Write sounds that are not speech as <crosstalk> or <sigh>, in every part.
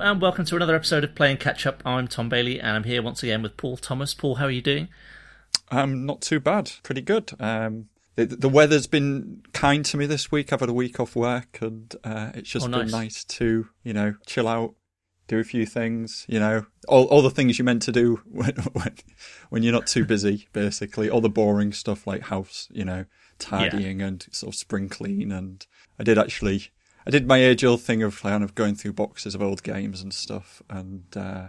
Hello and welcome to another episode of Playing Catch Up. I'm Tom Bailey and I'm here once again with Paul Thomas. Paul, how are you doing? Um, not too bad. Pretty good. Um, the, the weather's been kind to me this week. I've had a week off work and uh, it's just Oh, been nice. nice to, you know, chill out, do a few things, you know, all, all the things you're meant to do <laughs> when, when, when you're not too <laughs> busy, basically. All the boring stuff like house, you know, tidying and sort of spring clean. And I did actually, I did my age old thing of kind of going through boxes of old games and stuff. And, uh,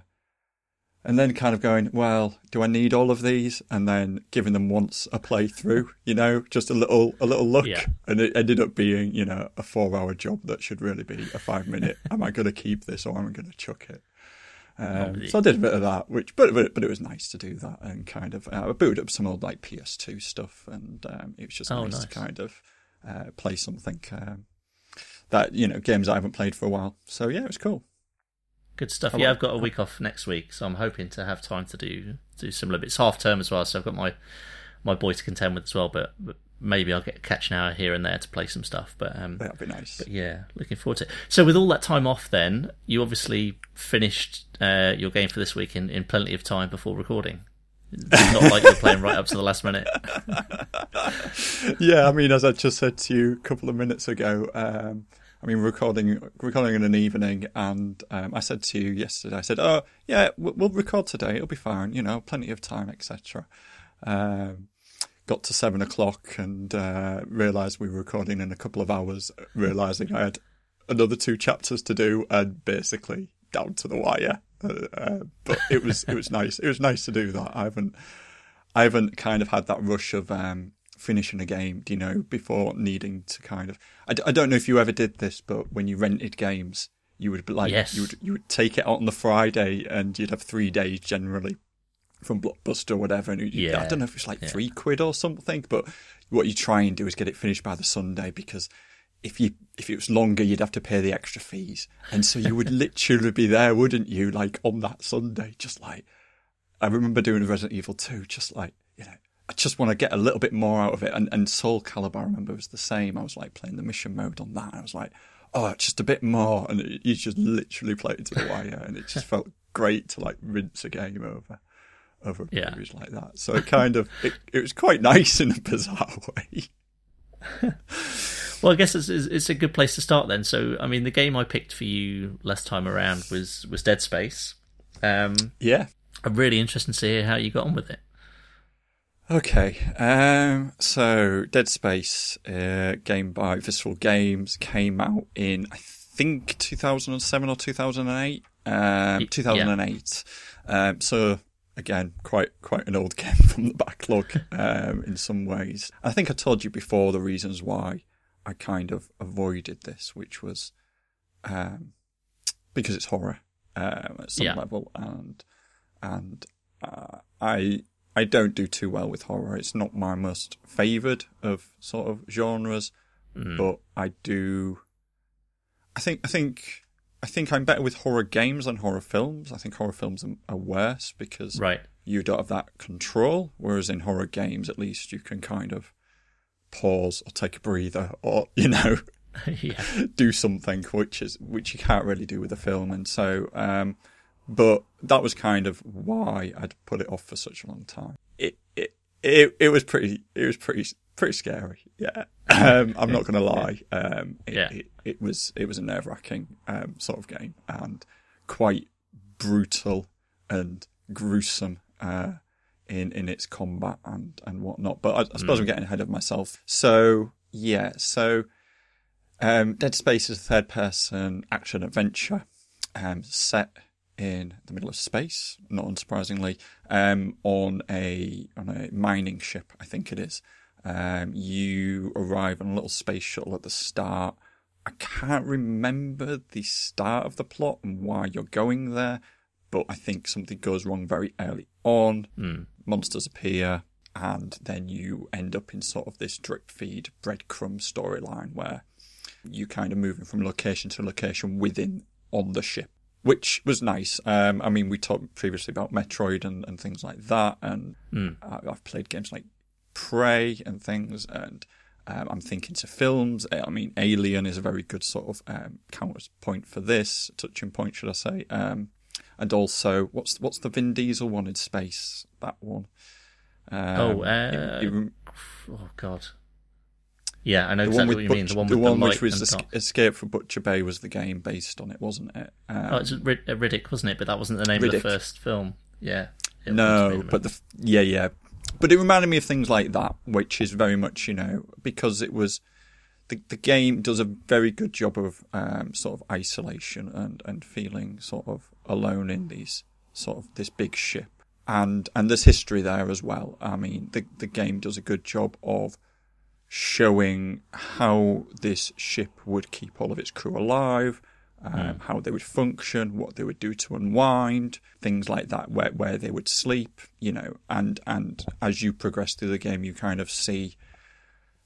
and then kind of going, well, do I need all of these? And then giving them once a playthrough, you know, just a little, a little look. Yeah. And it ended up being, you know, a four hour job that should really be a five minute. <laughs> am I going to keep this or am I going to chuck it? Um, so I did a bit of that, which, but, but, but it was nice to do that and kind of, uh, I booted up some old like PS2 stuff and, um, it was just Oh, nice, nice. to kind of, uh, play something, um, that, you know, games I haven't played for a while. So yeah, it was cool. Good stuff. Yeah, I've got a week off next week, so I'm hoping to have time to do do similar bits. Half term as well, so I've got my my boy to contend with as well. But, but maybe I'll get catch an hour here and there to play some stuff. But um, That'd be nice. But yeah, looking forward to it. So with all that time off, then you obviously finished uh, your game for this week in, in plenty of time before recording. It's not like you're playing right up to the last minute. <laughs> yeah, I mean, as I just said to you a couple of minutes ago, um, I mean, recording recording in an evening, and um, I said to you yesterday, I said, "Oh, yeah, we'll, we'll record today. It'll be fine. You know, plenty of time, etc." Um, got to seven o'clock and uh, realised we were recording in a couple of hours. Realising I had another two chapters to do, and basically down to the wire. Uh, uh, but it was it was <laughs> nice. It was nice to do that. I haven't I haven't kind of had that rush of um, finishing a game, do you know, before needing to kind of. I, d- I don't know if you ever did this, but when you rented games, you would like Yes. you would you would take it out on the Friday, and you'd have three days generally from Blockbuster or whatever, and you, Yeah. I don't know if it's like three quid or something, but what you try and do is get it finished by the Sunday because. If you if it was longer, you'd have to pay the extra fees, and so you would <laughs> literally be there, wouldn't you? Like on that Sunday, just like I remember doing Resident Evil 2, just like, I just want to get a little bit more out of it. And, and Soul Calibur, I remember, was the same. I was like playing the mission mode on that. I was like, oh, just a bit more. And it, you just literally play it to the wire. And it just felt great to like rinse a game over, over a Yeah. like that. So it kind of, it, it was quite nice in a bizarre <laughs> way. Well, I guess it's, it's it's a good place to start then. So, I mean, the game I picked for you last time around was was Dead Space. Um, Yeah. I'm really interested to hear how you got on with it. Okay, um, so Dead Space, uh, game by Visceral Games, came out in I think 2007 or 2008. Um, Y- 2008. Um, so again, quite quite an old <laughs> game from the backlog um, in some ways. I think I told you before the reasons why I kind of avoided this, which was um, because it's horror um, at some Yeah. level, and and uh, I I don't do too well with horror. It's not my most favoured of sort of genres, Mm. but I do. I think I think I think I'm better with horror games than horror films. I think horror films are, are worse because Right. you don't have that control. Whereas in horror games, at least you can kind of pause or take a breather or <laughs> you know <laughs> yeah. do something which is which you can't really do with a film. And so, um, but that was kind of why I'd put it off for such a long time. It it it, it was pretty it was pretty pretty scary. Yeah, um, I'm not going to lie. Um, it, Yeah. it, it was it was a nerve wracking um, sort of game and quite brutal and gruesome. Uh, in, in its combat and, and whatnot, but I, I suppose I'm getting ahead of myself. So yeah, so um, Dead Space is a third person action adventure um, set in the middle of space, not unsurprisingly, um, on a on a mining ship, I think it is. Um, you arrive on a little space shuttle at the start. I can't remember the start of the plot and why you're going there, but I think something goes wrong very early on. Monsters appear, and then you end up in sort of this drip feed breadcrumb storyline where you kind of moving from location to location within on the ship, which was nice. Um, I mean, we talked previously about Metroid and, and things like that, and I- I've played games like Prey and things, and Um, I'm thinking to films. I mean, Alien is a very good sort of um, counterpoint for this, touching point, should I say? Um, and also, what's what's the Vin Diesel one in space? That one. Um, oh, uh, it- it- oh God. Yeah, I know the exactly one what with you mean. The one the with one the which was and Es- dark. Escape from Butcher Bay was the game based on it, wasn't it? Um, Oh, it's Rid- uh, Riddick, wasn't it? But that wasn't the name of Riddick. the first film. Yeah. It No, but the f- yeah, yeah, but it reminded me of things like that, which is very much you know because it was the the game does a very good job of um, sort of isolation and and feeling sort of alone in these sort of this big ship, and and there's history there as well. I mean, the the game does a good job of showing how this ship would keep all of its crew alive, um, how they would function, what they would do to unwind, things like that, where where they would sleep, you know, and and as you progress through the game, you kind of see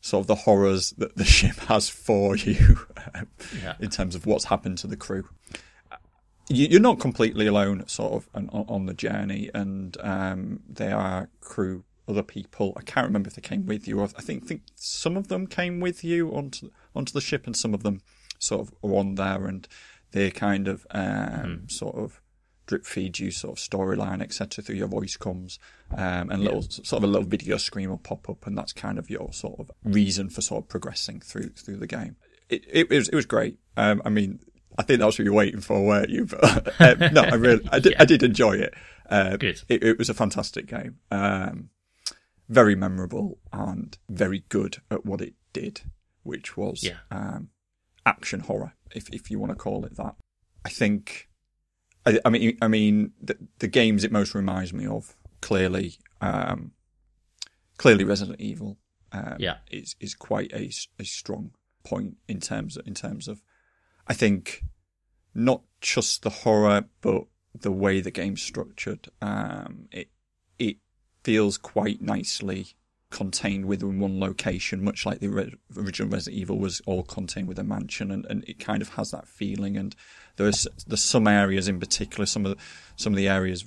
sort of the horrors that the <laughs> ship has for you <laughs> Yeah. in terms of what's happened to the crew. You- You're not completely alone, sort of, on, on the journey, and um, there are crew, other people. I can't remember if they came with you, or I think think some of them came with you onto onto the ship, and some of them sort of are on there, and they kind of um, sort of drip feed you sort of storyline, etc. through your voice comes, um, and little sort of a little video screen will pop up, and that's kind of your sort of reason for sort of progressing through through the game. It it, it was it was great. Um, I mean, I think that's what you were waiting for, weren't you? <laughs> But um, no, I really I did <laughs> Yeah. I did enjoy it. Uh, Good. It, it was a fantastic game. Um, very memorable and very good at what it did, which was Yeah. um, action horror, if if you want to call it that. I think, I, I mean, I mean, the, the games it most reminds me of clearly, um, clearly Resident Evil. Um, Yeah. is is quite a, a strong point in terms of, in terms of, I think, not just the horror, but the way the game's structured. Um, it it feels quite nicely contained within one location, much like the ori- original Resident Evil was all contained with a mansion, and, and it kind of has that feeling. And there's there's some areas in particular, some of the, some of the areas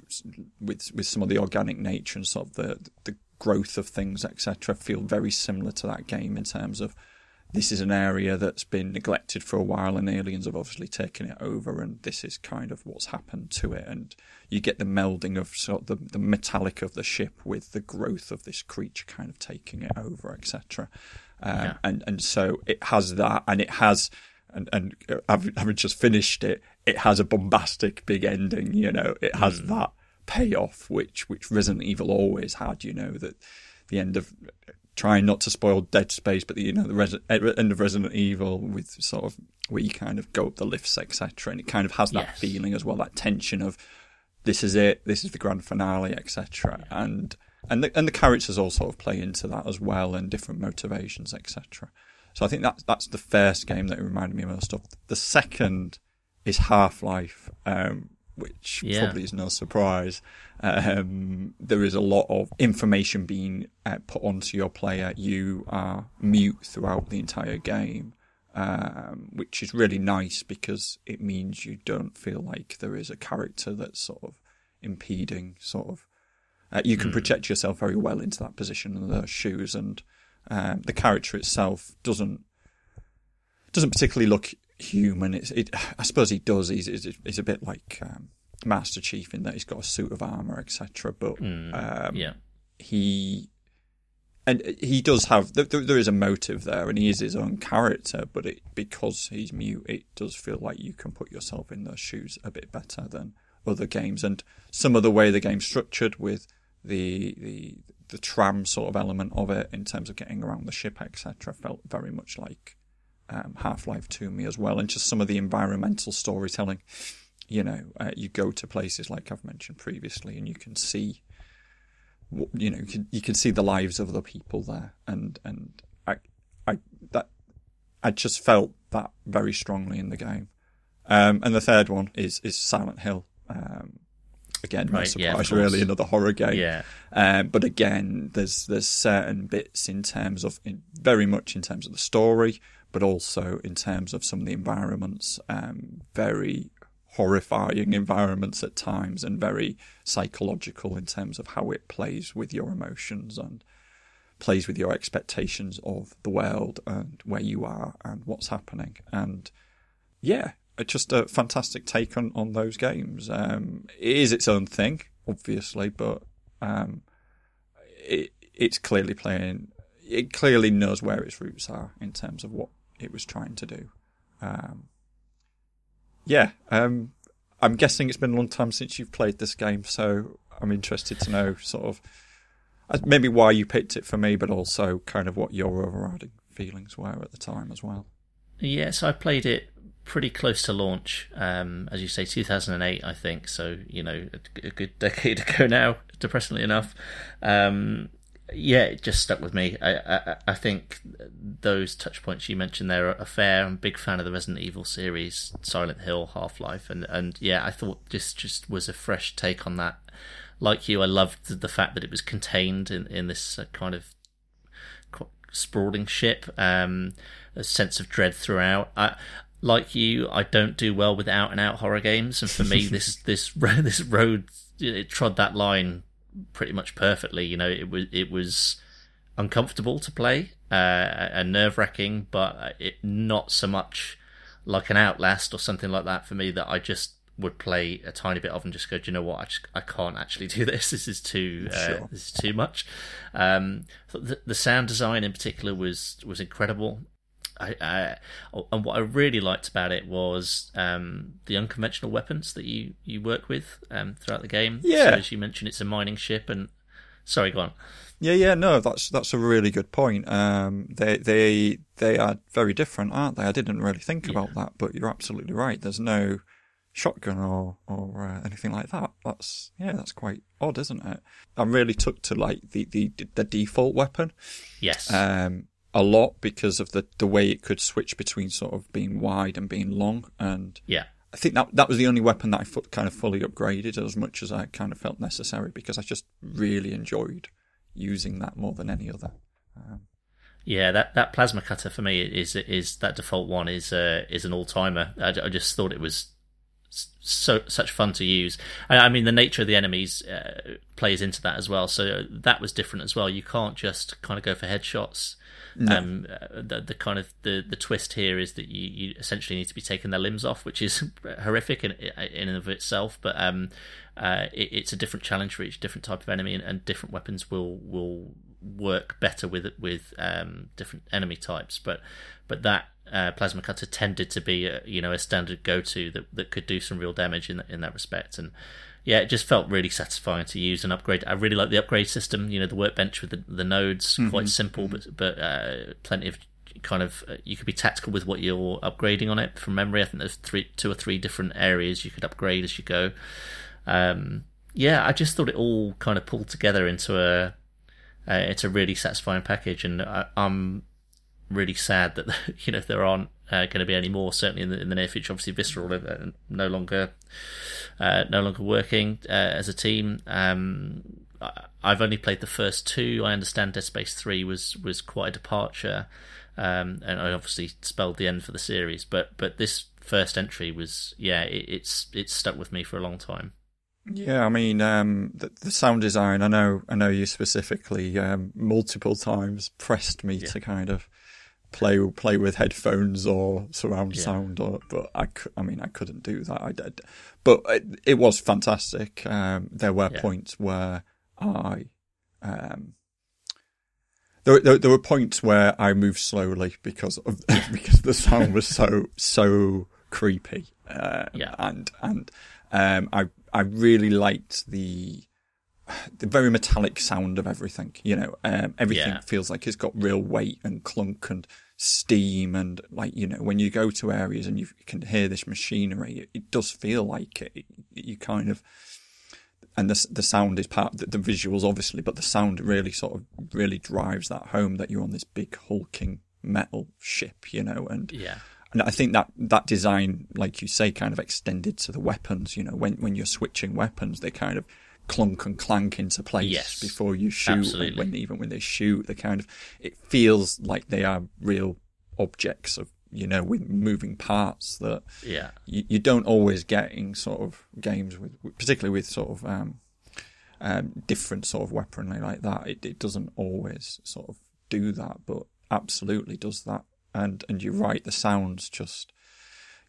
with with some of the organic nature and sort of the the growth of things, etc., feel very similar to that game in terms of this is an area that's been neglected for a while and aliens have obviously taken it over and this is kind of what's happened to it. And you get the melding of sort of the, the metallic of the ship with the growth of this creature kind of taking it over etc um, Yeah. and and so it has that and it has and and uh, having just finished it it has a bombastic big ending you know. It has that payoff which which Resident Evil always had you know that the end of trying not to spoil Dead Space, but the, you know the Resi- end of Resident Evil with sort of where you kind of go up the lifts, etc. And it kind of has that Yes. feeling as well, that tension of this is it, this is the grand finale, etc. And and the, and the characters all sort of play into that as well, and different motivations, etc. So I think that's that's the first game that it reminded me of most of. The second is Half Life, um, which Yeah. probably is no surprise. Um, there is a lot of information being uh, put onto your player. You are mute throughout the entire game, um, which is really nice because it means you don't feel like there is a character that's sort of impeding. Sort of, uh, you can project yourself very well into that position and those shoes, and um, the character itself doesn't doesn't particularly look human. It's, it, I suppose he does. He's, he's, he's a bit like um, Master Chief in that he's got a suit of armor, etc. But um, yeah. he and he does have there, there there is a motive there, and he is his own character. But it, because he's mute, it does feel like you can put yourself in those shoes a bit better than other games. And some of the way the game's structured with the the the tram sort of element of it in terms of getting around the ship, etc., felt very much like um, Half Life to me as well, and just some of the environmental storytelling. You know, uh, you go to places like I've mentioned previously, and you can see, you know, you can, you can see the lives of the people there, and and I, I that I just felt that very strongly in the game. Um, and the third one is is Silent Hill. Um, again, no Right, yeah, of surprise, course. really, another horror game. Yeah. Um, but again, there's there's certain bits in terms of in, very much in terms of the story, but also in terms of some of the environments. Um, very horrifying environments at times, and very psychological in terms of how it plays with your emotions and plays with your expectations of the world and where you are and what's happening. And yeah, just a fantastic take on, on those games. Um, it is its own thing, obviously, but um, it, it's clearly playing. It clearly knows where its roots are in terms of what it was trying to do. Um, yeah, um, I'm guessing it's been a long time since you've played this game, so I'm interested to know sort of uh, maybe why you picked it for me, but also kind of what your overriding feelings were at the time as well. Yes, I played it pretty close to launch, um, as you say, 2008, I think. So you know, a, a good decade <laughs> ago now. Depressingly enough, um, yeah, it just stuck with me. I, I, I think those touch points you mentioned there are fair. I'm a big fan of the Resident Evil series, Silent Hill, Half Life, and and yeah, I thought this just was a fresh take on that. Like you, I loved the fact that it was contained in in this uh, kind of sprawling ship. Um, a sense of dread throughout. I, like you, I don't do well with out and out horror games, and for me, <laughs> this this <laughs> this road it trod that line pretty much perfectly. You know, it was it was uncomfortable to play uh, and nerve wracking, but it not so much like an Outlast or something like that for me that I just would play a tiny bit of and just go, do you know what? I just I can't actually do this. <laughs> This is too uh, sure. this is too much. Um, the, the sound design in particular was was incredible. I, I, and what I really liked about it was um, the unconventional weapons that you, you work with um, throughout the game. Yeah, so as you mentioned, it's a mining ship, and sorry, go on. Yeah, yeah, no, that's that's a really good point. Um, they they they are very different, aren't they? I didn't really think yeah. about that, but you're absolutely right. There's no shotgun or or uh, anything like that. That's yeah, that's quite odd, isn't it? I'm really took to like the the the default weapon. Yes. Um, a lot because of the, the way it could switch between sort of being wide and being long. And yeah, I think that that was the only weapon that I kind of fully upgraded as much as I kind of felt necessary because I just really enjoyed using that more than any other. Um, yeah, that, that plasma cutter for me is is that default one is uh, is an all timer. I, I, just thought it was so such fun to use. I, I mean, the nature of the enemies uh, plays into that as well. So that was different as well. You can't just kind of go for headshots. No. Um, the, the kind of the, the twist here is that you, you essentially need to be taking their limbs off, which is <laughs> horrific in in and of itself. But um, uh, it, it's a different challenge for each different type of enemy, and, and different weapons will will work better with with um, different enemy types. But but that uh, plasma cutter tended to be a, you know a standard go to that that could do some real damage in in that respect, and yeah, it just felt really satisfying to use and upgrade. I really like the upgrade system. You know, the workbench with the, the nodes, mm-hmm. quite simple, but but uh, plenty of kind of uh, you could be tactical with what you're upgrading on it from memory. I think there's three, two or three different areas you could upgrade as you go. Um, yeah, I just thought it all kind of pulled together into a uh, it's a really satisfying package, and I, am really sad that <laughs> you know there aren't uh, going to be any more. Certainly in the, in the near future, obviously Visceral are no longer uh, no longer working uh, as a team. Um, I've only played the first two. I understand Dead Space Three was was quite a departure, um, and I obviously spelled the end for the series. But but this first entry was yeah, it, it's it's stuck with me for a long time. Yeah, I mean um, the, the, sound design. I know I know you specifically um, multiple times pressed me yeah. to kind of play play with headphones or surround yeah. sound or but I, I mean I couldn't do that I did but it, it was fantastic um, there were yeah. points where I um, there, there, there were points where I moved slowly because of <laughs> because the sound was so so creepy uh, yeah and and um, I I really liked the the very metallic sound of everything. You know, um, everything yeah. feels like it's got real weight and clunk and steam and like you know when you go to areas and you can hear this machinery, it, it does feel like it. You kind of and the the sound is part the, the visuals obviously, but the sound really sort of really drives that home that you're on this big hulking metal ship, you know, and yeah. And I think that that design, like you say, kind of extended to the weapons. You know, when when you're switching weapons, they kind of clunk and clank into place yes, before you shoot. Absolutely, When even when they shoot, they kind of it feels like they are real objects of you know with moving parts that yeah you, you don't always get in sort of games with particularly with sort of um, um, different sort of weaponry like that. It, it doesn't always sort of do that, but absolutely does that. And and you're right, the sounds just,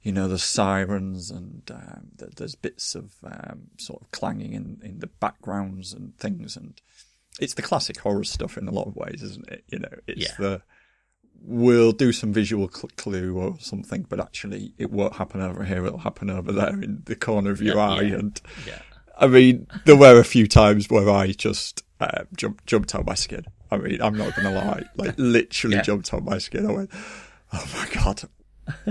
you know, the sirens and um, the, there's bits of um, sort of clanging in in the backgrounds and things, and it's the classic horror stuff in a lot of ways, isn't it? You know, it's Yeah. the we'll do some visual cl- clue or something, but actually it won't happen over here. It'll happen over there in the corner of your Yeah, eye. yeah. And Yeah. I mean, there were a few times where I just uh, jumped jumped out my skin. I mean, I'm not going to lie, like <laughs> literally jumped out my skin. I went, "Oh my god."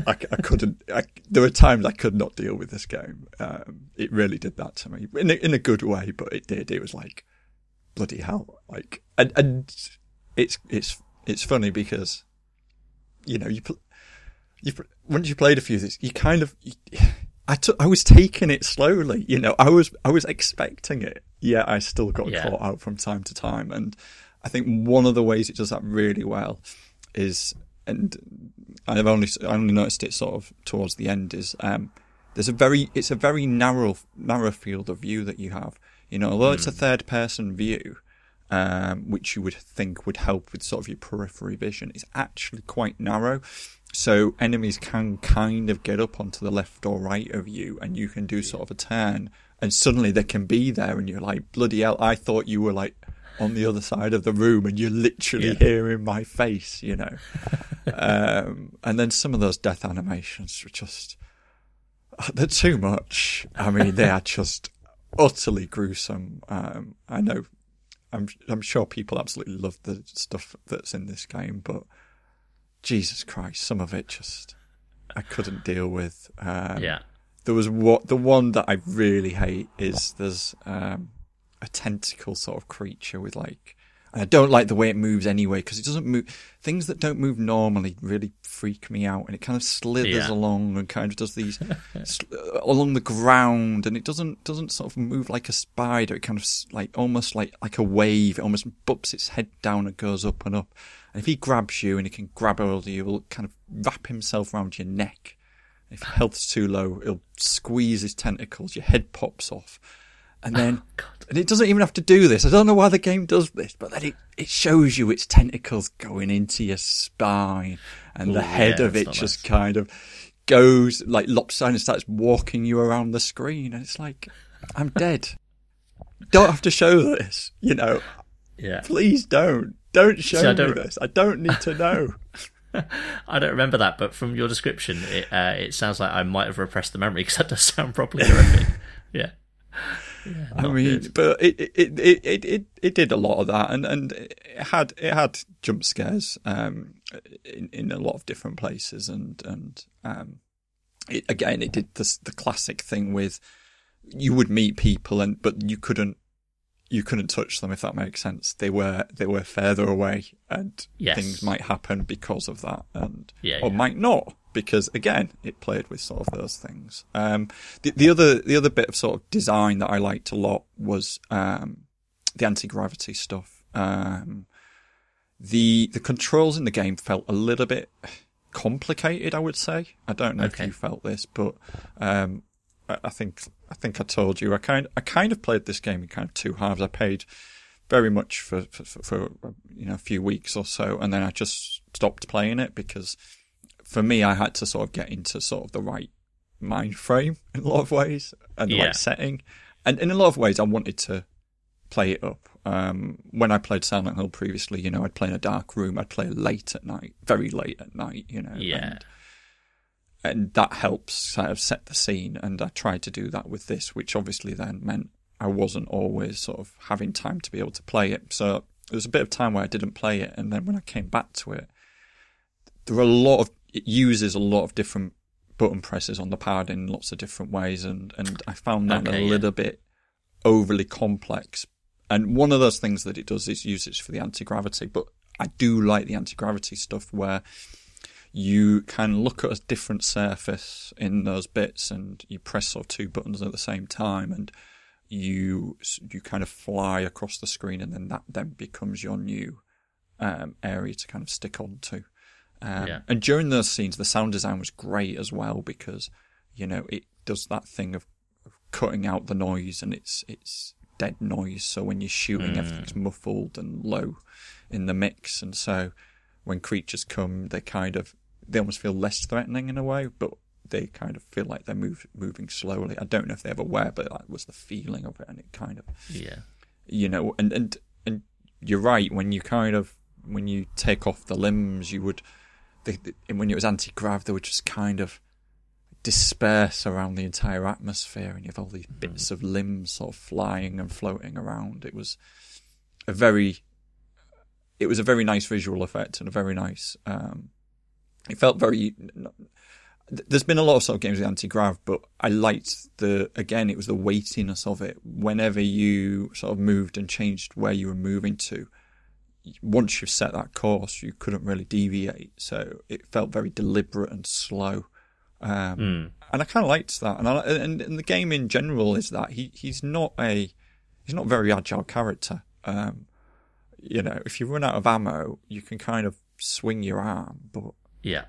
I, I couldn't. I, there were times I could not deal with this game. Um, it really did that to me in a, in a good way, but it did. It was like bloody hell. Like, and, and it's it's it's funny because you know you you once you played a few of these, you kind of. You, I took, I was taking it slowly, you know. I was, I was expecting it. Yeah, I still got Yeah. caught out from time to time, and I think one of the ways it does that really well is, and I've only, I only noticed it sort of towards the end is, um, there's a very, it's a very narrow, narrow field of view that you have. You know, although it's a third person view, um, which you would think would help with sort of your periphery vision, it's actually quite narrow. So enemies can kind of get up onto the left or right of you, and you can do sort of a turn, and suddenly they can be there, and you're like, bloody hell! I thought you were like on the other side of the room, and you're literally Yeah. here in my face, you know. <laughs> um, and then some of those death animations were just they're too much. I mean, they are just utterly gruesome. Um, I know, I'm I'm sure people absolutely love the stuff that's in this game, but Jesus Christ, some of it just I couldn't deal with. Um, Yeah. there was what the one that I really hate is there's um, a tentacle sort of creature with like. And I don't like the way it moves anyway because it doesn't move. Things that don't move normally really freak me out, and it kind of slithers Yeah. along and kind of does these <laughs> sl- uh, along the ground, and it doesn't doesn't sort of move like a spider. It kind of like almost like like a wave. It almost bumps its head down and goes up and up. And if he grabs you and he can grab hold of you, he'll kind of wrap himself around your neck. If your health's too low, he'll squeeze his tentacles, your head pops off. And then, <laughs> and it doesn't even have to do this. I don't know why the game does this, but then it, it shows you its tentacles going into your spine and the head yeah, of it just nice. kind of goes like lopsided and starts walking you around the screen. And it's like, I'm dead. <laughs> Don't have to show this, you know. Yeah. Please don't. Don't show See, I don't- this. I don't need to know. <laughs> I don't remember that, but from your description, it uh, it sounds like I might have repressed the memory because that does sound properly horrific. Yeah. Yeah, I mean, good. but it it, it it it it did a lot of that, and and it had it had jump scares um in in a lot of different places, and and um it, again it did this the classic thing with you would meet people and but you couldn't you couldn't touch them if that makes sense. They were they were further away, and Yes. things might happen because of that, and Yeah, or yeah. might not because again it played with sort of those things. Um, the the other the other bit of sort of design that I liked a lot was um, the anti gravity stuff. Um, the the controls in the game felt a little bit complicated. I would say. I don't know Okay. if you felt this, but um, I, I think I think I told you I kind I kind of played this game in kind of two halves. I paid very much for for, for, for you know a few weeks or so, and then I just stopped playing it because for me I had to sort of get into sort of the right mind frame <laughs> in a lot of ways and the Yeah. right setting, and in a lot of ways I wanted to play it up. Um, when I played Silent Hill previously, you know, I'd play in a dark room. I'd play late at night, very late at night, you know. Yeah. And, and that helps sort of set the scene. And I tried to do that with this, which obviously then meant I wasn't always sort of having time to be able to play it. So there was a bit of time where I didn't play it, and then when I came back to it, there were a lot of it uses a lot of different button presses on the pad in lots of different ways, and and I found that Okay, a yeah. little bit overly complex. And one of those things that it does is use it for the anti gravity, but I do like the anti gravity stuff where you can look at a different surface in those bits and you press sort of two buttons at the same time and you you kind of fly across the screen and then that then becomes your new um, area to kind of stick onto. Um, Yeah. And during those scenes, the sound design was great as well because you know it does that thing of, of cutting out the noise and it's it's dead noise. So when you're shooting, Mm. everything's muffled and low in the mix, and so when creatures come, they kind of they almost feel less threatening in a way, but they kind of feel like they're move, moving slowly. I don't know if they ever were, but that was the feeling of it, and it kind of Yeah. you know, and and and you're right when you kind of when you take off the limbs, you would. They, they, when it was anti grav, they would just kind of disperse around the entire atmosphere, and you have all these bits of limbs sort of flying and floating around. It was a very, it was a very nice visual effect and a very nice. Um, it felt very. There's been a lot of sort of games with anti grav, but I liked the again. It was the weightiness of it. Whenever you sort of moved and changed where you were moving to, once you've set that course, you couldn't really deviate. So it felt very deliberate and slow. Um, Mm. and I kind of liked that. And, I, and and the game in general is that he he's not a he's not a very agile character. Um, you know, if you run out of ammo, you can kind of swing your arm, but Yeah.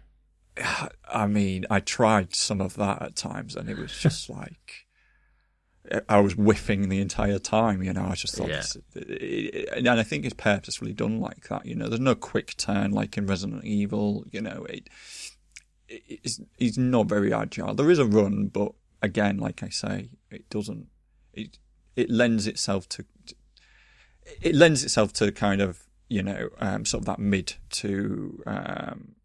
<sighs> I mean, I tried some of that at times, and it was just <laughs> like I was whiffing the entire time. You know, I just thought, Yeah. this, it, it, and I think it's purposefully done like that. You know, there's no quick turn like in Resident Evil. You know, it, it it's, he's not very agile. There is a run, but again, like I say, it doesn't. It it lends itself to. It lends itself to kind of you know um, sort of that mid to um,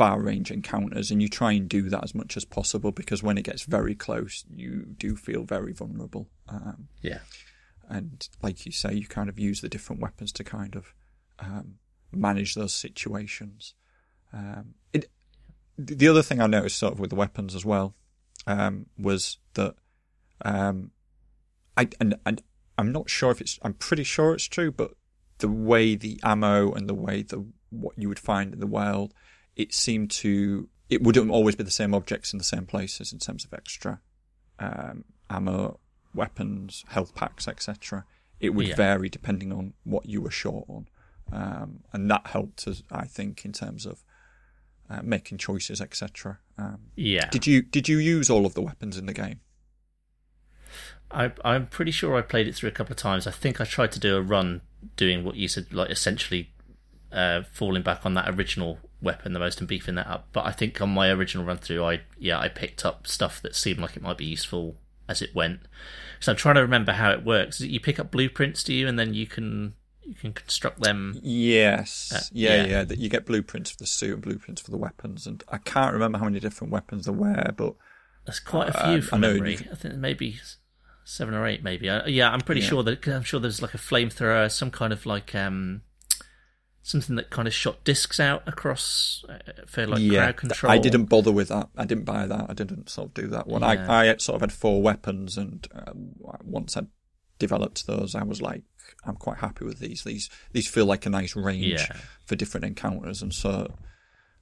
far range encounters and you try and do that as much as possible because when it gets very close you do feel very vulnerable um, Yeah. and like you say you kind of use the different weapons to kind of um, manage those situations um, it, the other thing I noticed sort of with the weapons as well um, was that um, I and, and I'm not sure if it's I'm pretty sure it's true but the way the ammo and the way the what you would find in the world it seemed to it wouldn't always be the same objects in the same places in terms of extra um, ammo, weapons, health packs, etc. It would Yeah. vary depending on what you were short on, um, and that helped us, I think, in terms of uh, making choices, etc. Um, Yeah. did you did you use all of the weapons in the game? I, I'm pretty sure I played it through a couple of times. I think I tried to do a run doing what you said, like essentially uh, falling back on that original weapon the most and beefing that up. But I think on my original run through, I yeah I picked up stuff that seemed like it might be useful as it went. So I'm trying to remember how it works. You pick up blueprints, do you, and then you can you can construct them. Yes, Uh, yeah, yeah. yeah. That you get blueprints for the suit and blueprints for the weapons, and I can't remember how many different weapons there were, but There's quite a Uh, few from I know memory. I think maybe seven or eight, maybe. Uh, yeah, I'm pretty Yeah. sure that I'm sure there's like a flamethrower, some kind of like um something that kind of shot discs out across uh, for like yeah, crowd control. I didn't bother with that. I didn't buy that. I didn't sort of do that one. Yeah. I, I sort of had four weapons, and uh, once I developed those, I was like, I'm quite happy with these. These these feel like a nice range Yeah. for different encounters, and so.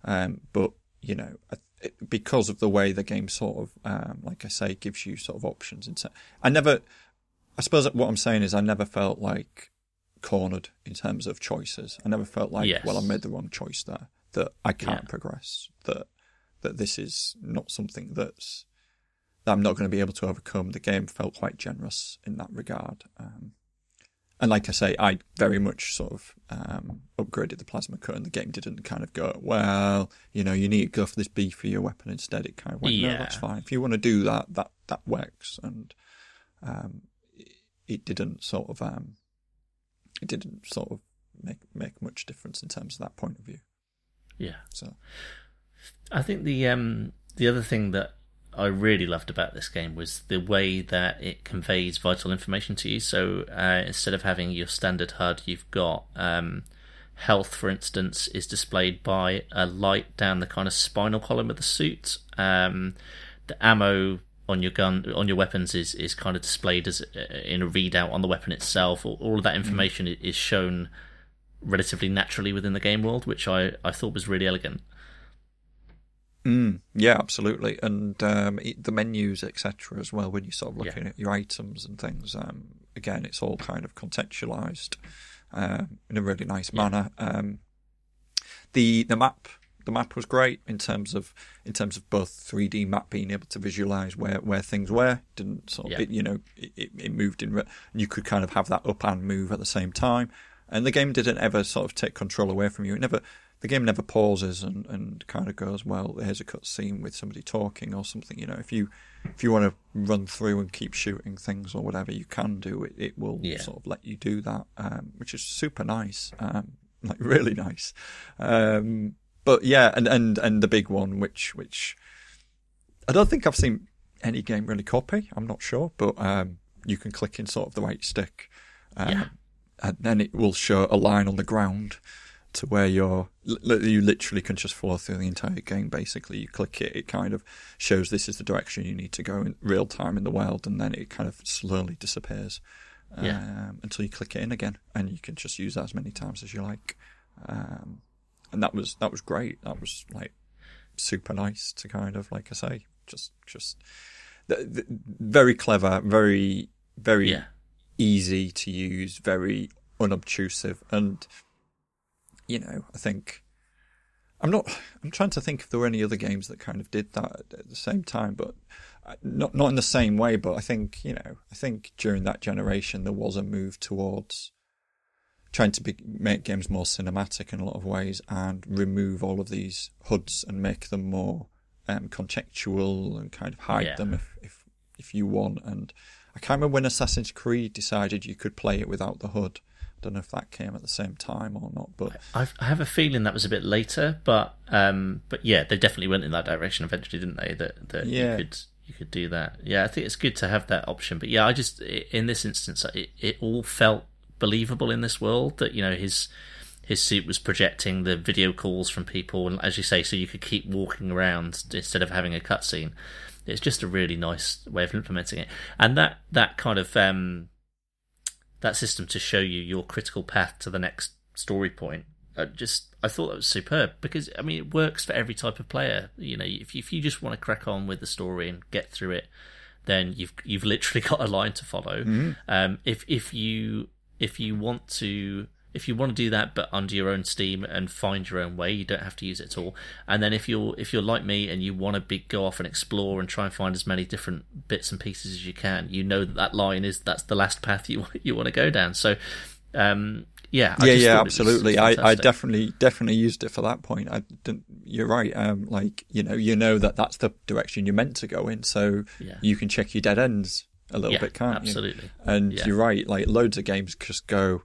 Um, but you know, it, because of the way the game sort of, um, like I say, gives you sort of options. Into, I never. I suppose what I'm saying is, I never felt like cornered in terms of choices. I never felt like, Yes. well, I made the wrong choice there. That I can't Yeah. progress. That that this is not something that's that I'm not going to be able to overcome. The game felt quite generous in that regard. Um, and like I say, I very much sort of um, upgraded the plasma cut, and the game didn't kind of go, well, you know, you need to go for this beefier weapon instead. It kind of went, no, that's fine. If you want to do that, that that works. And um, it, it didn't sort of um, it didn't sort of make make much difference in terms of that point of view. Yeah. So I think the um the other thing that I really loved about this game was the way that it conveys vital information to you. So uh, instead of having your standard HUD, you've got um, health, for instance, is displayed by a light down the kind of spinal column of the suit. Um, the ammo on your gun on your weapons is is kind of displayed as uh, in a readout on the weapon itself. All, of that information i is shown relatively naturally within the game world, which I, I thought was really elegant. Mm, yeah, absolutely, and um, the menus, etc., as well. When you're sort of looking Yeah. at your items and things, um, again, it's all kind of contextualized um, in a really nice Yeah. manner. Um, the the map the map was great in terms of in terms of both 3D map being able to visualize where, where things were. Didn't sort of, Yeah. it, you know, it, it moved in. You could kind of have that up and move at the same time, and the game didn't ever sort of take control away from you. It never. The game never pauses and, and kind of goes, well, here's a cutscene with somebody talking or something. You know, if you if you want to run through and keep shooting things or whatever, you can do it. It will Yeah. sort of let you do that, um, which is super nice, um, <laughs> like really nice. Um, but yeah, and, and and the big one, which which I don't think I've seen any game really copy. I'm not sure, but um, you can click in sort of the right stick, um, Yeah. and then it will show a line on the ground to where you're you literally can just follow through the entire game. Basically, you click it, it kind of shows this is the direction you need to go in real time in the world, and then it kind of slowly disappears Yeah. um, until you click it in again, and you can just use that as many times as you like. Um, and that was that was great. That was like super nice to kind of like I say, just just th- th- very clever, very very Yeah. easy to use, very unobtrusive, and you know I think I'm not. I'm trying to think if there were any other games that kind of did that at the same time, but uh, not not in the same way. But I think you know, I think during that generation there was a move towards trying to be, make games more cinematic in a lot of ways and remove all of these HUDs and make them more um, contextual and kind of hide Yeah. them if, if if you want. And I can't remember when Assassin's Creed decided you could play it without the HUD. I don't know if that came at the same time or not, but I've, I have a feeling that was a bit later, but um, but yeah, they definitely went in that direction eventually, didn't they? That that Yeah. you could you could do that. Yeah, I think it's good to have that option. But yeah, I just in this instance, it it all felt believable in this world that you know his his suit was projecting the video calls from people, and as you say, so you could keep walking around instead of having a cutscene. It's just a really nice way of implementing it, and that that kind of um, that system to show you your critical path to the next story point. Uh, just I thought that was superb because I mean it works for every type of player. You know, if you, if you just want to crack on with the story and get through it, then you've you've literally <laughs> got a line to follow. Um, if if you if you want to if you want to do that but under your own steam and find your own way you don't have to use it at all and then if you're if you're like me and you want to be, go off and explore and try and find as many different bits and pieces as you can you know that that line is that's the last path you <laughs> you want to go down so um yeah I yeah, just yeah, thought it was absolutely. I, I definitely, definitely used it for that point. I didn't, you're right. Um, like you know, you know that that's the direction you're meant to go in, so Yeah. you can check your dead ends a little Yeah, bit, can't absolutely. you? And Yeah. you're right. Like loads of games just go.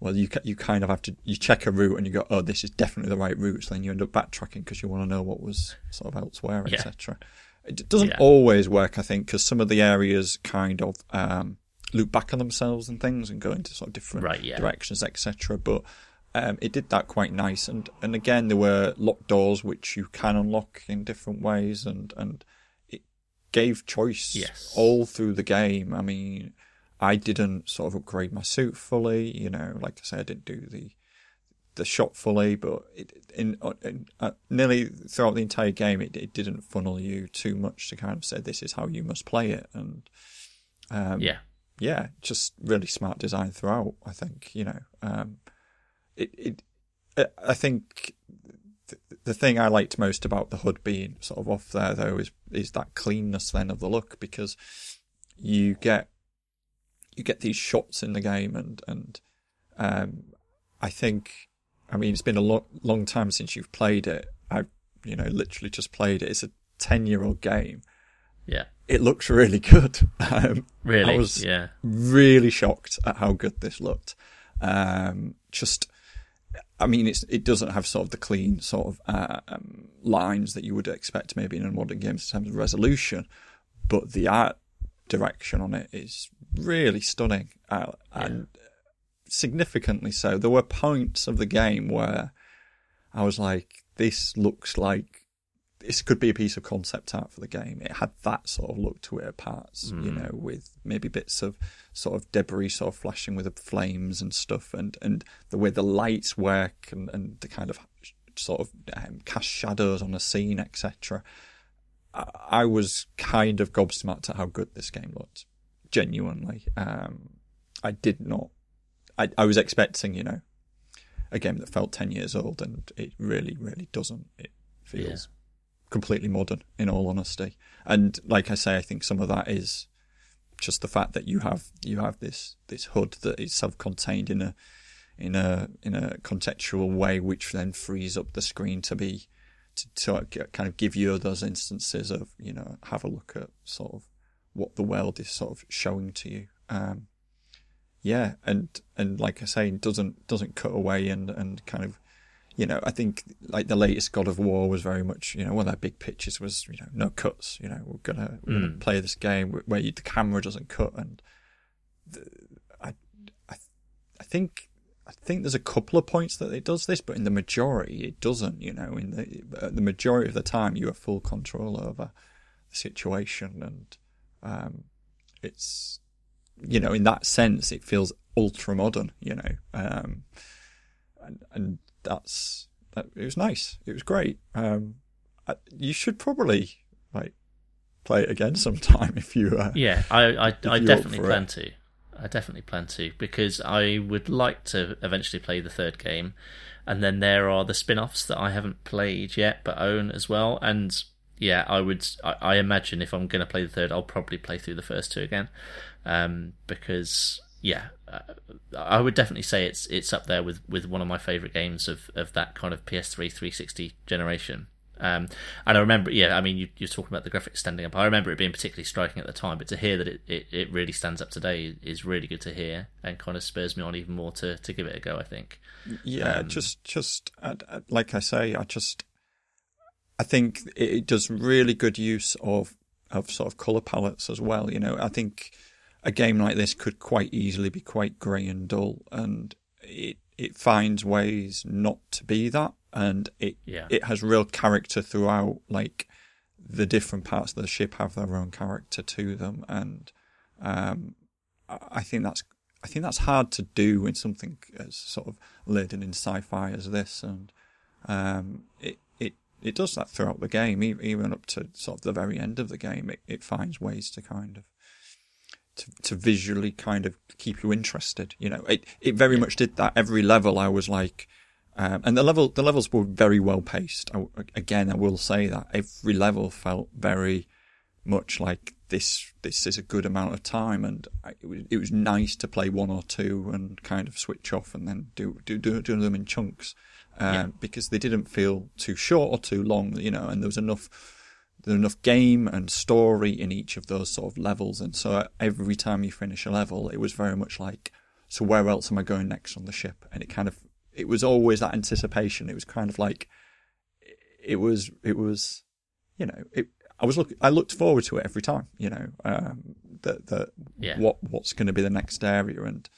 Well, you you kind of have to you check a route and you go, oh, this is definitely the right route. So then you end up backtracking because you want to know what was sort of elsewhere, Yeah. etc. It doesn't always work, I think, because some of the areas kind of um, loop back on themselves and things and go into sort of different Right, directions, etc. But um, it did that quite nice, and and again there were locked doors which you can unlock in different ways, and and gave choice Yes. all through the game. I mean, I didn't sort of upgrade my suit fully, you know, like I said, I didn't do the the shot fully, but it, in, in uh, nearly throughout the entire game, it, it didn't funnel you too much to kind of say this is how you must play it, and um, yeah yeah, just really smart design throughout. I think you know, um, it, it. I- think th- the thing I liked most about the HUD being sort of off there though is is that cleanness then of the look because you get you get these shots in the game and and um, I think I mean it's been a long long time since you've played it. I've you know literally just played it. It's a ten year old game. yeah It looks really good. <laughs> Um, really I was yeah really shocked at how good this looked. Um, just, I mean, it's it doesn't have sort of the clean sort of uh, um, lines that you would expect maybe in a modern game in terms of resolution, but the art direction on it is really stunning uh, and significantly so. There were points of the game where I was like, "This looks like." This could be a piece of concept art for the game. It had that sort of look to it at parts, you know, with maybe bits of sort of debris sort of flashing with the flames and stuff, and, and the way the lights work and, and the kind of sort of um, cast shadows on a scene, etc. I, I was kind of gobsmacked at how good this game looked. Genuinely, um, I did not. I, I was expecting, you know, a game that felt ten years old, and it really, really doesn't. It feels completely modern. In all honesty, and like I say, I think some of that is just the fact that you have you have this this HUD that is self-contained in a in a in a contextual way, which then frees up the screen to be to, to kind of give you those instances of you know have a look at sort of what the world is sort of showing to you. Um, yeah, and and like I say, doesn't doesn't cut away and and kind of you know, I think like the latest God of War was very much, you know, one of their big pitches was, you know, no cuts. You know, we're gonna, we're mm. gonna play this game where you, the camera doesn't cut, and the, I, I, I think, I think there's a couple of points that it does this, but in the majority it doesn't. You know, in the the majority of the time you have full control over the situation, and um, it's, you know, in that sense it feels ultra modern. You know, um, and and that's that, it was nice. It was great. Um, I, you should probably like play it again <laughs> sometime if you. Uh, yeah, I I, I definitely plan it. to. I definitely plan to because I would like to eventually play the third game, and then there are the spin-offs that I haven't played yet but own as well. And yeah, I would. I, I imagine if I'm going to play the third, I'll probably play through the first two again, um, because yeah, uh, I would definitely say it's it's up there with, with one of my favourite games of, of that kind of PS3 360 generation. Um, and I remember, yeah, I mean, you, you're talking about the graphics standing up. I remember it being particularly striking at the time, but to hear that it, it, it really stands up today is really good to hear and kind of spurs me on even more to, to give it a go, I think. Yeah, um, just, just like I say, I just, I think it does really good use of, of sort of colour palettes as well. You know, I think a game like this could quite easily be quite grey and dull, and it it finds ways not to be that, and it yeah. it has real character throughout. Like the different parts of the ship have their own character to them, and um, I think that's I think that's hard to do in something as sort of laden in sci-fi as this, and um, it it it does that throughout the game, even up to sort of the very end of the game. It it finds ways to kind of to, to visually kind of keep you interested. You know, it, it very yeah. much did that. Every level I was like, um, and the level, the levels were very well paced. I, again, I will say that every level felt very much like this, this is a good amount of time. And I, it was, it was nice to play one or two and kind of switch off and then do, do, do, do them in chunks. Um, yeah. because they didn't feel too short or too long, you know, and there was enough, there's enough game and story in each of those sort of levels. And so every time you finish a level, it was very much like, so where else am I going next on the ship? And it kind of, it was always that anticipation. It was kind of like, it was, it was, you know, it, I was look, I looked forward to it every time, you know, um, that, that, yeah. what, what's going to be the next area. And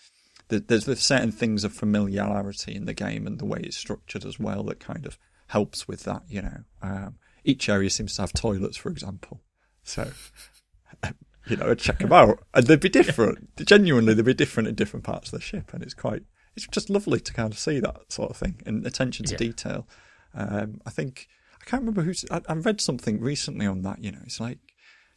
there's, there's certain things of familiarity in the game and the way it's structured as well that kind of helps with that, you know. Um, each area seems to have toilets, for example. So, <laughs> you know, I'd check them out, and they'd be different. Genuinely, they'd be different in different parts of the ship, and it's quite, it's just lovely to kind of see that sort of thing and attention to yeah. detail. Um, I think I can't remember who's. I, I read something recently on that. You know, it's like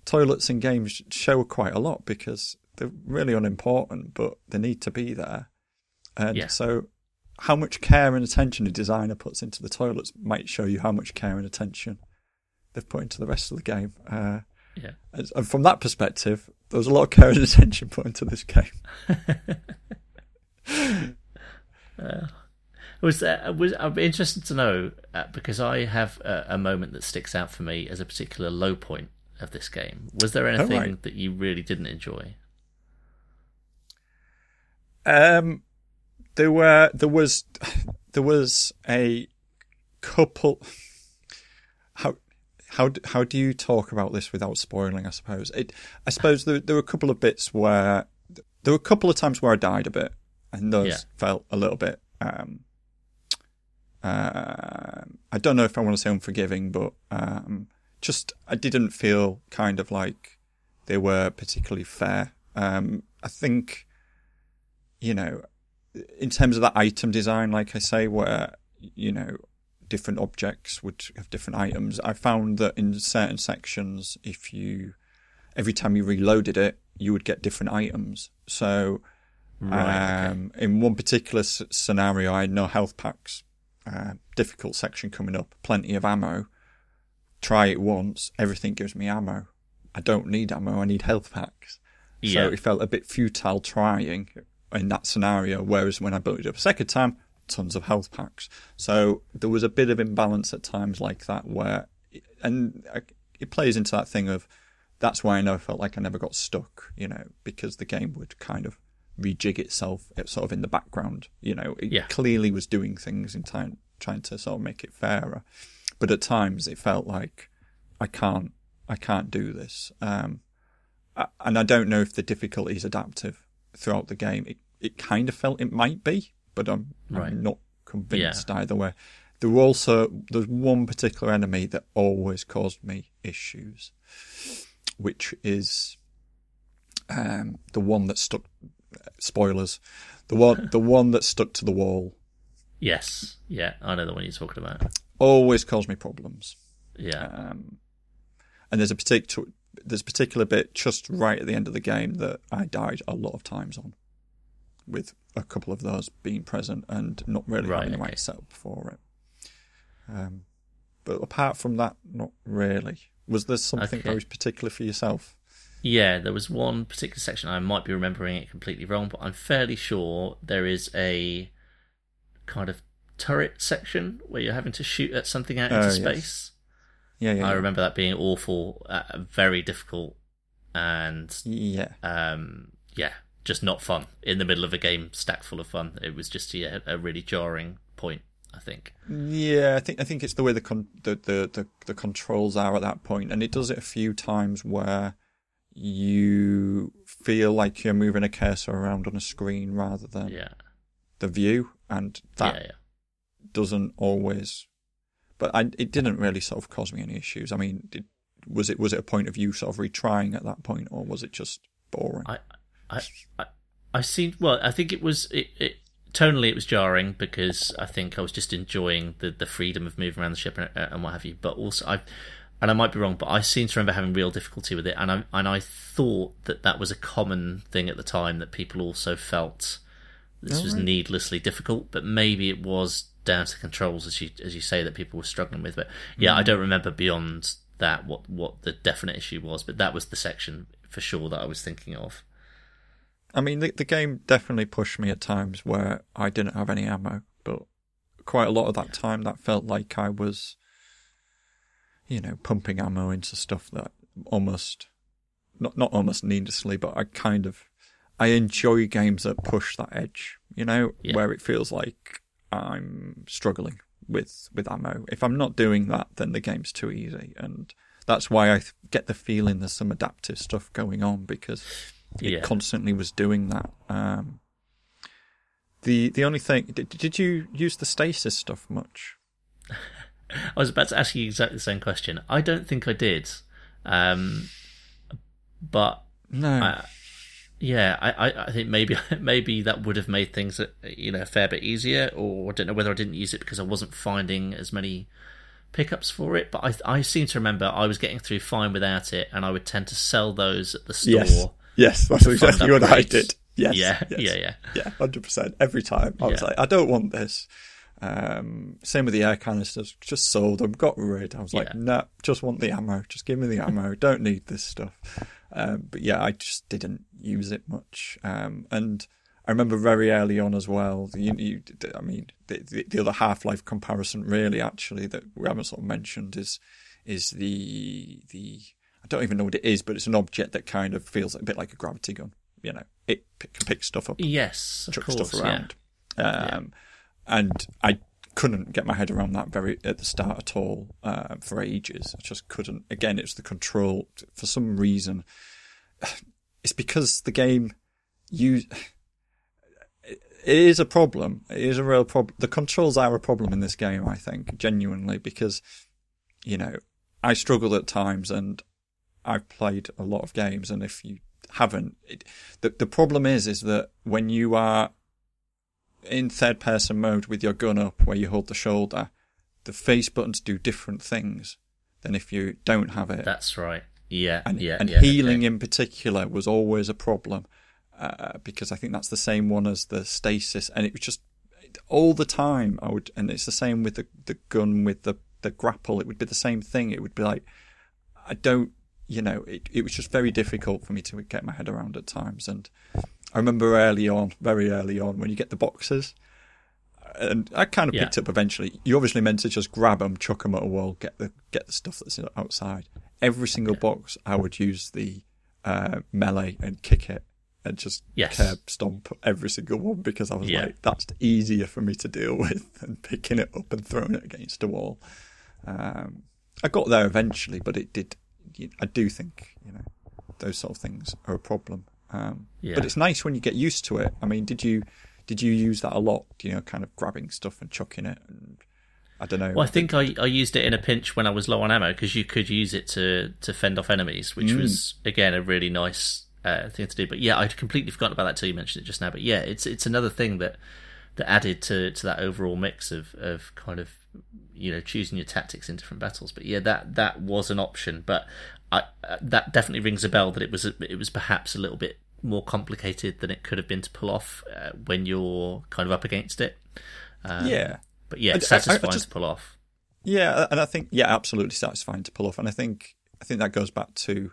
toilets in games show quite a lot because they're really unimportant, but they need to be there. And yeah. so how much care and attention a designer puts into the toilets might show you how much care and attention they've put into the rest of the game. Uh, yeah. And from that perspective, there was a lot of care and <laughs> attention put into this game. <laughs> uh, was that, was I'd be interested to know uh, because I have a, a, moment that sticks out for me as a particular low point of this game. Was there anything oh, right. that you really didn't enjoy? Um, there were there was <sighs> there was a couple. How how how do you talk about this without spoiling? I suppose it. I suppose there there were a couple of bits where there were a couple of times where I died a bit, and those yeah. felt a little bit. Um, uh, I don't know if I want to say unforgiving, but um, just I didn't feel kind of like they were particularly fair. Um, I think, you know, in terms of that item design, like I say, where you know different objects would have different items. I found that in certain sections, if you every time you reloaded it, you would get different items. So, right, um, okay. in one particular s- scenario, I had no health packs. Uh, difficult section coming up, plenty of ammo, try it once, everything gives me ammo. I don't need ammo, I need health packs. Yeah. So it felt a bit futile trying in that scenario, whereas when I built it up a second time, tons of health packs. So there was a bit of imbalance at times like that where, and it plays into that thing of, that's why I know I felt like I never got stuck, you know, because the game would kind of rejig itself sort of in the background. You know, it Yeah. clearly was doing things in time, trying to sort of make it fairer. But at times it felt like I can't, I can't do this. Um, and I don't know if the difficulty is adaptive throughout the game. It, it kind of felt it might be, but I'm, Right. I'm not convinced either way. There were also, there's one particular enemy that always caused me issues, which is, um, the one that stuck, spoilers, the one, the <laughs> one that stuck to the wall Yes. Yeah, I know the one you're talking about. always caused me problems. Yeah. Um, and there's a particular there's a particular bit just right at the end of the game that I died a lot of times on, with a couple of those being present and not really Right, having the okay. right setup for it. Um, but apart from that, not really. Was there something Okay. very particular for yourself? Yeah, there was one particular section. I might be remembering it completely wrong, but I'm fairly sure there is a kind of turret section where you're having to shoot at something out Oh, into yes. space. Yeah, yeah, I yeah. remember that being awful, uh, very difficult, and Yeah, um, yeah, just not fun in the middle of a game stacked full of fun. It was just yeah, a really jarring point. I think. Yeah, I think I think it's the way the con- the, the, the the controls are at that point, and it does it a few times where you feel like you're moving a cursor around on a screen rather than Yeah, the view, and that yeah, yeah. doesn't always. But I, it didn't really sort of cause me any issues. I mean, was it was it a point of you sort of retrying at that point, or was it just boring? I, I, I, I seemed well. I think it was it, it. Tonally, it was jarring because I think I was just enjoying the, the freedom of moving around the ship and, uh, and what have you. But also, I and I might be wrong, but I seem to remember having real difficulty with it, and I and I thought that that was a common thing at the time that people also felt this was Alright. needlessly difficult. But maybe it was down to controls, as you as you say, that people were struggling with. But yeah, I mm. don't remember beyond that what what the definite issue was. But that was the section for sure that I was thinking of. I mean, the, the game definitely pushed me at times where I didn't have any ammo, but quite a lot of that time that felt like I was, you know, pumping ammo into stuff that almost, not not almost needlessly, but I kind of, I enjoy games that push that edge, you know, Yeah. where it feels like I'm struggling with with ammo. If I'm not doing that, then the game's too easy, and that's why I th- get the feeling there's some adaptive stuff going on because it Yeah. constantly was doing that. Um, the the only thing did, did you use the stasis stuff much? <laughs> I was about to ask you exactly the same question. I don't think I did, um, but No. I, yeah, I, I, I think maybe <laughs> maybe that would have made things uh, you know a fair bit easier, or I don't know whether I didn't use it because I wasn't finding as many pickups for it. But I I seem to remember I was getting through fine without it, and I would tend to sell those at the store. yes, yes, that's exactly what I upgrades. did. Yes, yeah, yes. yeah, yeah. yeah, hundred percent. Every time I was Yeah. like, I don't want this. Um, same with the air canisters. Just sold them, got rid. I was like, Yeah. no, just want the ammo. Just give me the ammo. don't need this stuff. Um, but yeah, I just didn't use it much. Um, and I remember very early on as well. You, you, I mean, the, the, the other Half Life comparison, really, actually, that we haven't sort of mentioned is is the the. I don't even know what it is, but it's an object that kind of feels a bit like a gravity gun. You know, it can pick stuff up Yes, of chuck course, stuff yeah. around. Um, And I couldn't get my head around that very at the start at all uh, for ages. I just couldn't. Again, it's the control. For some reason, <sighs> it's because the game you. <sighs> It is a problem. It is a real problem. The controls are a problem in this game, I think, genuinely, because, you know, I struggle at times and I've played a lot of games, and if you haven't, it, the the problem is is that when you are in third person mode with your gun up, where you hold the shoulder, the face buttons do different things than if you don't have it. That's right. Yeah, and yeah, and yeah, healing okay. in particular was always a problem uh, because I think that's the same one as the stasis, and it was just all the time. I would, and it's the same with the the gun with the the grapple, it would be the same thing. It would be like, I don't, you know, it, it was just very difficult for me to get my head around at times. And I remember early on, very early on, when you get the boxes, and I kind of Yeah. picked up eventually. You obviously meant to just grab them, chuck them at a wall, get the get the stuff that's outside. Every single box, I would use the uh, melee and kick it, and just Yes. curb stomp every single one because I was Yeah. like, that's easier for me to deal <laughs> with than picking it up and throwing it against a wall. Um, I got there eventually, but it did. I do think you know those sort of things are a problem. Um, Yeah. But it's nice when you get used to it. I mean, did you did you use that a lot? You know, kind of grabbing stuff and chucking it, and I don't know. Well, I think I, I used it in a pinch when I was low on ammo because you could use it to, to fend off enemies, which Mm. was again a really nice uh, thing to do. But yeah, I'd completely forgotten about that till you mentioned it just now. But yeah, it's it's another thing that that added to, to that overall mix of, of kind of you know choosing your tactics in different battles. But yeah, that that was an option. But I, uh, that definitely rings a bell that it was a, it was perhaps a little bit more complicated than it could have been to pull off uh, when you're kind of up against it. Um, yeah, but yeah, I- I- I it's satisfying just- to pull off. yeah, and I think yeah, absolutely satisfying to pull off. And I think I think that goes back to.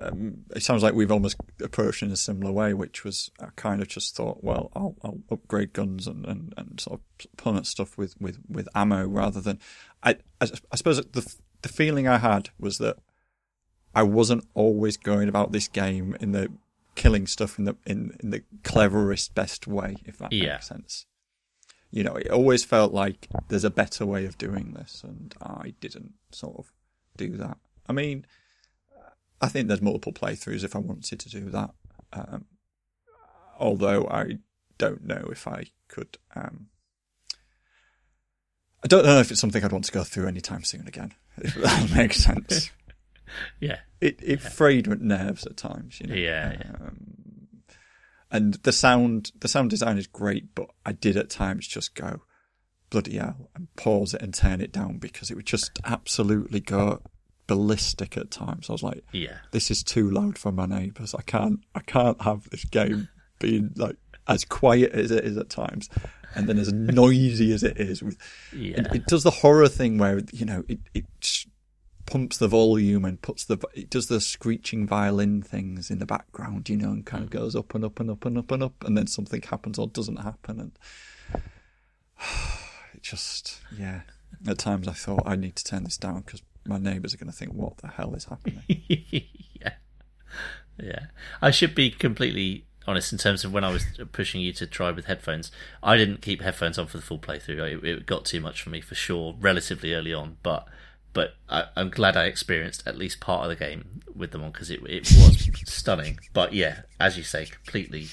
Um, it sounds like we've almost approached in a similar way, which was I kind of just thought, well, I'll, I'll upgrade guns and, and, and sort of plummet stuff with, with, with ammo rather than. I, I I suppose the the feeling I had was that I wasn't always going about this game in the killing stuff in the in, in the cleverest best way, if that Yeah. makes sense. You know, it always felt like there's a better way of doing this, and I didn't sort of do that. I mean, I think there's multiple playthroughs if I wanted to do that. Um, although I don't know if I could. Um, I don't know if it's something I'd want to go through anytime soon again. <laughs> If that <laughs> makes sense. <laughs> Yeah, It it frayed my nerves at times. You know. Yeah, yeah. Um, and the sound the sound design is great, but I did at times just go bloody hell and pause it and turn it down because it would just absolutely go ballistic at times. I was like, yeah, this is too loud for my neighbours. I can't I can't have this game <laughs> being like as quiet as it is at times and then as noisy as it is with <laughs> yeah. it, it does the horror thing where you know it it pumps the volume and puts the it does the screeching violin things in the background you know and kind of mm. goes up and up and up and up and up and then something happens or doesn't happen and <sighs> it just yeah at times I thought I need to turn this down because my neighbours are going to think what the hell is happening <laughs> yeah, yeah. I should be completely honest in terms of when I was pushing you to try with headphones. I didn't keep headphones on for the full playthrough. It, it got too much for me for sure, relatively early on. But but I, I'm glad I experienced at least part of the game with them on because it it was <laughs> stunning. But yeah, as you say, completely,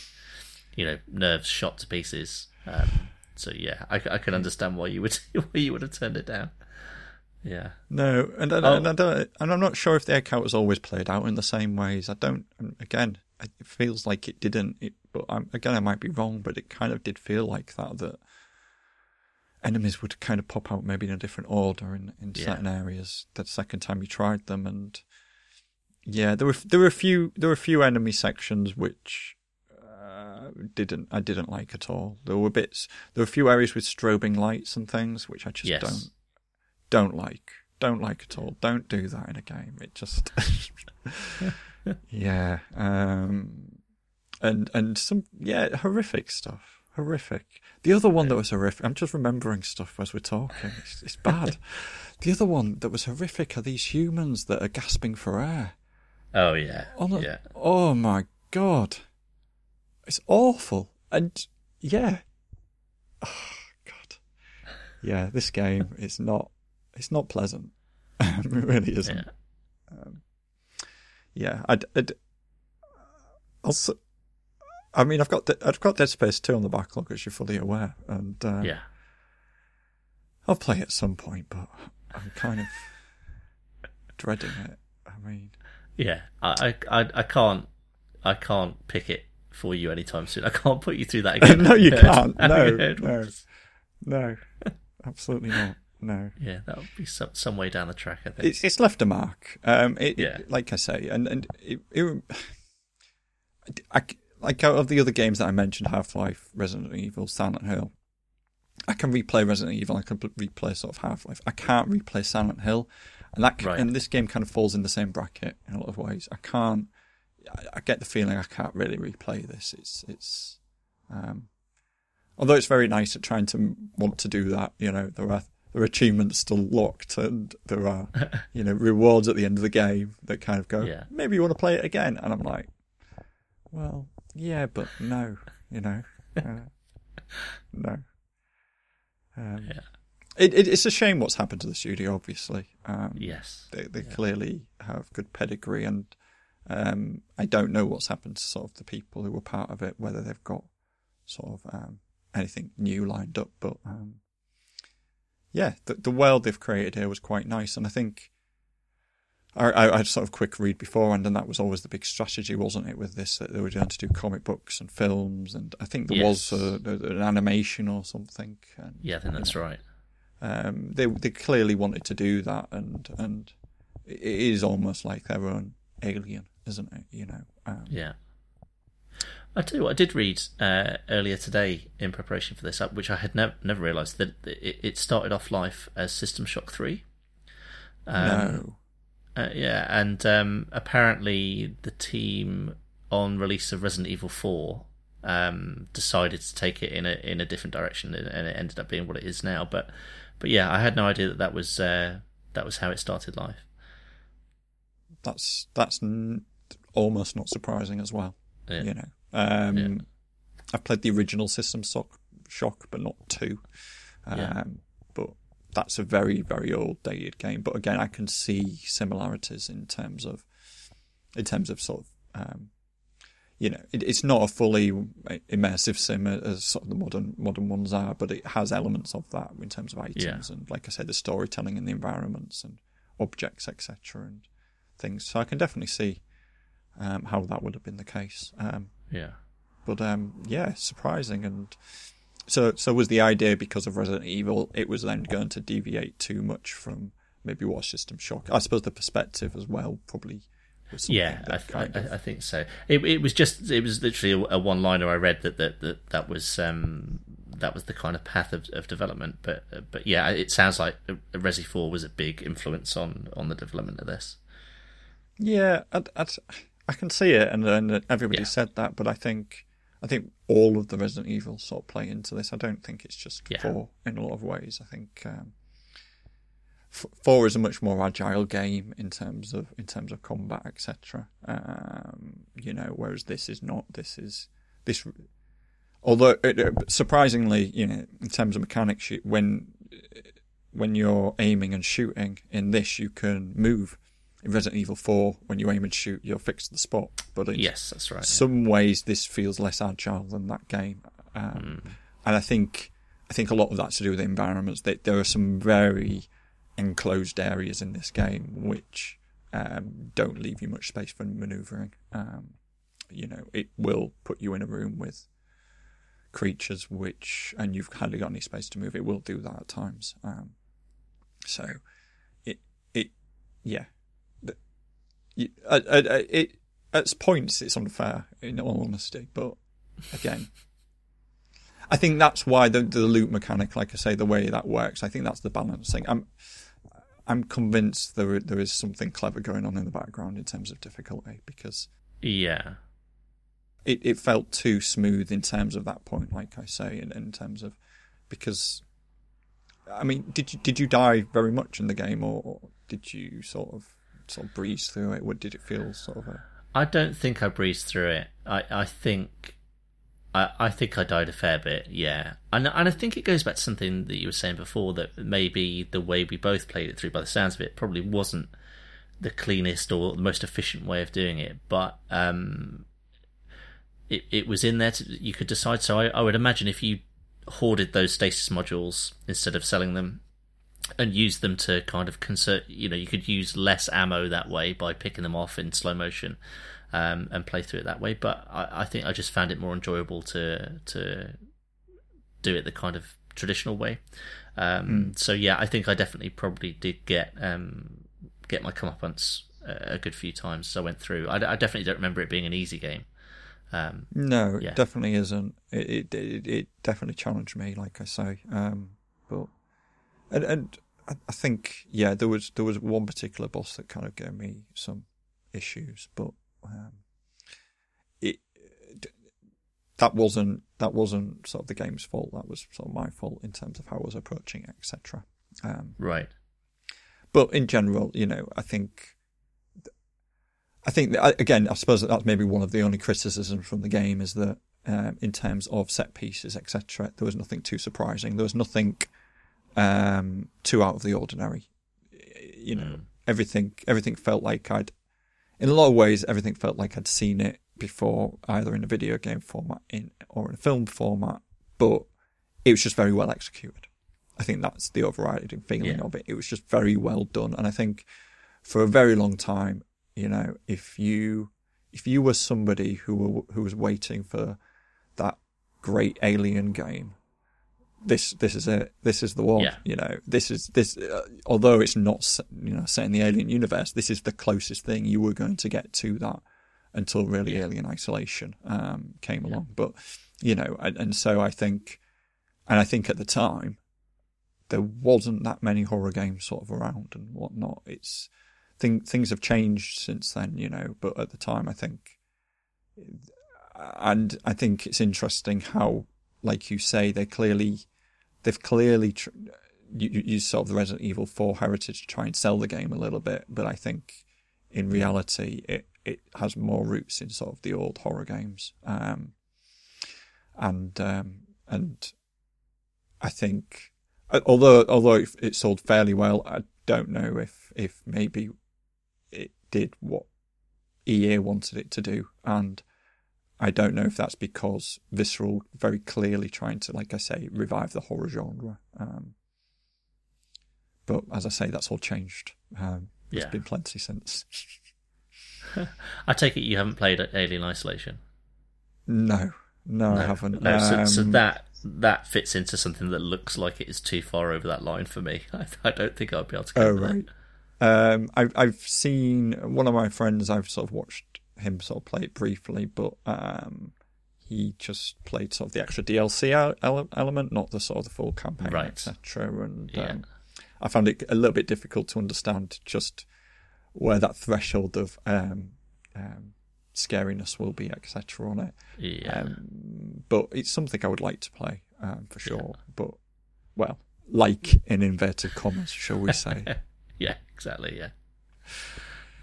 you know, nerves shot to pieces. Um, so yeah, I, I can understand why you would <laughs> why you would have turned it down. Yeah. No, and, and, Oh. and I don't, and I'm not sure if the account was always played out in the same ways. I don't. Again, it feels like it didn't. It, but I'm, again, I might be wrong, but it kind of did feel like that. That enemies would kind of pop out maybe in a different order in, in Yeah. certain areas the second time you tried them, and yeah, there were there were a few there were a few enemy sections which uh, didn't I didn't like at all. There were bits. There were a few areas with strobing lights and things which I just Yes. don't don't like. Don't like at all. Don't do that in a game. It just <laughs> yeah. Um and and some yeah, horrific stuff. Horrific. The other one that was horrific. I'm just remembering stuff as we're talking. It's, it's bad. the other one that was horrific are these humans that are gasping for air. Oh yeah. On a, yeah. Oh my god. It's awful. And yeah. <sighs> Oh god. Yeah, this game is not it's not pleasant. <laughs> it really isn't. Yeah. Yeah, I'd, I'd also I mean I've got I've got Dead Space 2 on the backlog as you're fully aware and uh, Yeah. I'll play it at some point but I'm kind of dreading it. I mean Yeah, I, I, I- can't, I can't pick it for you anytime soon. I can't put you through that again. <laughs> no, you can't. <laughs> No, no, no, absolutely not. No, Yeah, that would be some some way down the track. I think. it's it's left a mark. Um, it, Yeah. like I say, and and it, it <sighs> I, like out of the other games that I mentioned, Half Life, Resident Evil, Silent Hill, I can replay Resident Evil. I can replay sort of Half Life. I can't replay Silent Hill, and that Right. and this game kind of falls in the same bracket in a lot of ways. I can't. I, I get the feeling I can't really replay this. It's it's. Um, although it's very nice at trying to want to do that, you know, there are there are achievements still locked, and there are <laughs> you know rewards at the end of the game that kind of go. Yeah. Maybe you want to play it again, and I'm like, well, yeah, but no, you know, uh, <laughs> no. Um, Yeah. it, it, it's a shame what's happened to the studio. Obviously, um, Yes. they they Yeah. clearly have good pedigree, and um, I don't know what's happened to sort of the people who were part of it, whether they've got sort of um, anything new lined up. But um, yeah, the the world they've created here was quite nice, and I think. I, I, I had sort of quick read beforehand, and that was always the big strategy, wasn't it? With this, that they were going to do comic books and films, and I think there Yes. was a- an animation or something. And, Yeah, I think that's right. um, they they clearly wanted to do that, and and it is almost like their own alien, isn't it? You know. Um, Yeah. I tell you what, I did read uh, earlier today in preparation for this, uh, which I had never never realised that it, it started off life as System Shock Three. Um, no. Uh, yeah, and um, apparently the team on release of Resident Evil Four um, decided to take it in a in a different direction, and and it ended up being what it is now. But but yeah, I had no idea that that was uh, that was how it started life. That's that's n- almost not surprising as well. Yeah. You know. Um, Yeah. I've played the original System Shock, Shock, but not two. Um, Yeah. But that's a very very old dated game. But again, I can see similarities in terms of in terms of sort of. Um, you know, it, it's not a fully immersive sim as sort of the modern modern ones are, but it has elements of that in terms of items and, like I said, the storytelling and the environments and objects, etc., and things. So I can definitely see um, how that would have been the case. Um, Yeah. but um, yeah, surprising. And so, so was the idea because of Resident Evil, it was then going to deviate too much from maybe what System Shock. I suppose the perspective as well probably. Was Yeah, I, kind I, I think so. It, it was just it was literally a, a one liner I read that that that, that was um, that was the kind of path of, of development. But but yeah, it sounds like Resi Four was a big influence on on the development of this. Yeah, I'd, I, I can see it, and, and everybody Yeah. said that, but I think I think all of the Resident Evil sort of play into this. I don't think it's just Yeah. four in a lot of ways. I think um, f- four is a much more agile game in terms of in terms of combat, etc. Um, you know, whereas this is not. This is this. Although it, it- surprisingly, you know, in terms of mechanics, when when you're aiming and shooting in this, you can move. In Resident Evil 4, when you aim and shoot, you're fixed to the spot. But in Yes, that's right. some ways, this feels less agile than that game. Um, And I think I think a lot of that's to do with the environments. That there are some very enclosed areas in this game which um, don't leave you much space for manoeuvring. Um, you know, it will put you in a room with creatures which, and you've hardly got any space to move. It will do that at times. Um, so, it it yeah, you, uh, uh, uh, it at points it's unfair in all honesty, but again. I think that's why the the loot mechanic, like I say, the way that works. I think that's the balancing. I'm I'm convinced there there is something clever going on in the background in terms of difficulty because Yeah, it, it felt too smooth in terms of that point, like I say, in, in terms of because I mean, did you did you die very much in the game, or, or did you sort of sort of breeze through it? What did it feel sort of a I don't think I breezed through it. I I think. I, I think I died a fair bit, yeah, and and I think it goes back to something that you were saying before that maybe the way we both played it through, by the sounds of it, probably wasn't the cleanest or the most efficient way of doing it, but um, it it was in there. To, you could decide. So I, I would imagine if you hoarded those stasis modules instead of selling them, and use them to kind of conserve, you know, you could use less ammo that way by picking them off in slow motion. Um, and play through it that way, but I, I think I just found it more enjoyable to to do it the kind of traditional way. Um, So yeah, I think I definitely probably did get um, get my comeuppance a, a good few times as I went through. I, I definitely don't remember it being an easy game, Um, No, Yeah. it definitely isn't. It, it it it definitely challenged me, like I say. Um, but and and I think yeah, there was there was one particular boss that kind of gave me some issues, but um, it that wasn't that wasn't sort of the game's fault. That was sort of my fault in terms of how I was approaching it, etc. Um, right. but in general, you know, I think, I think that, again, I suppose that that's maybe one of the only criticisms from the game is that um, in terms of set pieces, etc., there was nothing too surprising. There was nothing um, too out of the ordinary. You know, Mm. everything everything felt like I'd, in a lot of ways, everything felt like I'd seen it before, either in a video game format in or in a film format. But it was just very well executed. I think that's the overriding feeling Yeah. of it. It was just very well done, and I think for a very long time, you know, if you if you were somebody who were, who was waiting for that great alien game, this this is it. This is the one. Yeah. You know, this is this. Uh, although it's not you know set in the alien universe, this is the closest thing you were going to get to that until really Yeah. Alien Isolation um, came along. But you know, and, and so I think, and I think at the time there wasn't that many horror games sort of around and whatnot. It's thing, things have changed since then, you know. But at the time, I think, and I think it's interesting how, like you say, they clearly, they've clearly. Tr- you sort of the Resident Evil 4 heritage to try and sell the game a little bit, but I think in reality it, it has more roots in sort of the old horror games. Um, and um, and I think uh, although although it, it sold fairly well, I don't know if if maybe it did what EA wanted it to do, and I don't know if that's because Visceral very clearly trying to, like I say, revive the horror genre. Um, but as I say, that's all changed. Um, there's Yeah. been plenty since. <laughs> I take it you haven't played Alien Isolation. No, no, I haven't. No, so, so Um, that that fits into something that looks like it is too far over that line for me. <laughs> I, I don't think I'd be able to. Oh right. it. Um, I've I've seen one of my friends. I've sort of watched him sort of play it briefly, but um, he just played sort of the extra DLC ele- element, not the sort of the full campaign, Right. etc. And Yeah. um, I found it a little bit difficult to understand just where that threshold of um, um, scariness will be, etc. On it. Yeah. Um, but it's something I would like to play um, for sure. But well, like in inverted commas, shall we say? <laughs> yeah. Exactly. Yeah.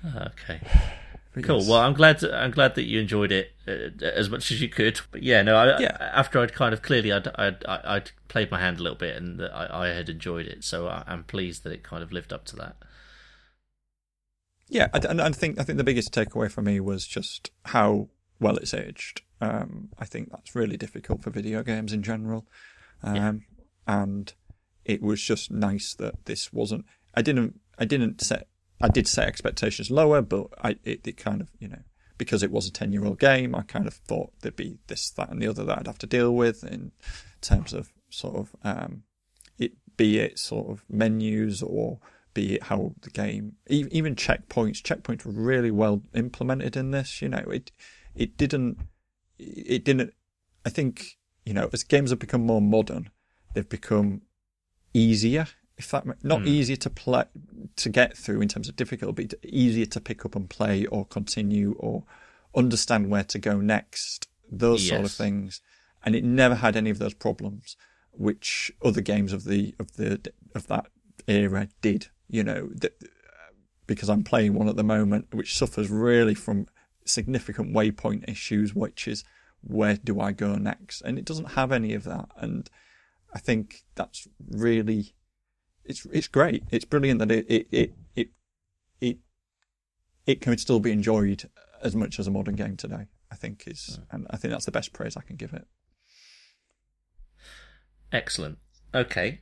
Okay. <sighs> <sighs> <sighs> But Cool. yes. Well, I'm glad. I'm glad that you enjoyed it uh, as much as you could. But yeah, no. I, Yeah. After I'd kind of clearly, I'd, I'd, I'd played my hand a little bit, and that I, I had enjoyed it. So I, I'm pleased that it kind of lived up to that. Yeah, I- and I think I think the biggest takeaway for me was just how well it's aged. Um, I think that's really difficult for video games in general, um, Yeah. and it was just nice that this wasn't. I didn't. I didn't set. I did set expectations lower, but I it, it kind of you know because it was a ten year old game. I kind of thought there'd be this, that, and the other that I'd have to deal with in terms of sort of um, it be it sort of menus or be it how the game even checkpoints checkpoints were really well implemented in this you know it it didn't it didn't i think you know as games have become more modern they've become easier if that not Hmm. easier to play to get through in terms of difficulty but easier to pick up and play or continue or understand where to go next those sort of things and it never had any of those problems which other games of the of the of that era did. You know, th- because I'm playing one at the moment which suffers really from significant waypoint issues, which is where do I go next? And it doesn't have any of that. And I think that's really it's it's great. It's brilliant that it it it it it, it can still be enjoyed as much as a modern game today. I think is, and I think that's the best praise I can give it. Excellent. Okay.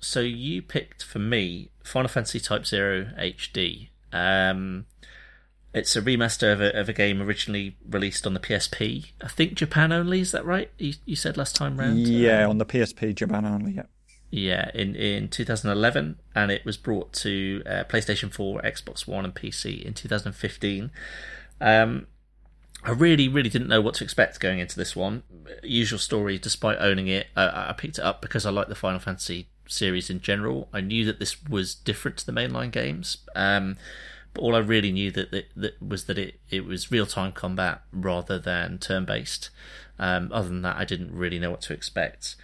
So you picked for me Final Fantasy Type Zero HD. Um, it's a remaster of a, of a game originally released on the PSP. I think Japan only. Is that right? You, you said last time round. Yeah, Um, on the PSP Japan only. Yeah. Yeah, in in 2011, and it was brought to uh, PlayStation 4, Xbox One, and PC in 2015. Um, I really, really didn't know what to expect going into this one. Usual story, despite owning it, uh, I picked it up because I like the Final Fantasy series in general. I knew that this was different to the mainline games, um, but all I really knew that, that, that was that it, it was real time combat rather than turn based. Um, other than that, I didn't really know what to expect.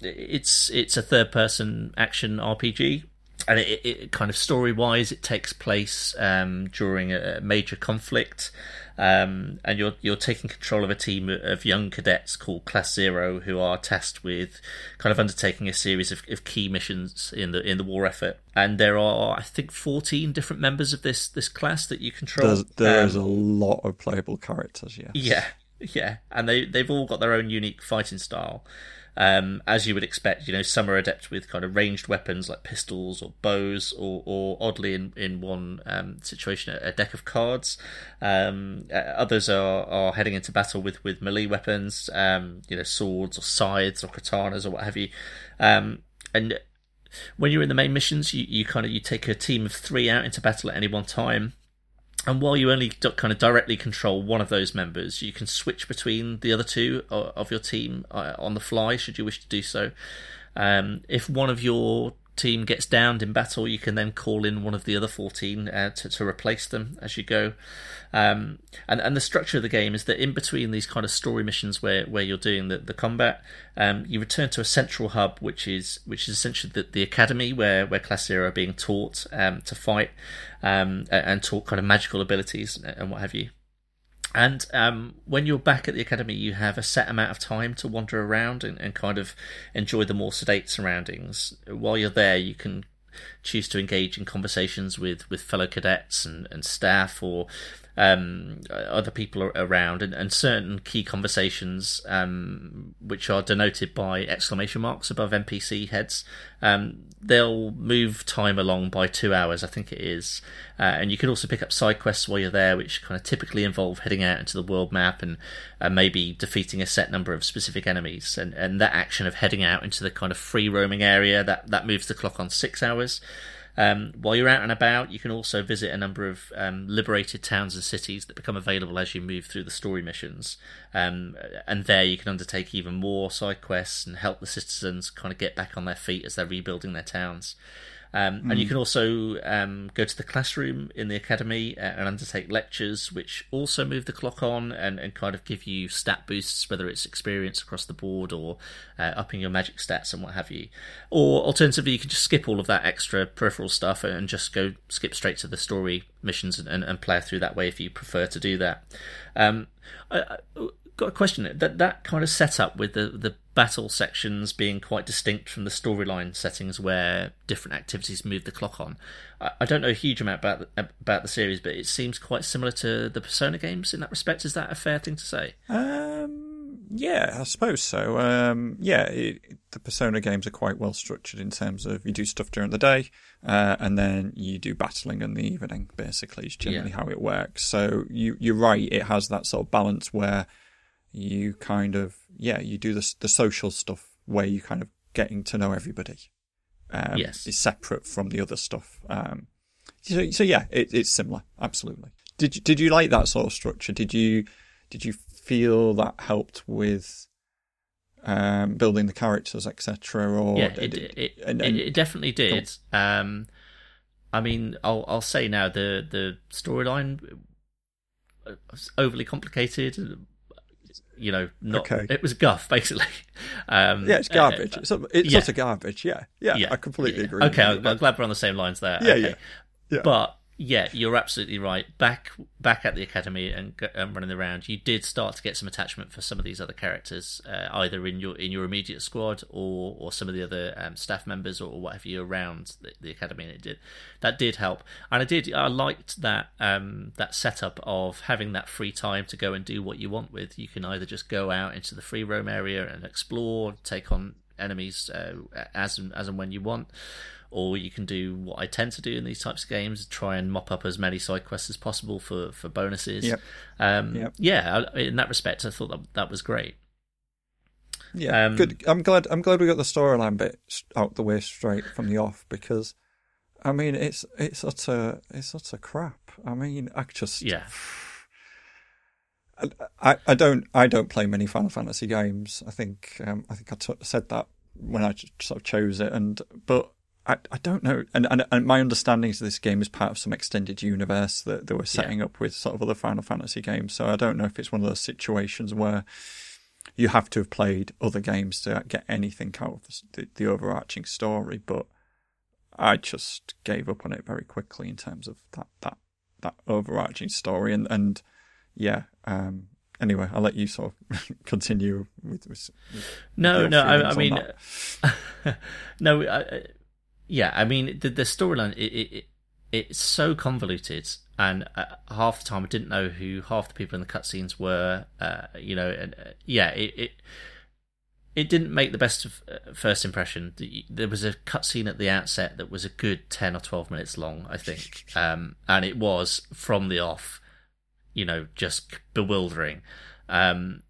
It's it's a third person action RPG and it, it, kind of story wise, it takes place um, during a major conflict, um, and you're you're taking control of a team of young cadets called Class Zero, who are tasked with kind of undertaking a series of, of key missions in the in the war effort. And there are, I think, fourteen different members of this this class that you control. There's, there's um, a lot of playable characters. Yes. Yeah, yeah, and they they've all got their own unique fighting style. Um, as you would expect, you know, some are adept with kind of ranged weapons like pistols or bows, or, or oddly in in one um, situation, a deck of cards. Um, uh, others are, are heading into battle with with melee weapons, um, you know, swords or scythes or katanas or what have you. Um, and when you're in the main missions, you, you kind of you take a team of three out into battle at any one time and while you only kind of directly control one of those members, you can switch between the other two of your team uh, on the fly, should you wish to do so. Um, if one of your team gets downed in battle, you can then call in one of the other 14 uh, to, to replace them as you go. Um, and, and the structure of the game is that in between these kind of story missions where, where you're doing the, the combat, um, you return to a central hub, which is which is essentially the, the academy where, where Class Zero are being taught um, to fight um, and taught kind of magical abilities and what have you. And um, when you're back at the academy, you have a set amount of time to wander around and, and kind of enjoy the more sedate surroundings. While you're there, you can choose to engage in conversations with, with fellow cadets and, and staff or um, other people around, and, and certain key conversations um, which are denoted by exclamation marks above NPC heads. Um, they'll move time along by two hours, I think it is. Uh, and you can also pick up side quests while you're there, which kind of typically involve heading out into the world map and uh, maybe defeating a set number of specific enemies. And, and that action of heading out into the kind of free roaming area that that moves the clock on six hours. Um, while you're out and about, you can also visit a number of um, liberated towns and cities that become available as you move through the story missions. Um, and there you can undertake even more side quests and help the citizens kind of get back on their feet as they're rebuilding their towns. Um, mm. And you hmm. can also um, go to the classroom in the academy uh, and undertake lectures, which also move the clock on and, and kind of give you stat boosts, whether it's experience across the board or uh, upping your magic stats and what have you. Or alternatively, you can just skip all of that extra peripheral stuff and just go skip straight to the story missions and, and, and play through that way if you prefer to do that. Um, I, I, got a question that that kind of setup with the the battle sections being quite distinct from the storyline settings where different activities move the clock on. I, I don't know a huge amount about the, about the series, but it seems quite similar to the Persona games in that respect. Is that a fair thing to say? Um, yeah, I suppose so. Um, yeah, it, the Persona games are quite well structured in terms of you do stuff during the day, uh, and then you do battling in the evening. Basically, is generally yeah. how it works. So you you're right. It has that sort of balance where you kind of yeah you do the the social stuff where you kind of getting to know everybody. Um, yes, is separate from the other stuff. Um, so, so yeah, it, it's similar. Absolutely. Did you, did you like that sort of structure? Did you did you feel that helped with um, building the characters, etc.? Or yeah, it it, it, and, and, it, definitely did. Um, I mean, I'll I'll say now the the storyline overly complicated you know, not okay. it was guff <laughs> basically. Um, yeah, it's garbage. Uh, it's it's yeah. utter garbage. Yeah, yeah, yeah. I completely yeah. agree. Okay, I'm, I'm glad we're on the same lines there. Yeah, okay. yeah. yeah. But yeah, you're absolutely right. Back back at the academy and, and running around, you did start to get some attachment for some of these other characters, uh, either in your in your immediate squad or or some of the other um, staff members or whatever you around the, the, academy. And it did that did help, and I did I liked that um, that setup of having that free time to go and do what you want with. You can either just go out into the free roam area and explore, take on enemies uh, as and, as and when you want or you can do what I tend to do in these types of games: try and mop up as many side quests as possible for for bonuses. Yep. Um, yep. Yeah, in that respect, I thought that that was great. Yeah, um, good. I'm glad. I'm glad we got the storyline bit out the way straight from the off because, I mean, it's it's utter it's utter crap. I mean, I just yeah. I, I don't I don't play many Final Fantasy games. I think um, I think I t- said that when I sort of chose it, and but I, I don't know. And, and and my understanding is this game is part of some extended universe that they were setting yeah. up with sort of other Final Fantasy games. So I don't know if it's one of those situations where you have to have played other games to get anything out of the, the overarching story. But I just gave up on it very quickly in terms of that that that overarching story and and yeah. Um, anyway, I'll let you sort of <laughs> continue with. with, with no, no, I, I mean, <laughs> no, I, yeah, I mean the the storyline it, it, it's so convoluted, and uh, half the time I didn't know who half the people in the cutscenes were. Uh, you know, and uh, yeah, it, it it didn't make the best of, uh, first impression. There was a cutscene at the outset that was a good ten or twelve minutes long, I think, <laughs> um, and it was from the off, you know, just bewildering. Um,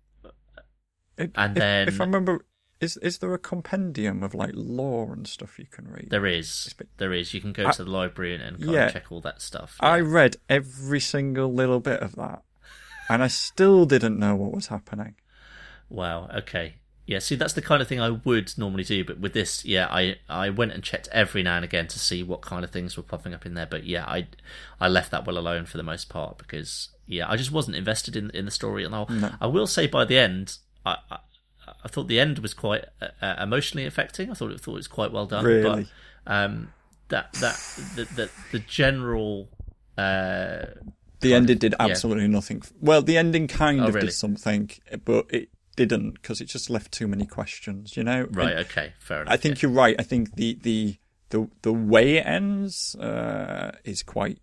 it, and if, then, if I remember, is is there a compendium of like lore and stuff you can read? There is. There is. You can go I, to the library and, and yeah, check all that stuff. Yeah. I read every single little bit of that, and I still didn't know what was happening. Wow. Okay. Yeah, see, that's the kind of thing I would normally do, but with this, yeah, I, I went and checked every now and again to see what kind of things were popping up in there. But yeah, I I left that well alone for the most part because yeah, I just wasn't invested in in the story. And no. I will say by the end, I, I, I thought the end was quite uh, uh, emotionally affecting. I thought it thought it was quite well done. Really, but, um, that that the the, the general. Uh, the ending did absolutely yeah. nothing. Well, the ending kind oh, of really? did something, but it didn't because it just left too many questions. You know, right? And okay, fair enough. I think yeah. you're right. I think the the the the way it ends uh, is quite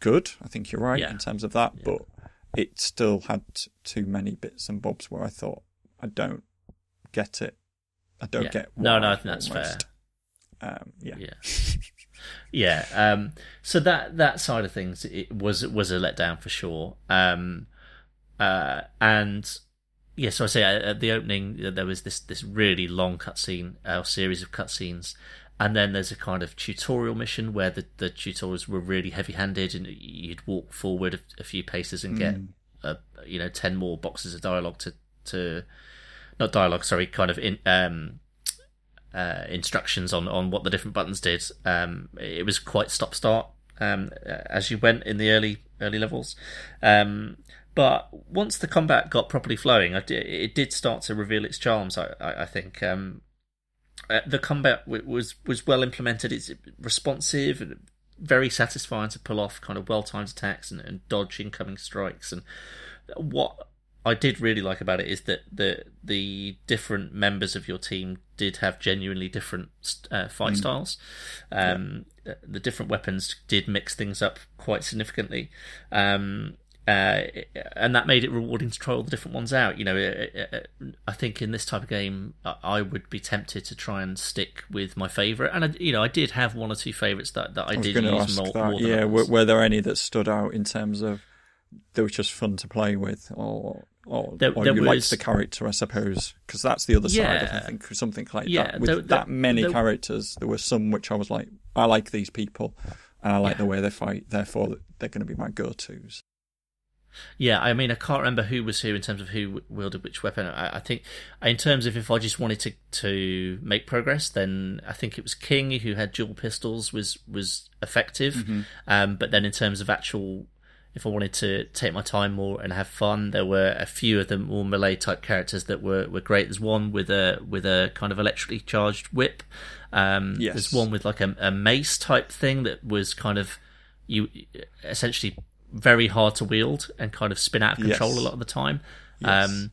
good. I think you're right yeah. in terms of that, yeah. but it still had too many bits and bobs where I thought I don't get it. I don't get. no, no, I think that's almost. fair. Um, yeah. Yeah. <laughs> yeah. Um, so that that side of things it was was a letdown for sure. Um, uh, and yeah, so I say at the opening there was this this really long cutscene, a uh, series of cutscenes, and then there's a kind of tutorial mission where the, the tutorials were really heavy handed, and you'd walk forward a, a few paces and get mm. uh, you know ten more boxes of dialogue to to not dialogue, sorry, kind of in um uh, instructions on on what the different buttons did. Um, it was quite stop start um as you went in the early early levels. Um, but once the combat got properly flowing, it did start to reveal its charms. I, I, think um, uh, the combat was was well implemented. It's responsive and very satisfying to pull off kind of well timed attacks and, and dodge incoming strikes. And what I did really like about it is that the the different members of your team did have genuinely different uh, fight mm. styles. Um, yeah. The different weapons did mix things up quite significantly. Um, uh, and that made it rewarding to try all the different ones out. You know, I think in this type of game, I would be tempted to try and stick with my favourite. And I, you know, I did have one or two favourites that, that I, I did use more, more, yeah, were, were, there any that stood out in terms of they were just fun to play with, or or, there, or there you was, liked the character, I suppose? Because that's the other yeah, side. I think something like yeah, that with there, that many characters, there were some which I was like, I like these people, and I like yeah. the way they fight. Therefore, they're going to be my go-tos. Yeah, I mean, I can't remember who was who in terms of who wielded which weapon. I, I, think, in terms of if I just wanted to to make progress, then I think it was King who had dual pistols was was effective. Mm-hmm. Um, but then in terms of actual, if I wanted to take my time more and have fun, there were a few of the more melee type characters that were, were great. There's one with a with a kind of electrically charged whip. Um, yes. There's one with like a, a mace type thing that was kind of you essentially very hard to wield and kind of spin out of control yes. a lot of the time. Yes. Um,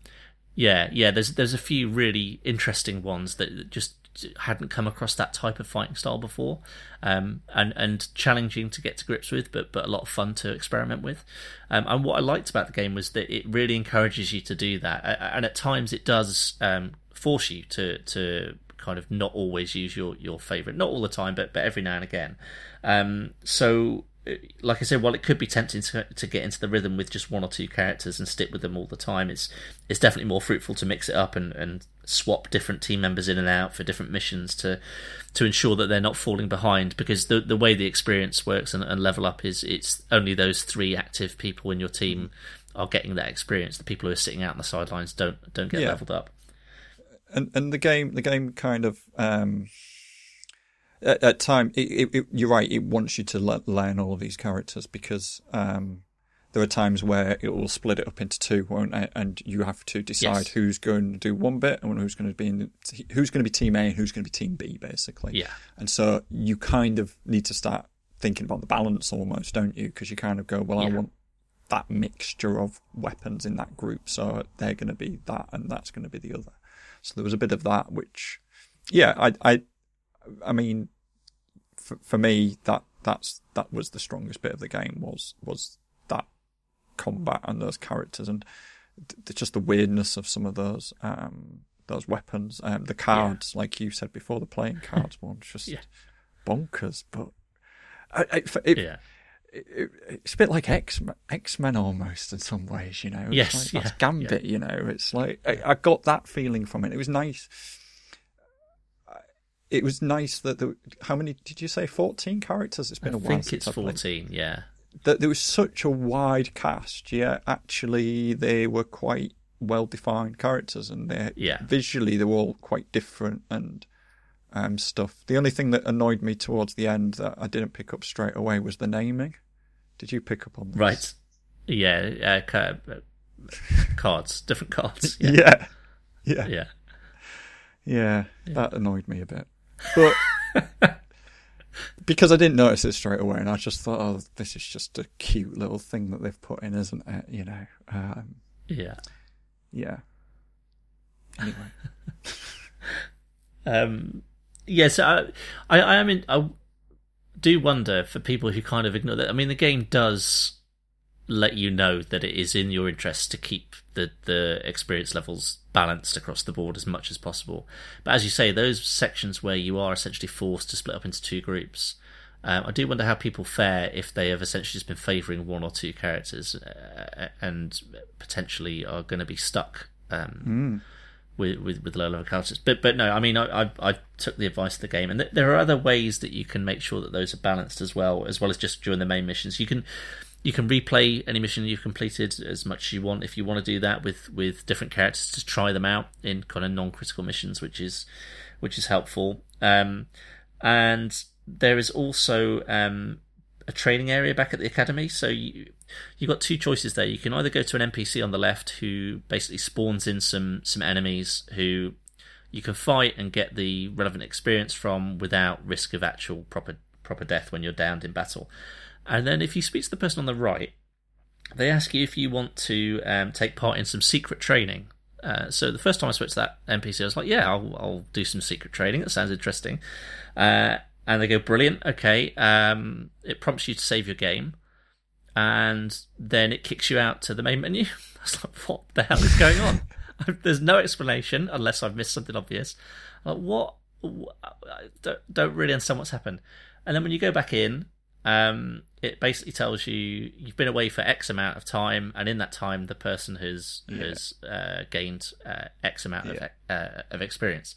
yeah, yeah. There's there's a few really interesting ones that just hadn't come across that type of fighting style before, um, and and challenging to get to grips with, but but a lot of fun to experiment with. Um, and what I liked about the game was that it really encourages you to do that, and at times it does um, force you to to kind of not always use your your favorite, not all the time, but but every now and again. Um, so like I said, while it could be tempting to, to get into the rhythm with just one or two characters and stick with them all the time, it's it's definitely more fruitful to mix it up and, and swap different team members in and out for different missions to to ensure that they're not falling behind. Because the the way the experience works and, and level up is it's only those three active people in your team are getting that experience. The people who are sitting out on the sidelines don't don't get Yeah. leveled up. and and the game the game kind of um at, at time it, it, it, you're right it wants you to le- learn all of these characters because um there are times where it will split it up into two won't it? And you have to decide Yes. who's going to do one bit and who's going to be in who's going to be team A and who's going to be team B basically. Yeah. and so you kind of need to start thinking about the balance almost don't you? Because you kind of go well I want that mixture of weapons in that group so they're going to be that and that's going to be the other. So there was a bit of that, which, yeah, I, I, I mean, for, for me, that that's that was the strongest bit of the game was was that combat and those characters and th- just the weirdness of some of those um those weapons, um, the cards, like you said before, the playing <laughs> cards one, just Yeah. bonkers. But I, I, it, Yeah. it, it's a bit like X X Men almost in some ways, you know. It's Yes, like, that's yeah, Gambit, you know. It's like I, I got that feeling from it. It was nice. I- It was nice that the how many did you say? Fourteen characters. It's been I a while think since it's I've played. fourteen. Yeah. That there was such a wide cast. Yeah, actually, they were quite well defined characters, and they Yeah. visually they were all quite different and um, stuff. The only thing that annoyed me towards the end that I didn't pick up straight away was the naming. Did you pick up on this? Right. Yeah. Uh, <laughs> cards, different cards. <laughs> Yeah. Yeah. Yeah. yeah. Yeah. That annoyed me a bit. But because I didn't notice it straight away and I just thought, oh, this is just a cute little thing that they've put in, isn't it? You know. Um, Yeah. yeah. Anyway. <laughs> Um, yes, I, I, I am in, I do wonder for people who kind of ignore that. I mean, the game does let you know that it is in your interest to keep the the experience levels balanced across the board as much as possible. But as you say, those sections where you are essentially forced to split up into two groups. Um, I do wonder how people fare if they have essentially just been favouring one or two characters uh, and potentially are going to be stuck um, with, with with low level characters. But but no, I mean I I, I took the advice of the game, and th- there are other ways that you can make sure that those are balanced as well, as well as just during the main missions. You can you can replay any mission you've completed as much as you want if you want to do that with with different characters to try them out in kind of non critical missions, which is which is helpful. Um, and there is also um, a training area back at the academy. So you you got two choices there. You can either go to an NPC on the left who basically spawns in some some enemies who you can fight and get the relevant experience from without risk of actual proper proper death when you're downed in battle. And then if you speak to the person on the right, they ask you if you want to um, take part in some secret training. Uh, so the first time I spoke to that NPC, I was like, "Yeah, I'll, I'll do some secret training. That sounds interesting." Uh, and they go, "Brilliant. Okay." Um, it prompts you to save your game, and then it kicks you out to the main menu. <laughs> I was like, "What the hell is going on?" <laughs> <laughs> There's no explanation unless I've missed something obvious. I'm like, what? I don't, don't really understand what's happened. And then when you go back in, um, it basically tells you you've been away for X amount of time, and in that time, the person has has uh, gained uh, X amount of uh, of experience.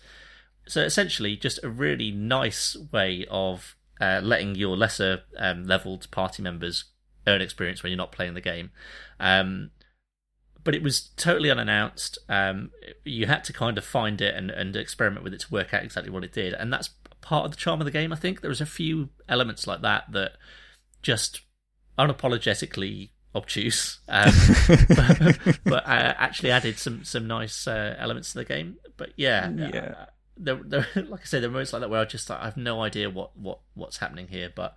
So essentially, just a really nice way of uh, letting your lesser um, leveled party members earn experience when you're not playing the game. Um, but it was totally unannounced. Um, you had to kind of find it and, and experiment with it to work out exactly what it did, and that's part of the charm of the game. I think there was a few elements like that that just unapologetically obtuse, um, <laughs> but, but uh, actually added some some nice uh, elements to the game. But yeah, Yeah. uh, there, there, <laughs> like I say, there are moments like that where I just like, I have no idea what, what what's happening here, but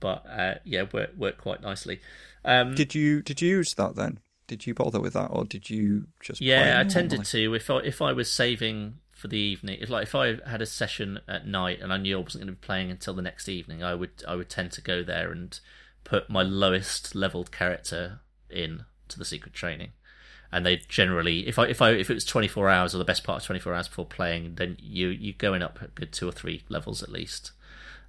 but uh, yeah, worked worked quite nicely. Um, Did you did you use that then? Did you bother with that, or did you just? Yeah, I tended to. If I if I was saving for the evening, if like if I had a session at night and I knew I wasn't going to be playing until the next evening, I would I would tend to go there and put my lowest leveled character in to the secret training. And they generally, if I if I if it was twenty four hours or the best part of twenty four hours before playing, then you you're going up a good two or three levels at least.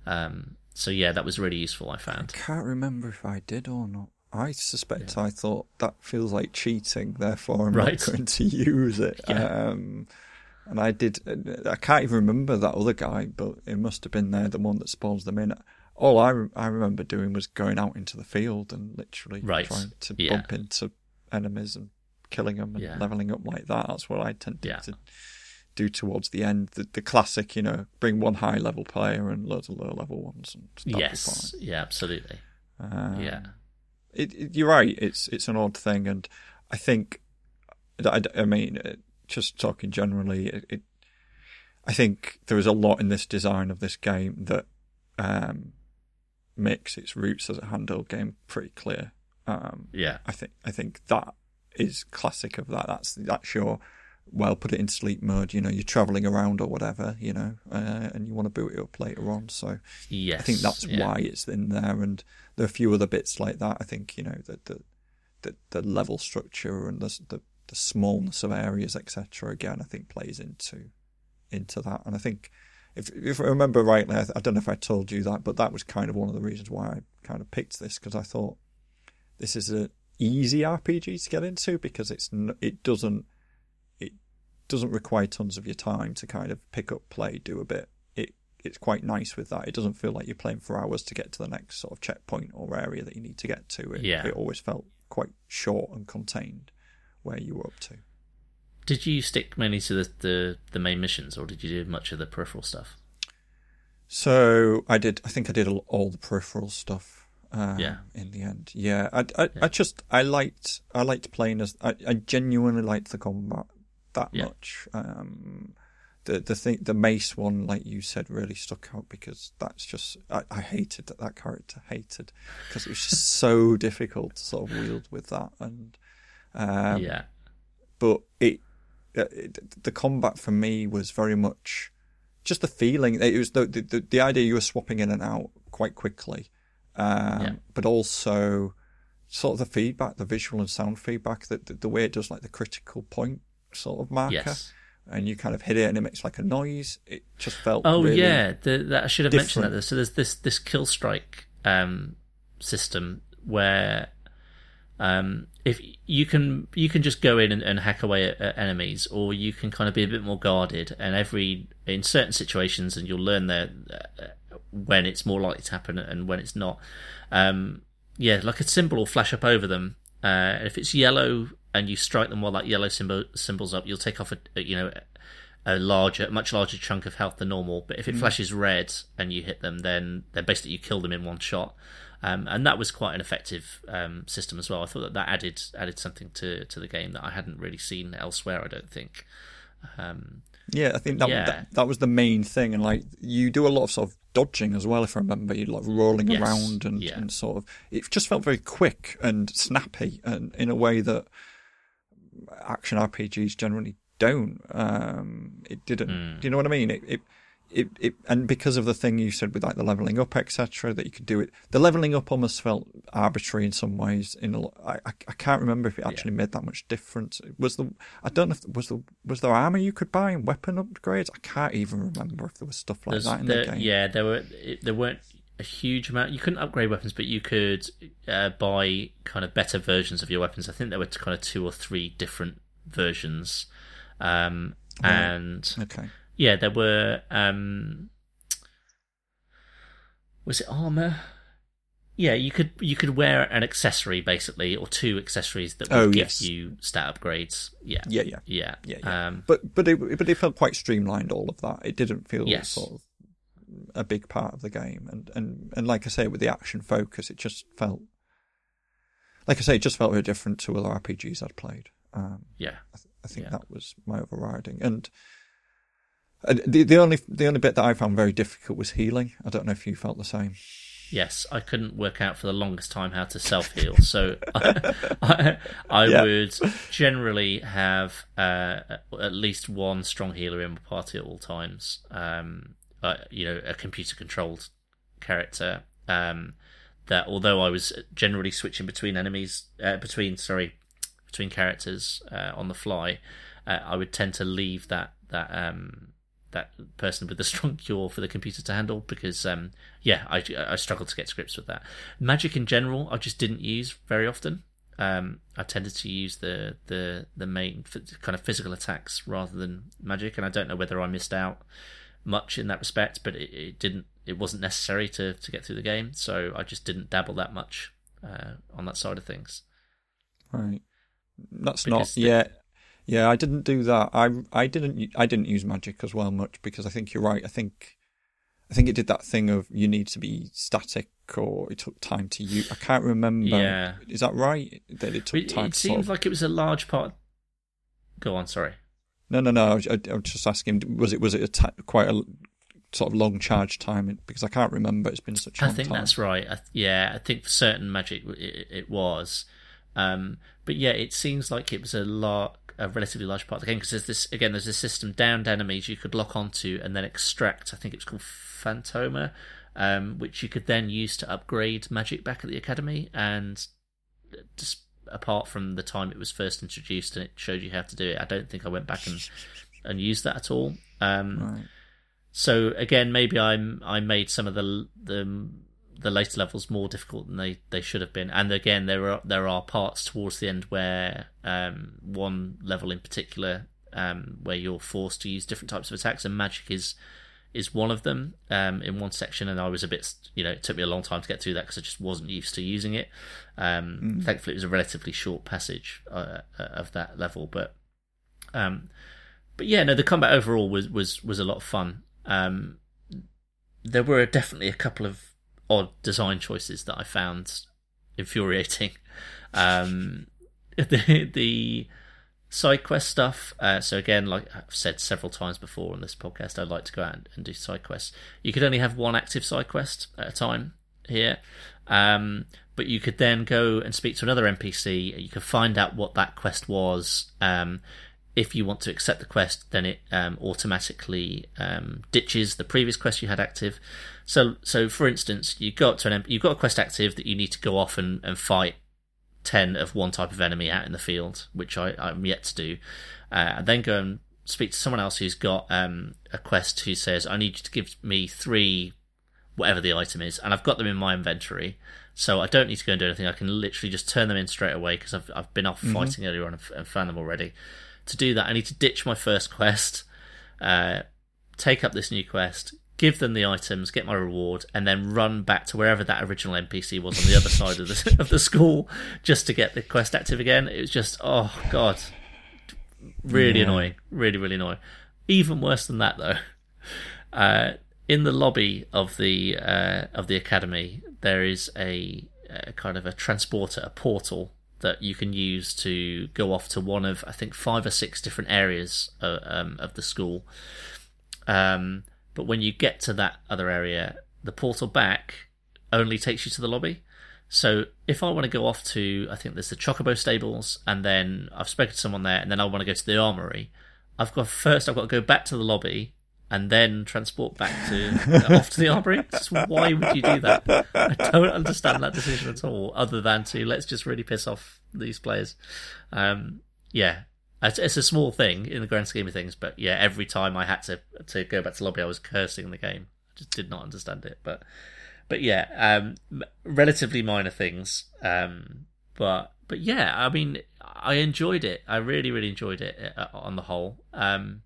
Um, so yeah, that was really useful. I I found. can't remember if I did or not. I suspect I thought that feels like cheating, therefore I'm Right. not going to <laughs> use it. Yeah. Um, and I did. I can't even remember that other guy, but it must have been there, the one that spawns them in. All I re- I remember doing was going out into the field and literally Right. trying to Yeah. bump into enemies and killing them and Yeah. leveling up like that. That's what I tended Yeah. to do towards the end. The, the classic, you know, bring one high level player and loads of low level ones. And Yes, yeah, absolutely. Um, yeah, it, it- you're right. It's it's an odd thing, and I think, I, I mean, uh, just talking generally, it, it, I think there is a lot in this design of this game that um, makes its roots as a handheld game pretty clear. Um, yeah, I think I think that is classic of that. That's that's your well, put it in sleep mode. You know, you're traveling around or whatever. You know, uh, and you want to boot it up later on. So yes. I think that's yeah. why it's in there, and there are a few other bits like that. I think you know the the the, the level structure and the, the the smallness of areas, etc. Again, I think plays into into that, and I think if if I remember rightly, I, I don't know if I told you that, but that was kind of one of the reasons why I kind of picked this because I thought this is an easy RPG to get into because it's n- it doesn't it doesn't require tons of your time to kind of pick up, play, do a bit. It it's quite nice with that. It doesn't feel like you're playing for hours to get to the next sort of checkpoint or area that you need to get to. It, Yeah. it always felt quite short and contained where you were up to. Did you stick mainly to the, the the main missions, or did you do much of the peripheral stuff? So I did. I think I did all, all the peripheral stuff. Um, Yeah. In the end, yeah. I, I, Yeah. I just I liked I liked playing as I, I genuinely liked the combat that Yeah. much. Um, the the thing the mace one, like you said, really stuck out because that's just I, I hated that that character hated because it was just so <laughs> difficult to sort of wield with that and um, yeah, but it, uh, it the combat for me was very much just the feeling it was the the, the idea you were swapping in and out quite quickly um, Yeah. but also sort of the feedback the visual and sound feedback that the, the way it does like the critical point sort of marker yes. and you kind of hit it and it makes like a noise it just felt Oh really, yeah, the, that I should have mentioned that. So there's this this kill strike um, system where um, if you can you can just go in and, and hack away at, at enemies, or you can kind of be a bit more guarded. And every in certain situations, and you'll learn there uh, when it's more likely to happen and when it's not. Um, yeah, like a symbol will flash up over them. Uh, if it's yellow and you strike them while that yellow symbol symbol's up, you'll take off a, a you know a larger, much larger chunk of health than normal. But if it flashes red and you hit them, then then basically you kill them in one shot. Um, and that was quite an effective um, system as well. I thought that that added added something to to the game that I hadn't really seen elsewhere. I don't think. Um, Yeah, I think that, Yeah. that that was the main thing, and like you do a lot of sort of dodging as well. If I remember, you like rolling Yes, around and, yeah. and sort of it just felt very quick and snappy, and in a way that action RPGs generally don't. Um, it didn't. Hmm. Do you know what I mean? It, it it it and because of the thing you said with like the leveling up, etc., that you could do it. The leveling up almost felt arbitrary in some ways. In a, I I can't remember if it actually made that much difference. Was the I don't know if was the was there armor you could buy and weapon upgrades? I can't even remember if there was stuff like there's- that in there- the game. Yeah, there were it, there weren't a huge amount. You couldn't upgrade weapons, but you could uh, buy kind of better versions of your weapons. I think there were kind of two or three different versions, um, and Okay. Yeah, there were. Um, was it armor? Yeah, you could you could wear an accessory basically, or two accessories that would Oh, give yes. you stat upgrades. Yeah, Yeah, yeah. yeah, Yeah, yeah. Um, But but it but it felt quite streamlined. All of that. It didn't feel Yes. sort of a big part of the game. And and and like I say, with the action focus, it just felt like I say, it just felt very different to other RPGs I'd played. Um, yeah, I, th- I think Yeah. that was my overriding. And and the the only the only bit that I found very difficult was healing. I don't know if you felt the same. Yes, I couldn't work out for the longest time how to self heal. So <laughs> I, I Yeah. would generally have uh, at least one strong healer in my party at all times. Um, uh, you know, a computer controlled character. Um, that although I was generally switching between enemies, uh, between sorry, between characters uh, on the fly, uh, I would tend to leave that that um, that person with a <laughs> strong cure for the computer to handle because um, yeah, I I struggled to get grips with that. Magic in general, I just didn't use very often. Um, I tended to use the the the main kind of physical attacks rather than magic, and I don't know whether I missed out much in that respect, but it, it didn't. It wasn't necessary to to get through the game, so I just didn't dabble that much uh, on that side of things. Right. That's because not the, yeah. Yeah, I didn't do that. I I didn't I didn't use magic as well much because I think you're right. I think I think it did that thing of you need to be static or it took time to use. I can't remember. Yeah, is that right? That it took it, time. It seems sort of... like it was a large part. Go on, sorry. No, no, no. I was, I, I was just asking. Was it was it a t- quite a sort of long charge time? Because I can't remember. It's been such. a I think time. that's right. I, yeah, I think for certain magic it, it was. Um, but yeah, it seems like it was a lot, a relatively large part of the game because there's this again. There's a system downed enemies you could lock onto and then extract. I think it's called Phantoma, um, which you could then use to upgrade magic back at the academy. And just apart from the time it was first introduced and it showed you how to do it, I don't think I went back and and used that at all. Um, right. So again, maybe I'm I made some of the the the later levels more difficult than they, they should have been. And again, there are there are parts towards the end where um, one level in particular um, where you're forced to use different types of attacks, and magic is is one of them um, in one section. And I was a bit, you know, it took me a long time to get through that because I just wasn't used to using it. Um, mm. Thankfully, it was a relatively short passage uh, uh, of that level, but um, but yeah, no, the combat overall was was was a lot of fun. Um, there were definitely a couple of odd design choices that I found infuriating. <laughs> Um, <laughs> the the side quest stuff. Uh, so again, like I've said several times before on this podcast, I'd like to go out and, and do side quests. You could only have one active side quest at a time here, um, but you could then go and speak to another NPC. You could find out what that quest was. Um, if you want to accept the quest, then it um, automatically um, ditches the previous quest you had active. So, so for instance, you got to an you've got a quest active that you need to go off and, and fight ten of one type of enemy out in the field, which I, I'm yet to do. Uh, and then go and speak to someone else who's got um, a quest who says, "I need you to give me three, whatever the item is," and I've got them in my inventory. So I don't need to go and do anything. I can literally just turn them in straight away because I've I've been off mm-hmm. fighting earlier on and found them already to do that, I need to ditch my first quest, uh, take up this new quest, give them the items, get my reward, and then run back to wherever that original NPC was on the other side of the <laughs> of the school just to get the quest active again. It was just oh god, really yeah. annoying, really really annoying. Even worse than that though, uh, in the lobby of the uh, of the academy, there is a, a kind of a transporter, a portal that you can use to go off to one of I think five or six different areas of, uh, um, of the school. Um, but when you get to that other area, the portal back only takes you to the lobby. So if I want to go off to, I think there's the Chocobo stables, and then I've spoken to someone there, and then I want to go to the armory. I've got first, I've got to go back to the lobby, and then transport back to uh, off to the armory. Just why would you do that? I don't understand that decision at all. Other than to let's just really piss off these players. Um, yeah, it's, it's, a small thing in the grand scheme of things, but yeah, every time I had to to go back to lobby, I was cursing the game. I just did not understand it. But but yeah, um, relatively minor things. Um, but but yeah, I mean, I enjoyed it. I really really enjoyed it uh, on the whole. Um,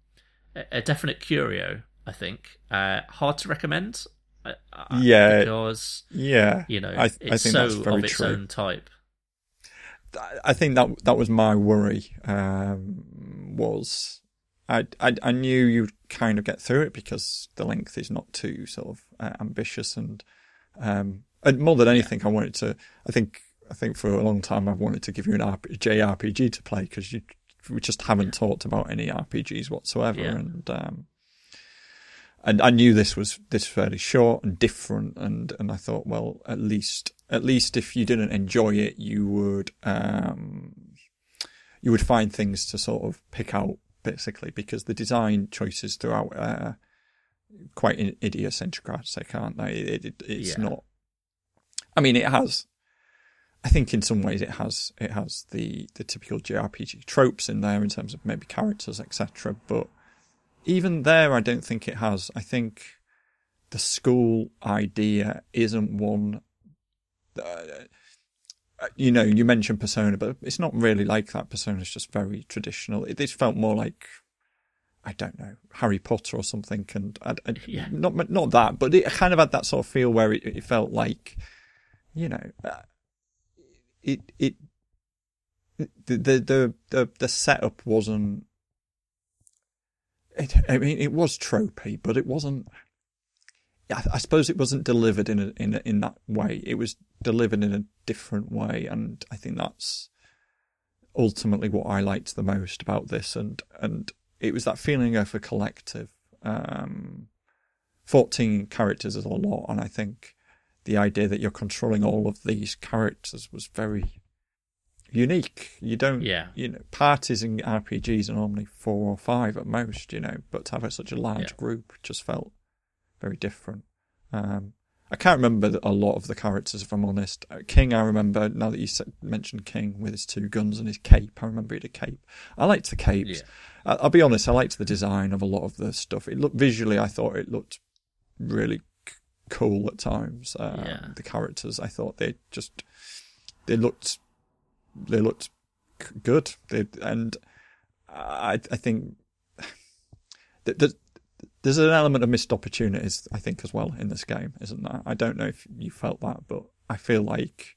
a definite curio. I think uh, hard to recommend. Uh, uh, yeah, because yeah, you know, I, it's I think so that's very of its true. own type. I think that that was my worry. Um, was I, I, I knew you'd kind of get through it because the length is not too sort of uh, ambitious and um, and more than anything, yeah. I wanted to. I think I think for a long time I've wanted to give you an RP, JRPG to play because you we just haven't talked about any RPGs whatsoever, yeah. and um, and I knew this was this fairly short and different, and and I thought, well, at least at least if you didn't enjoy it, you would um, you would find things to sort of pick out basically because the design choices throughout are quite idiosyncratic, aren't they? It, it, it's yeah. not. I mean, it has I think in some ways it has it has the the typical JRPG tropes in there in terms of maybe characters etc. But even there, I don't think it has. I think the school idea isn't one. Uh, you know, you mentioned Persona, but it's not really like that. Persona is just very traditional. It, it felt more like I don't know Harry Potter or something, and I, I, yeah. not not that, but it kind of had that sort of feel where it, it felt like, you know, uh, it it the the the the, setup wasn't. It, I mean, it was tropey, but it wasn't. I, I suppose it wasn't delivered in a, in a, in that way. It was delivered in a different way, and I think that's ultimately what I liked the most about this. And and it was that feeling of a collective. Um, Fourteen characters is a lot, and I think the idea that you're controlling all of these characters was very unique. You don't, yeah. you know, parties in RPGs are normally four or five at most, you know, but to have such a large yeah. group just felt very different. Um, I can't remember a lot of the characters, if I'm honest. Uh, King, I remember, now that you said, mentioned King with his two guns and his cape, I remember he had a cape. I liked the capes. Yeah. I, will be honest, I liked the design of a lot of the stuff. It looked, visually, I thought it looked really cool at times. Um, yeah. The characters, I thought they just, they looked they looked good. They, and I, I think <sighs> that there's an element of missed opportunities, I think, as well in this game, isn't there? I don't know if you felt that, but I feel like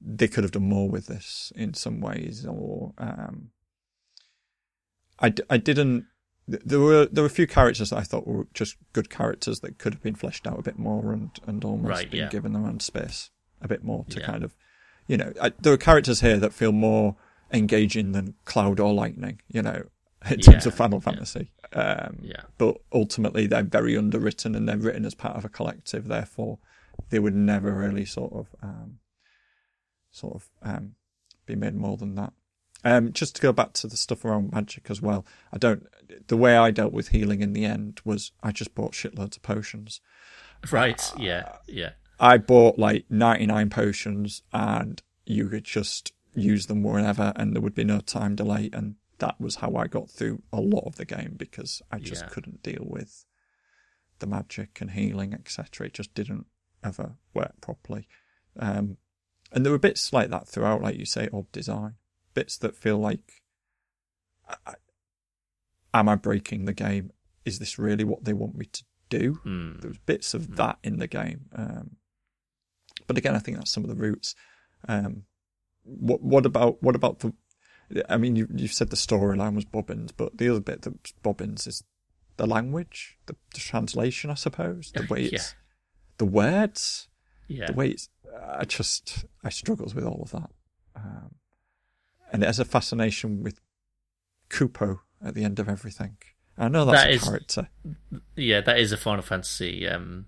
they could have done more with this in some ways, or um, I, I didn't. There were there were a few characters that I thought were just good characters that could have been fleshed out a bit more and and almost right, been yeah. given their own space a bit more to yeah. kind of you know, I, there are characters here that feel more engaging than Cloud or Lightning, you know, in yeah, terms of Final Fantasy. Um, yeah. But ultimately, they're very underwritten and they're written as part of a collective. Therefore, they would never really sort of, um, sort of, um, be made more than that. Um, just to go back to the stuff around magic as well, I don't. The way I dealt with healing in the end was I just bought shitloads of potions. Right. Yeah. Yeah. I bought like 99 potions and you could just use them whenever and there would be no time delay. And that was how I got through a lot of the game because I just yeah. couldn't deal with the magic and healing, etc. It just didn't ever work properly. Um, and there were bits like that throughout, like you say, odd design. Bits that feel like, I, am I breaking the game? Is this really what they want me to do? Mm. There was bits of mm. that in the game. Um, but again, I think that's some of the roots. Um, what what about what about the? I mean, you you said the storyline was Bobbins, but the other bit that's Bobbins is the language, the, the translation, I suppose, the <laughs> way it's, yeah. the words, yeah, the way it's. I just I struggles with all of that, um, and it has a fascination with Kupo at the end of everything. I know that's that a is, character. Yeah, that is a Final Fantasy um,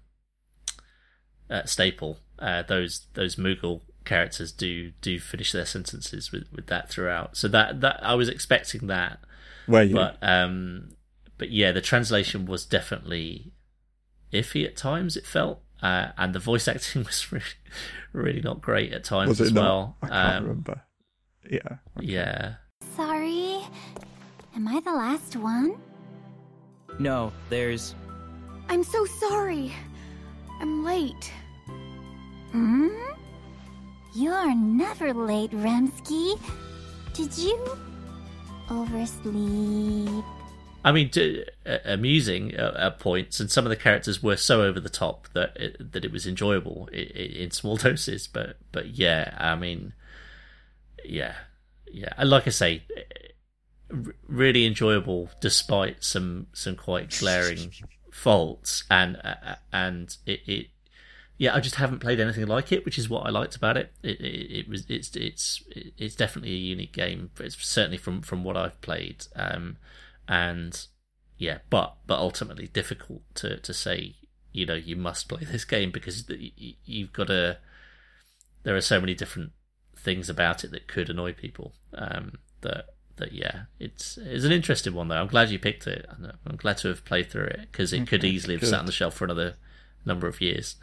uh, staple uh, those those Moogle characters do do finish their sentences with, with that throughout. So that that I was expecting that. Were you? But um, but yeah, the translation was definitely iffy at times. It felt, uh, and the voice acting <laughs> was really, really not great at times as not? well. I can't um, remember. Yeah. Okay. Yeah. Sorry, am I the last one? No, there's. I'm so sorry. I'm late. Hmm? You're never late, Remsky. Did you oversleep? I mean, to, uh, amusing uh, at points, and some of the characters were so over the top that it, that it was enjoyable in, in small <laughs> doses. But but yeah, I mean, yeah, yeah, and like I say, really enjoyable despite some some quite glaring <laughs> faults, and uh, and it, it yeah, I just haven't played anything like it, which is what I liked about it. It, it, it was it's it's it's definitely a unique game. It's certainly from from what I've played, um, and yeah, but but ultimately difficult to to say. You know, you must play <laughs> this game because you've got a. There are so many different things about it that could annoy people. Um, that that yeah, it's it's an interesting one though. I'm glad you picked it. I'm glad to have played through it because it could easily have sat on the shelf for another number of years.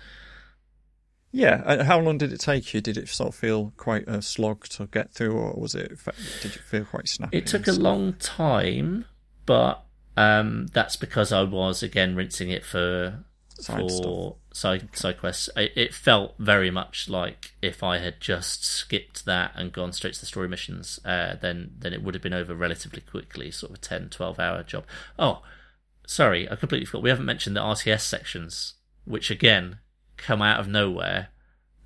Yeah, how long did it take you? Did it sort of feel quite a slog to get through, or was it? Did it feel quite snappy? It took a long time, but Um, that's because I was again rinsing it for Side for side side quests. It, it felt very much like if I had just skipped that and gone straight to the story missions, uh, then then it would have been over relatively quickly, sort of a 10, 12 hour job. Oh, sorry, I completely forgot. We haven't mentioned the RTS sections, which again come out of nowhere.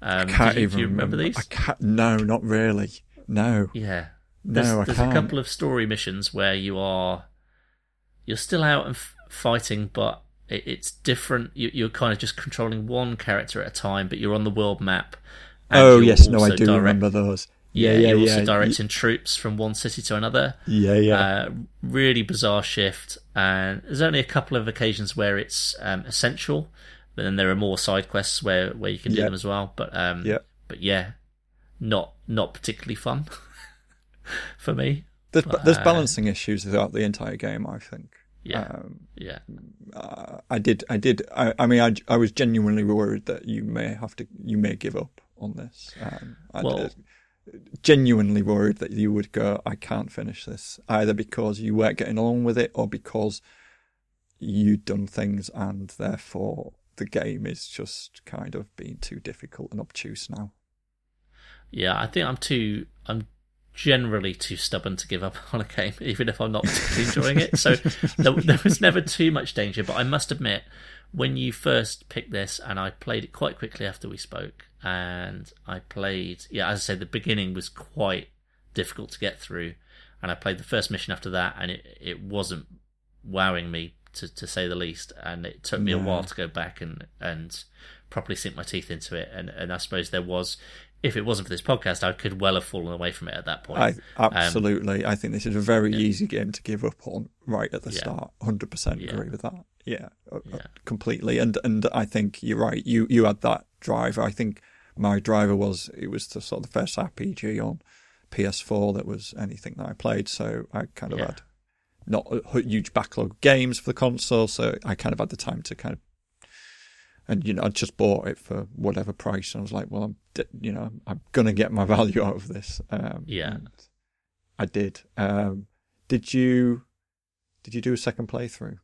Um, Can't do you, even you remember these? I can't. No, not really. No. Yeah. No, There's, I there's can't. a couple of story missions where you are you're still out and f- fighting, but it, it's different. You, you're kind of just controlling one character at a time, but you're on the world map. Oh yes, no, I do direct- remember those. Yeah, Yeah, yeah, you're yeah. also directing troops from one city to another. Yeah, yeah. Uh, really bizarre shift, and there's only a couple of occasions where it's um, essential, but then there are more side quests where, where you can do Yeah. them as well. But um, Yeah. but yeah, not not particularly fun <laughs> for me. There's, but, there's uh, balancing issues throughout the entire game. I think. Yeah, Um, yeah, uh, I did. I did. I, I mean, I, I was genuinely worried that you may have to. You may give up on this. Um, I Well- did- genuinely worried that you would go. I can't finish this either because you weren't getting along with it, or because you'd done things and therefore the game is just kind of being too difficult and obtuse now. yeah. I think I'm too. I'm generally too stubborn to give up <laughs> on a game, even if I'm not particularly enjoying it. So there, there was never too much danger. But I must admit, when you first picked this, and I played it quite quickly after we spoke, and I played, yeah, as I said, the beginning was quite difficult to get through, and I played the first mission after that, and it it wasn't wowing me to to say the least, and it took me a while to go back and and properly sink my teeth into it, and and I suppose there was. If it wasn't for this podcast, I could well have fallen away from it at that point. I Um, absolutely. I think this is a very easy game to give up on right at the Yeah. start. Hundred percent Yeah. agree with that. Yeah, uh, uh, Yeah. completely. And and I think you're right. You you had that driver. I think my driver was it was the sort of the first RPG on PS4 that was anything that I played. So I kind of Yeah. had not a huge backlog of games for the console. So I kind of had the time to kind of. And you know, I just bought it for whatever price, and I was like, "Well, I'm, you know, I'm gonna get my <laughs> value out of this." Um, Yeah. and I did. Um, did you? Did you do a second playthrough?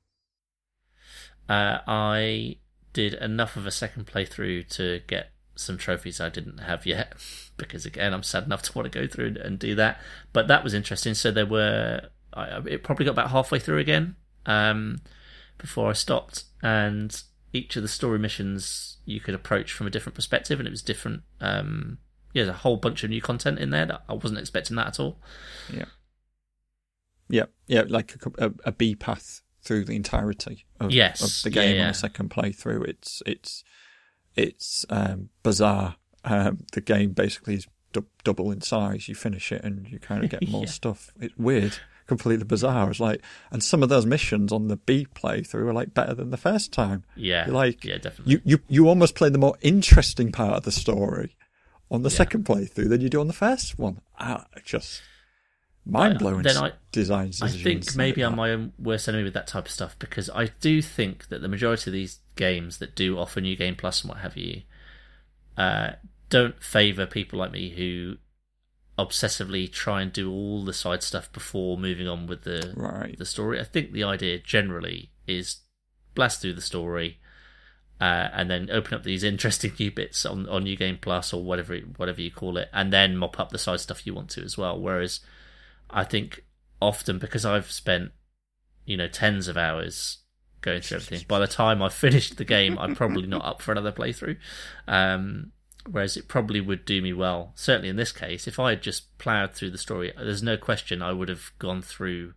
Uh, I did enough of a second playthrough to get some trophies I didn't have yet, <laughs> because again, I'm sad enough to want to go through and, and do that. But that was interesting. So there were, I, it probably got about halfway through again um, before I stopped, and each of the story missions you could approach from a different perspective, and it was different. Um, yeah, there's a whole bunch of new content in there that I wasn't expecting that at all. Yeah. Yeah, yeah, like a, a, a B path through the entirety of, Yes, of the yeah, game on a second playthrough. It's it's it's um, bizarre. Um, the game basically is du- double in size. You finish it and you kind of get <laughs> more Yeah. stuff. It's weird, completely bizarre. It's like, and some of those missions on the B playthrough were like better than the first time. Yeah, You're like, yeah, definitely. you, you you almost play the more interesting part of the story on the Yeah. second playthrough than you do on the first one. Ah, just mind blowing then I- design I think maybe like I'm my own worst enemy with that type of stuff because I do think that the majority of these games that do offer New Game Plus and what have you uh, don't favour people like me who obsessively try and do all the side stuff before moving on with the Right. the story. I think the idea generally is blast through the story. Uh, and then open up these <laughs> interesting new bits on, on New Game Plus or whatever whatever you call it, and then mop up the side stuff you want to as well. Whereas I think often because I've spent you know tens of hours going through everything, by the time I've <laughs> finished the game, I'm probably not up for another playthrough. Um, whereas it probably would do me well. Certainly in this case, if I had just ploughed through the story, there's no question I would have gone through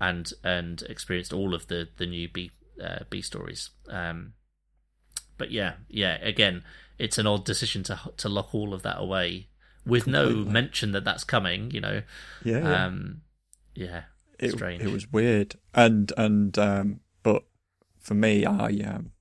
and and experienced all of the the new B uh, B stories. Um, but yeah, yeah. Again, it's an odd decision to to lock all of that away with no mention that that's coming. You know, Yeah, yeah. um, yeah, it, strange. it was weird, and and um, but for me, I um,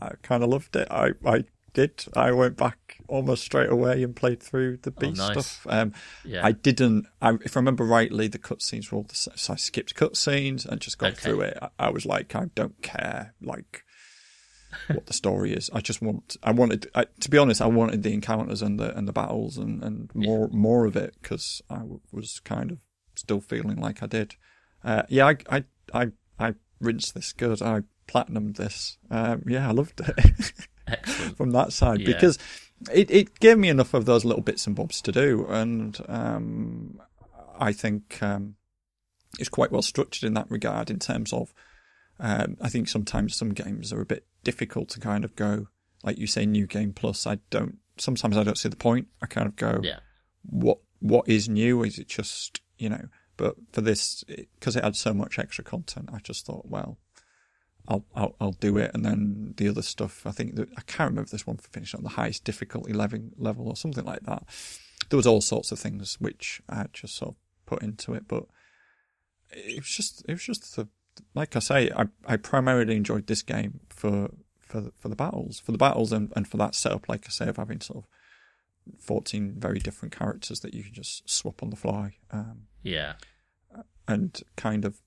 I kind of loved it. I I did. I went back almost straight away and played through the Oh, beast nice. stuff. Um, yeah. I didn't. I, if I remember rightly, the cutscenes were all the same. So I skipped cutscenes and just got Okay. through it. I, I was like, I don't care, like <laughs> what the story is. I just want. I wanted. I, to be honest, I wanted the encounters and the and the battles and and more more of it because I w- was kind of still feeling like I did. Uh, yeah, I, I I I rinsed this good. I platinumed this. Um, yeah, I loved it <laughs> Excellent. from that side Yeah. because it, it gave me enough of those little bits and bobs to do, and um, I think um, it's quite well structured in that regard. In terms of, um, I think sometimes some games are a bit difficult to kind of go, like you say, new game plus. I don't. Sometimes I don't see the point. I kind of go, Yeah. what what is new? Is it just you know? But for this, because it, had so much extra content, I just thought, well, I'll, I'll I'll do it, and then the other stuff. I think that I can't remember this one finished on the highest difficulty level level or something like that. There was all sorts of things which I just sort of put into it, but it was just it was just the like I say, I I primarily enjoyed this game for for the- for the battles, for the battles, and and for that setup. Like I say, of having sort of fourteen very different characters that you can just swap on the fly. Um, Yeah. and kind of,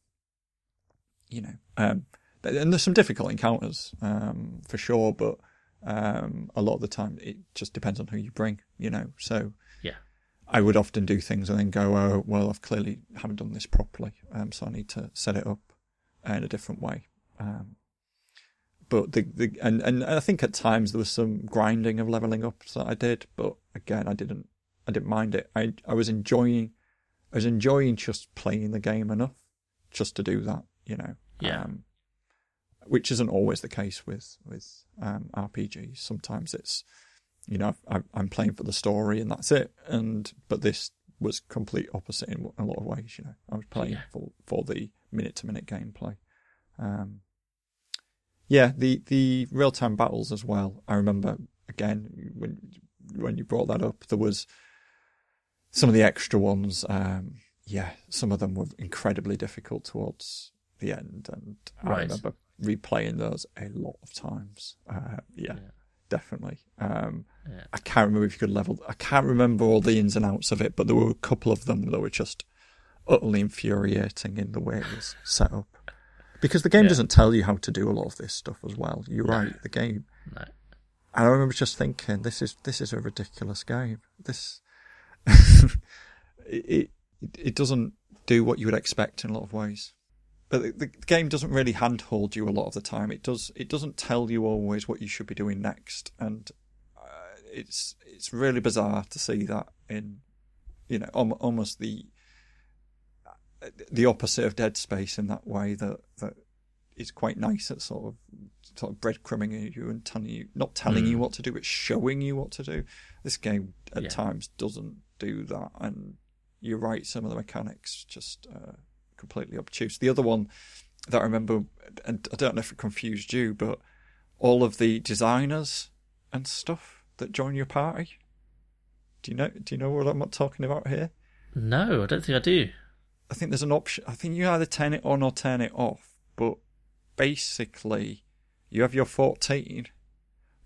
you know, um, and there's some difficult encounters um, for sure, but um, a lot of the time it just depends on who you bring, you know. So Yeah. I would often do things and then go, oh, well, I've clearly haven't done this properly, um, so I need to set it up in a different way. Um, but the, the and, and I think at times there was some grinding of leveling up that I did, but again, I didn't I didn't mind it. I I was enjoying I was enjoying just playing the game enough just to do that, you know. Yeah. Um, which isn't always the case with with um, RPGs. Sometimes it's, you know, I, I'm playing for the story and that's it. And but this was complete opposite in a lot of ways. You know, I was playing Yeah. for for the minute to minute gameplay. Um, yeah, the the real time battles as well. I remember again when when you brought that up, there was some of the extra ones. Um, yeah, some of them were incredibly difficult towards the end, and I remember replaying those a lot of times. Uh, yeah, Yeah. definitely. Um, Yeah. I can't remember if you could level. I can't remember all the ins and outs of it, but there were a couple of them that were just utterly infuriating in the way it was set up. Because the game Yeah. doesn't tell you how to do a lot of this stuff as well. You're right, the game. No. And I remember just thinking, this is this is a ridiculous game. This <laughs> it, it it doesn't do what you would expect in a lot of ways. But the, the game doesn't really handhold you a lot of the time. It does. It doesn't tell you always what you should be doing next, and uh, it's it's really bizarre to see that in you know al- almost the the opposite of Dead Space in that way that that is quite nice at sort of sort of breadcrumbing you and telling you not telling you Mm. what to do but showing you what to do. This game at Yeah. times doesn't do that, and you're right. Some of the mechanics just uh, completely obtuse. The other one that I remember, and I don't know if it confused you, but all of the designers and stuff that join your party. Do you know? Do you know what I'm talking about here? No, I don't think I do. I think there's an option. I think you either turn it on or turn it off. But basically, you have your 14,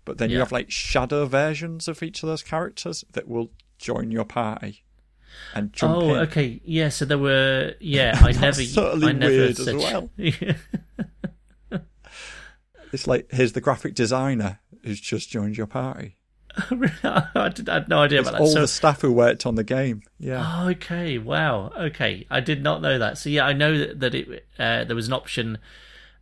but then you have like shadow versions of each of those characters that will join your party and jump oh, in. okay. Yeah, so there were. Yeah, <laughs> I never. totally I never weird as said, well. <laughs> Yeah. It's like here's the graphic designer who's just joined your party. <laughs> I, did, I had no idea It's about that. all So, the staff who worked on the game. Yeah. Oh, okay. Wow. Okay. I did not know that. So yeah, I know that, that it uh, there was an option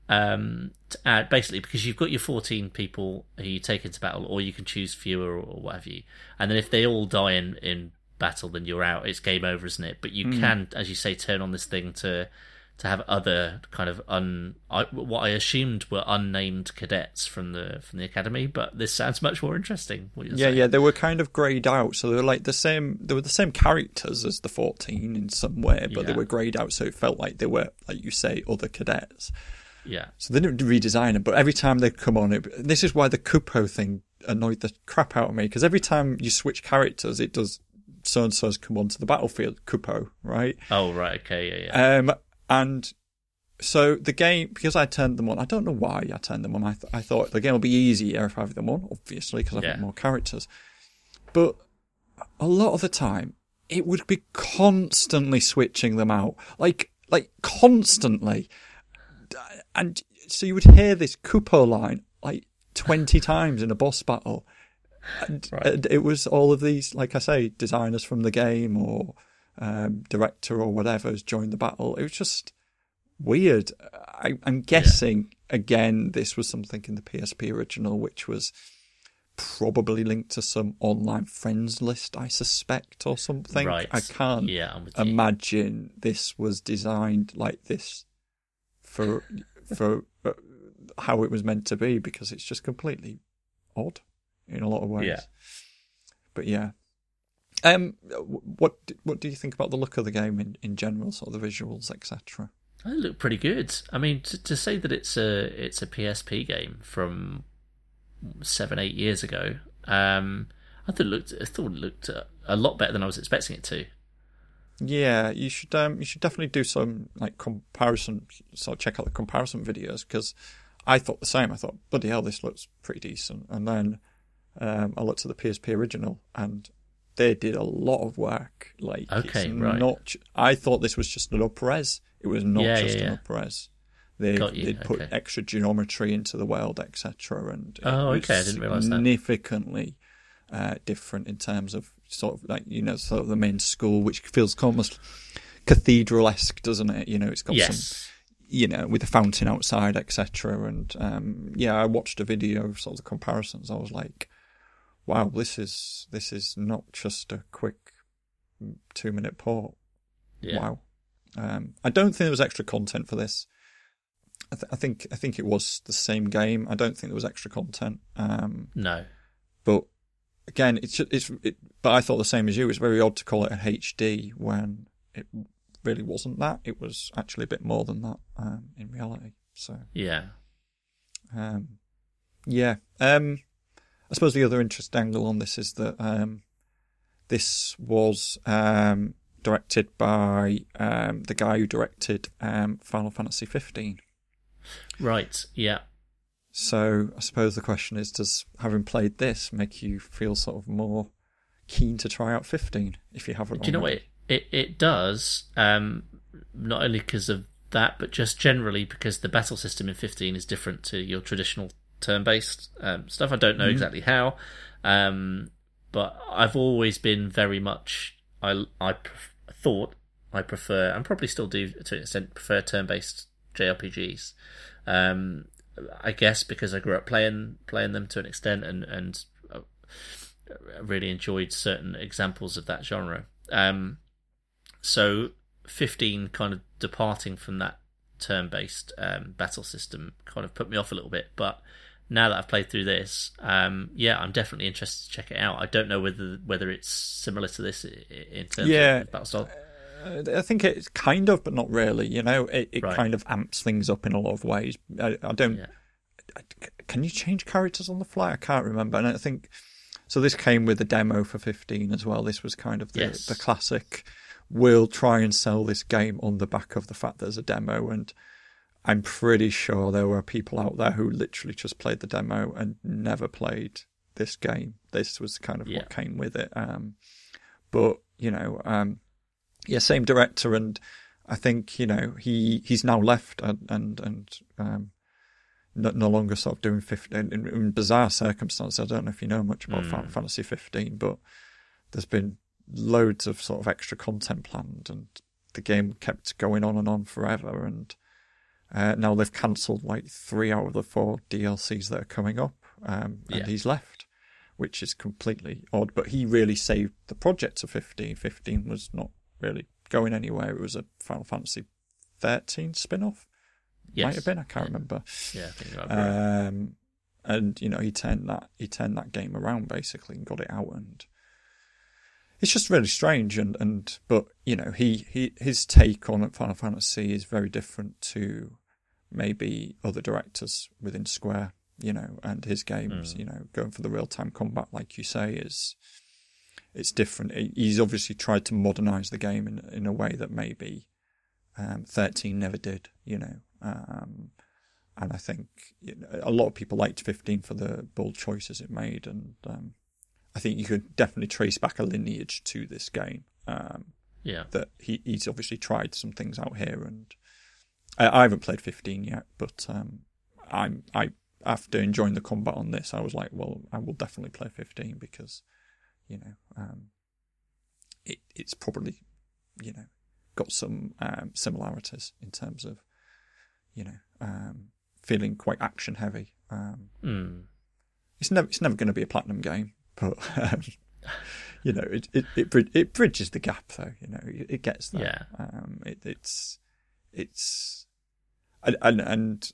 um to add basically because you've got your 14 people who you take into battle or you can choose fewer or, or what have you. And then if they all die in in battle then you're out. It's game over, isn't it? But you hmm. can as you say turn on this thing to to have other kind of un I, what I assumed were unnamed cadets from the from the academy, but this sounds much more interesting. What you're Yeah, saying. yeah, they were kind of greyed out, so they were like the same. They were the same characters as the fourteen in some way, but they were greyed out, so it felt like they were, like you say, other cadets. yeah. So they didn't redesign them, but every time they'd come on, it, this is why the Kupo thing annoyed the crap out of me because every time you switch characters, it does so and so's come onto the battlefield, Kupo, right? Oh right. Okay. Yeah. Yeah. Um, and so the game, because I turned them on, I don't know why I turned them on. I, th- I thought the game will be easier if I have them on, obviously, because I've got more characters. But a lot of the time, it would be constantly switching them out, like like constantly. And so you would hear this Kupo line like twenty times in a boss battle. And, <laughs> Right. and it was all of these, like I say, designers from the game or um, director or whatever has joined the battle. It was just weird. I, I'm guessing again this was something in the PSP original, which was probably linked to some online friends list, I suspect, or something. Right. I can't Yeah, imagine this was designed like this for <laughs> for uh, how it was meant to be because it's just completely odd in a lot of ways. Yeah. But yeah. Um, what what do you think about the look of the game in, in general, sort of the visuals, etc.? They look pretty good. I mean, to, to say that it's a it's a PSP game from seven eight years ago, um, I thought it looked I thought it looked a, a lot better than I was expecting it to. Yeah, you should um you should definitely do some like comparison. So check out the comparison videos because I thought the same. I thought bloody hell, this looks pretty decent. And then um, I looked at the PSP original and they did a lot of work. Like Okay, it's right. not. I thought this was just an upres. It was not Yeah, just yeah, an yeah. upres. They Got they'd put okay. extra geometry into the world, etc. And Oh, okay, I didn't realise that. Significantly uh, different in terms of sort of like you know sort of the main school, which feels almost cathedral esque, doesn't it? You know, it's got some you know, with the fountain outside, etc. And um, yeah, I watched a video of sort of the comparisons. I was like, wow, this is this is not just a quick two minute port. Yeah. Wow. Um, I don't think there was extra content for this. I, th- I think I think it was the same game. I don't think there was extra content. Um, No. but again, it's it's. It, but I thought the same as you. It's very odd to call it a HD when it really wasn't that. It was actually a bit more than that um, in reality. So Yeah. um, yeah. Um, I suppose the other interest angle on this is that um, this was um, directed by um, the guy who directed um, Final Fantasy 15. Right. Yeah. So I suppose the question is, does having played this make you feel sort of more keen to try out 15 if you haven't? Do you know what it it, it does? Um, not only because of that, but just generally because the battle system in 15 is different to your traditional turn-based um, stuff. I don't know exactly how, um, but I've always been very much I I pref- thought I prefer and probably still do to an extent prefer turn-based JRPGs. Um, I guess because I grew up playing playing them to an extent and and uh, really enjoyed certain examples of that genre. Um, so 15 kind of departing from that turn-based um, battle system kind of put me off a little bit, but now that I've played through this, um, yeah, I'm definitely interested to check it out. I don't know whether whether it's similar to this in terms Yeah. of battle style. Uh, I think it's kind of, but not really. You know, it, it Right. kind of amps things up in a lot of ways. I, I don't. Yeah. I- can you change characters on the fly? I can't remember. And I think so. This came with a demo for 15 as well. This was kind of the, Yes. the classic. We'll try and sell this game on the back of the fact there's a demo, and I'm pretty sure there were people out there who literally just played the demo and never played this game. This was kind of Yeah. what came with it. Um, but you know, um, yeah, same director, and I think you know he he's now left and and and um, no, no longer sort of doing fifteen in, in bizarre circumstances. I don't know if you know much about Final Fantasy fifteen, but there's been loads of sort of extra content planned, and the game kept going on and on forever, and. Uh, now they've cancelled like three out of the four DLCs that are coming up, um, and Yeah. he's left, which is completely odd. But he really saved the project to 15. 15 was not really going anywhere. It was a Final Fantasy 13 spin off. Yes. Might have been, I can't remember. Yeah, I think right. Um, and you know, he turned that he turned that game around basically and got it out, and it's just really strange. And and but you know, he he his take on Final Fantasy is very different to maybe other directors within Square. You know, and his games, you know, going for the real time combat, like you say, is it's different. He's obviously tried to modernize the game in in a way that maybe um, 13 never did. You know. Um, and I think you know, a lot of people liked 15 for the bold choices it made, and um, I think you could definitely trace back a lineage to this game. Um, yeah. that he, he's obviously tried some things out here, and I, I haven't played 15 yet, but um, I'm I after enjoying the combat on this, I was like, well, I will definitely play 15 because you know um, it it's probably you know got some um, similarities in terms of you know, um, feeling quite action heavy. Um, Mm. it's never it's never going to be a platinum game, but um, you know, it it it, brid- it bridges the gap though. You know, it, it gets there. Yeah. Um, it, it's it's and, and and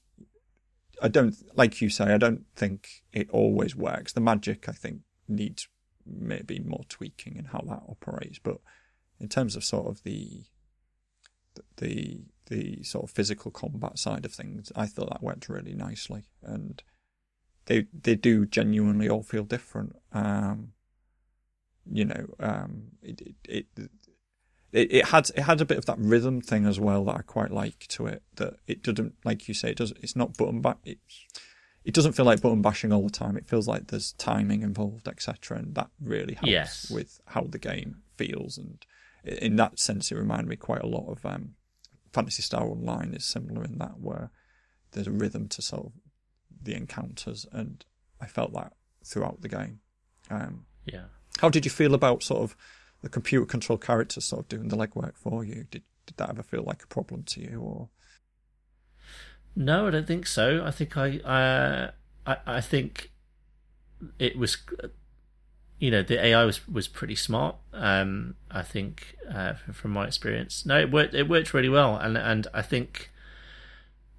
I don't like you say. I don't think it always works. The magic, I think, needs maybe more tweaking in how that operates. But in terms of sort of the the the sort of physical combat side of things, I thought that went really nicely, and they they do genuinely all feel different. Um, you know, um, it, it it it it had it had a bit of that rhythm thing as well that I quite like to it. That it doesn't, like you say, it does. It's not button back. It it doesn't feel like button bashing all the time. It feels like there's timing involved, etc. And that really helps Yes. with how the game feels. And in that sense, it reminded me quite a lot of um, Phantasy Star Online. Is similar in that where there's a rhythm to sort of the encounters, and I felt that throughout the game. Um, Yeah. how did you feel about sort of the computer control characters sort of doing the legwork for you? Did did that ever feel like a problem to you, or No, I don't think so. I think I, uh, I, I think it was, you know, the AI was was pretty smart. Um, I think uh, from my experience, no, it worked. It worked really well, and and I think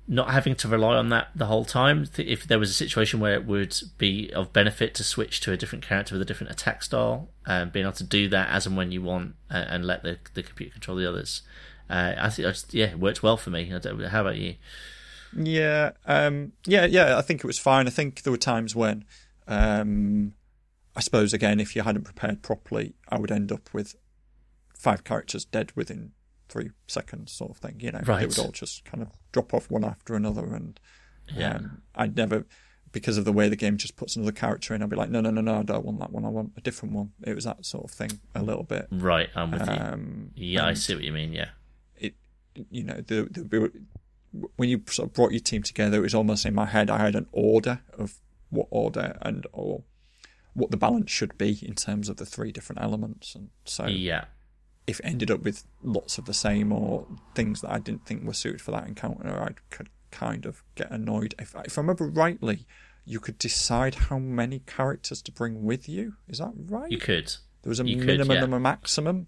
not having to rely on that the whole time. If there was a situation where it would be of benefit to switch to a different character with a different attack style, um, being able to do that as and when you want, uh, and let the the computer control the others. Uh, I think, I just, yeah, it worked well for me. How about you? Yeah, um, yeah, yeah. I think it was fine. I think there were times when, um, I suppose again, if you hadn't prepared properly, I would end up with five characters dead within three seconds, sort of thing. You know, they Right. would all just kind of drop off one after another, and Yeah. um, I'd never. Because of the way the game just puts another character in, I'd be like, no, no, no, no, I don't want that one. I want a different one. It was that sort of thing, a little bit. Right, I'm with you. Um, Yeah, I see what you mean. Yeah, it you know the, the when you sort of brought your team together it was almost in my head i had an order of what order and or what the balance should be in terms of the three different elements and so yeah, if it ended up with lots of the same or things that i didn't think were suited for that encounter i could kind of get annoyed if, if i remember rightly you could decide how many characters to bring with you is that right you could. there was a you could, minimum yeah. and a maximum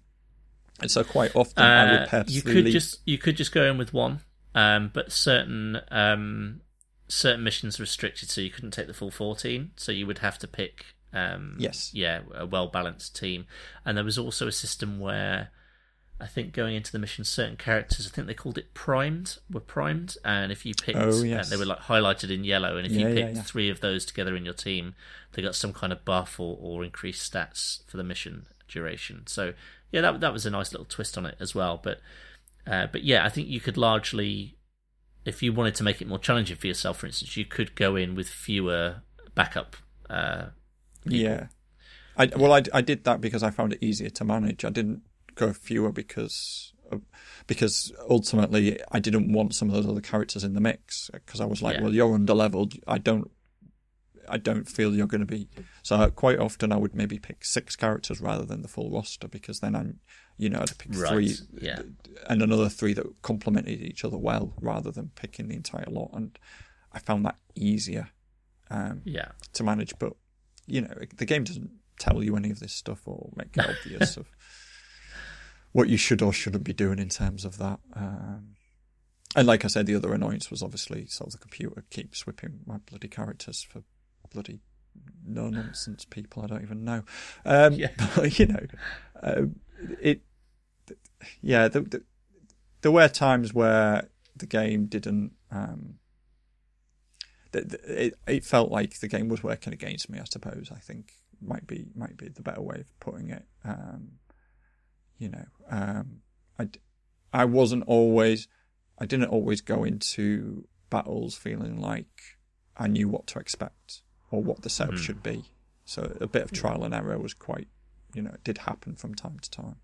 and so quite often i would Uh, purposely you could leave- just you could just go in with one, um, but certain um, certain missions are restricted, so you couldn't take the full fourteen. So you would have to pick, um, Yes. yeah, a well balanced team. And there was also a system where I think going into the mission, certain characters, I think they called it primed, were primed, and if you picked, Oh, uh, they were like highlighted in yellow, and if Yeah, you yeah, picked yeah. three of those together in your team, they got some kind of buff or, or increased stats for the mission duration. So yeah, that that was a nice little twist on it as well. But uh, but yeah, I think you could largely, if you wanted to make it more challenging for yourself, for instance, you could go in with fewer backup. Uh, Yeah. I, well, I, I did that because I found it easier to manage. I didn't go fewer because because ultimately I didn't want some of those other characters in the mix because I was like, Yeah. well, you're under leveled. I don't I don't feel you're going to be. So quite often I would maybe pick six characters rather than the full roster because then I'm, you know, I'd pick Right, three yeah. and another three that complemented each other well rather than picking the entire lot. And I found that easier um, yeah, to manage. But you know, the game doesn't tell you any of this stuff or make it obvious of what you should or shouldn't be doing in terms of that. Um, and like I said, the other annoyance was obviously sort of the computer keeps whipping my bloody characters for bloody no nonsense people I don't even know. Um, Yeah. <laughs> but, you know, um, it. Yeah, the, the, there were times where the game didn't. Um, it, it felt like the game was working against me. I suppose I think might be might be the better way of putting it. Um, you know, um, I d- I wasn't always I didn't always go into battles feeling like I knew what to expect or what the setup Hmm. should be. So a bit of trial and error was quite, you know, it did happen from time to time.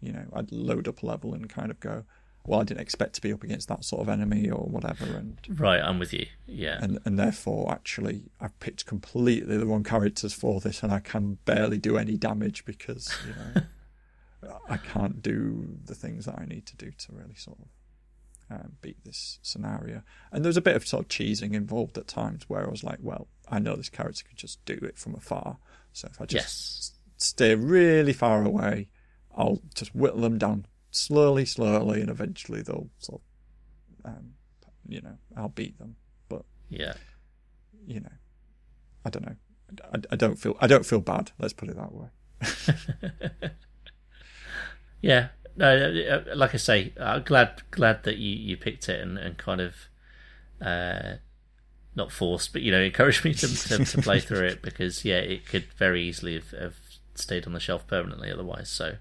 You know, I'd load up a level and kind of go, well, I didn't expect to be up against that sort of enemy or whatever, and right. I'm with you. Yeah, and and therefore actually I've picked completely the wrong characters for this, and I can barely do any damage because you know <laughs> I can't do the things that I need to do to really sort of um, beat this scenario. And there was a bit of sort of cheesing involved at times where I was like, well, I know this character can just do it from afar. So if I just Yes. stay really far away, I'll just whittle them down slowly, slowly, and eventually they'll sort of, um, you know, I'll beat them. But Yeah. you know, I don't know. I, I don't feel I don't feel bad. Let's put it that way. <laughs> Yeah, no, uh, like I say, I'm glad glad that you, you picked it and, and kind of uh, not forced, but you know, <laughs> encouraged me to, to to play through it because yeah, it could very easily have, have stayed on the shelf permanently otherwise. So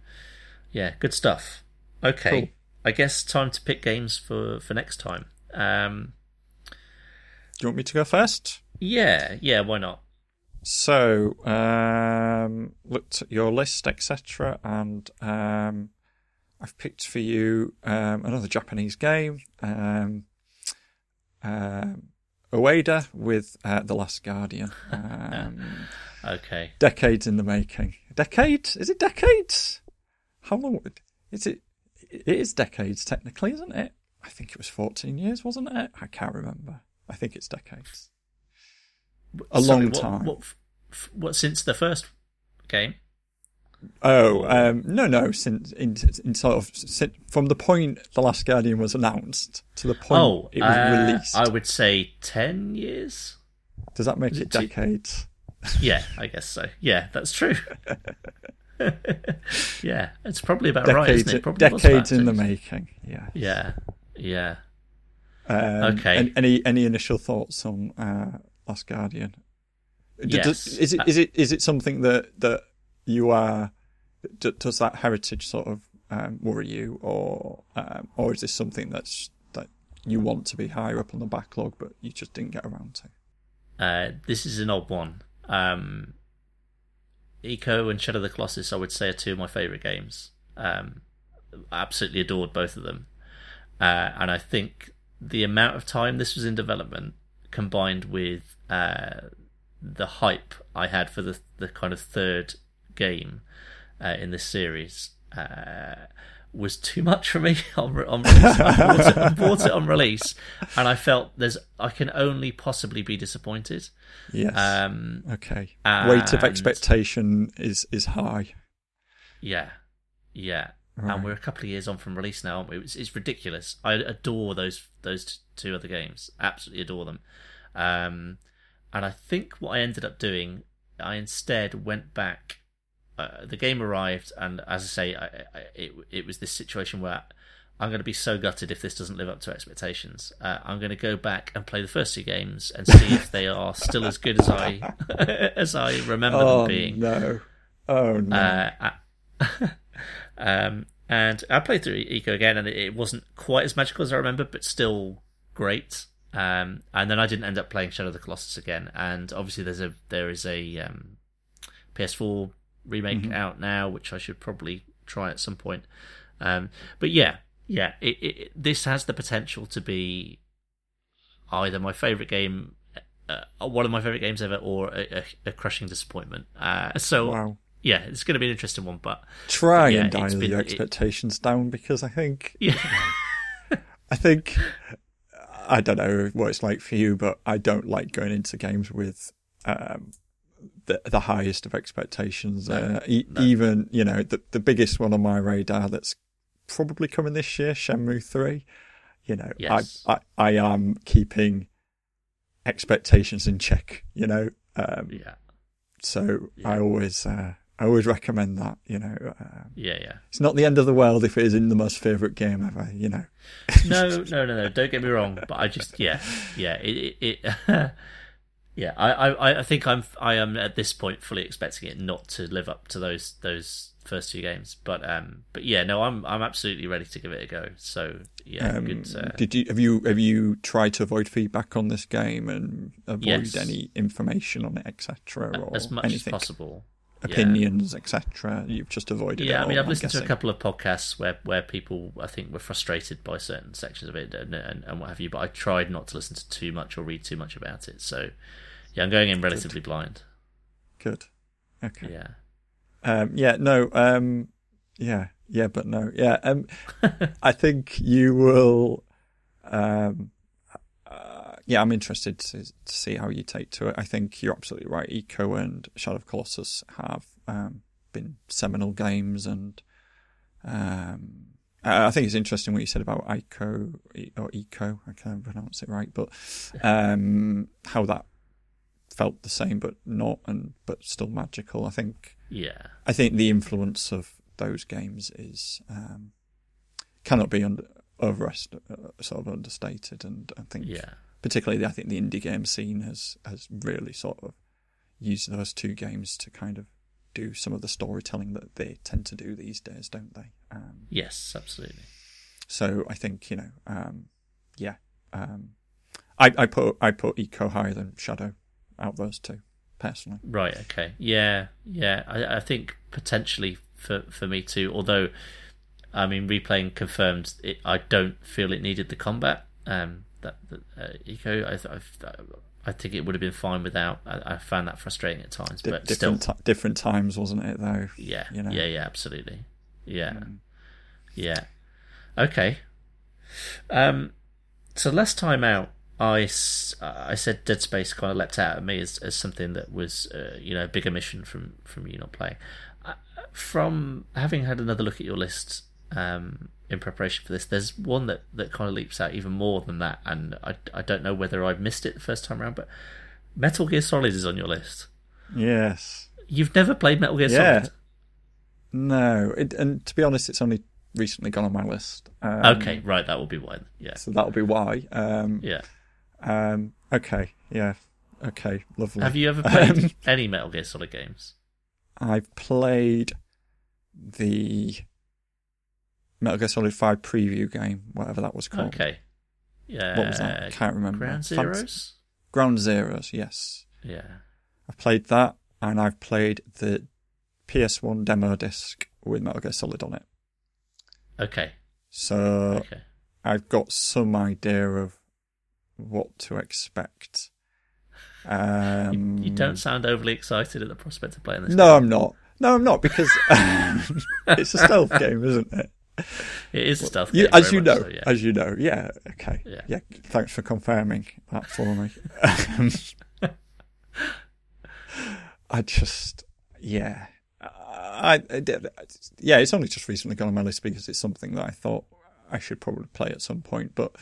yeah, good stuff. Okay, Cool. I guess time to pick games for for next time. Um, Do you want me to go first? yeah, yeah, why not? So, um, looked at your list, etc., and um, I've picked for you um, another Japanese game, um, um, Ueda with uh, The Last Guardian. Um, <laughs> Okay, decades in the making. Decade? Is it decades? How long? Is it? It is decades technically, isn't it? I think it was 14 years, wasn't it? I can't remember. I think it's decades. A Sorry, long what- time. What, f- what since the first game? Oh, um, no, no. Since in, in sort of sin from the point the Last Guardian was announced to the point Oh, it was uh, released. I would say ten years. Does that make it decades? Yeah, I guess so. Yeah, that's true. <laughs> <laughs> yeah, it's probably about right, Decades, isn't it? Probably decades in the making. Yeah. Yeah, yeah. Um, Okay. an- Any any initial thoughts on uh, Last Guardian? Yes. does- is it is it is it something that that you are? Does that heritage sort of um, worry you, or um, or is this something that's that you want to be higher up on the backlog, but you just didn't get around to? Uh, this is an odd one. Um, Eco and Shadow of the Colossus, I would say, are two of my favourite games. Um, absolutely adored both of them. Uh, and I think the amount of time this was in development, combined with uh, the hype I had for the the kind of third game uh, in this series, uh, was too much for me on, on release. I bought, it, I bought it on release, and I felt there's I can only possibly be disappointed. Yes. Um, okay. Weight of expectation is is high. Yeah, yeah. Right. And we're a couple of years on from release now. aren't we? It's, it's ridiculous. I adore those those t- two other games. Absolutely adore them. Um, and I think what I ended up doing, I instead went back. Uh, the game arrived, and as I say, I, I, it it was this situation where I'm going to be so gutted if this doesn't live up to expectations. Uh, I'm going to go back and play the first two games and see if they are still as good as I <laughs> as I remember Oh them being. no! Oh no! Uh, I- <laughs> um, and I played through Eco again, and it, it wasn't quite as magical as I remember, but still great. Um, and then I didn't end up playing Shadow of the Colossus again. And obviously, there's a there is a um, PS4 remake out now, which I should probably try at some point. Um, but yeah, yeah, it, it, it- this has the potential to be either my favorite game, uh, one of my favorite games ever, or a, a, a crushing disappointment. Uh, so wow. yeah, it's going to be an interesting one, but Try yeah, and dial been- your it- expectations down because I think <laughs> yeah, <laughs> I think I don't know what it's like for you, but I don't like going into games with um, the the highest of expectations. uh, e- Even you know the the biggest one on my radar that's probably coming this year, Shenmue Three. You know, Yes. I, I I am keeping expectations in check. You know, um, yeah, so Yeah. I always uh, I always recommend that. You know, um, yeah, yeah. it's not the end of the world if it is in the most favorite game ever. You know. No, no, no, no. Don't get me wrong, but I just yeah, yeah. It, it, it <laughs> yeah. I, I, I think I'm I am at this point fully expecting it not to live up to those those first two games, but um, but yeah, no, I'm I'm absolutely ready to give it a go. So yeah, Um, good. Uh, Did you have you have you tried to avoid feedback on this game and avoid Yes. any information on it, etc., or as much anything, as possible. Yeah. opinions, etc.? You've just avoided it. Yeah, I mean, I've I'm listened to a couple of podcasts where, where people, I think, were frustrated by certain sections of it and, and, and what have you, but I tried not to listen to too much or read too much about it. So, yeah, I'm going in relatively blind. Good. Okay. Yeah. Um, yeah. No. Um, yeah. Yeah. But no. Yeah. Um, <laughs> I think you will. um, uh, yeah, I'm interested to, to see how you take to it. I think you're absolutely right. Ico and Shadow of Colossus have um, been seminal games, and um, I think it's interesting what you said about Ico or Eco. I can't pronounce it right, but um, how that felt the same but not, and but still magical. I think. Yeah. I think the influence of those games is um, cannot be under, overest, uh, sort of understated, and I think Yeah. particularly I think the indie game scene has has really sort of used those two games to kind of do some of the storytelling that they tend to do these days, don't they? Um, Yes, absolutely. so I think you know, um, yeah, um, I, I put I put Eco higher than Shadow out those two personally. Right. Okay. Yeah. Yeah. I, I think potentially for for me too. Although, I mean, replaying confirmed, it, I don't feel it needed the combat. Um, that, that uh, eco, I, I, I think it would have been fine without. I, I found that frustrating at times, Di- but still, different ti different times, wasn't it? Though. yeah, you know. yeah, yeah, absolutely, yeah, Mm. yeah. Okay. Um, so last time out, I, s- I said Dead Space kind of leapt out at me as, as something that was uh, you know a bigger mission from from you not playing. Uh, from having had another look at your list um, in preparation for this, there's one that, that kind of leaps out even more than that, and I, I don't know whether I missed it the first time around, but Metal Gear Solid is on your list. Yes. You've never played Metal Gear Solid? Yeah. Solid? No, it, and to be honest, it's only recently gone on my list. Um, Okay, right, that will be why. Yeah, So that'll be why. Um, yeah. Um, okay. Yeah. Okay. Lovely. Have you ever played Um, any Metal Gear Solid games? I've played the Metal Gear Solid 5 preview game, whatever that was called. Okay. Yeah. What was that? Can't remember. Ground Zeroes? Ground Zeroes, yes. Yeah. I've played that, and I've played the PS1 demo disc with Metal Gear Solid on it. Okay. So Okay. I've got some idea of what to expect. Um, you, you don't sound overly excited at the prospect of playing this. No, I'm not. No, I'm not because <laughs> it's a stealth game, isn't it? It is a stealth You, game. as you know, so, yeah. as you know, yeah. Okay, Yeah. Thanks for confirming that for me. <laughs> I just, yeah, I, I yeah. It's only just recently gone on my list because it's something that I thought I should probably play at some point. But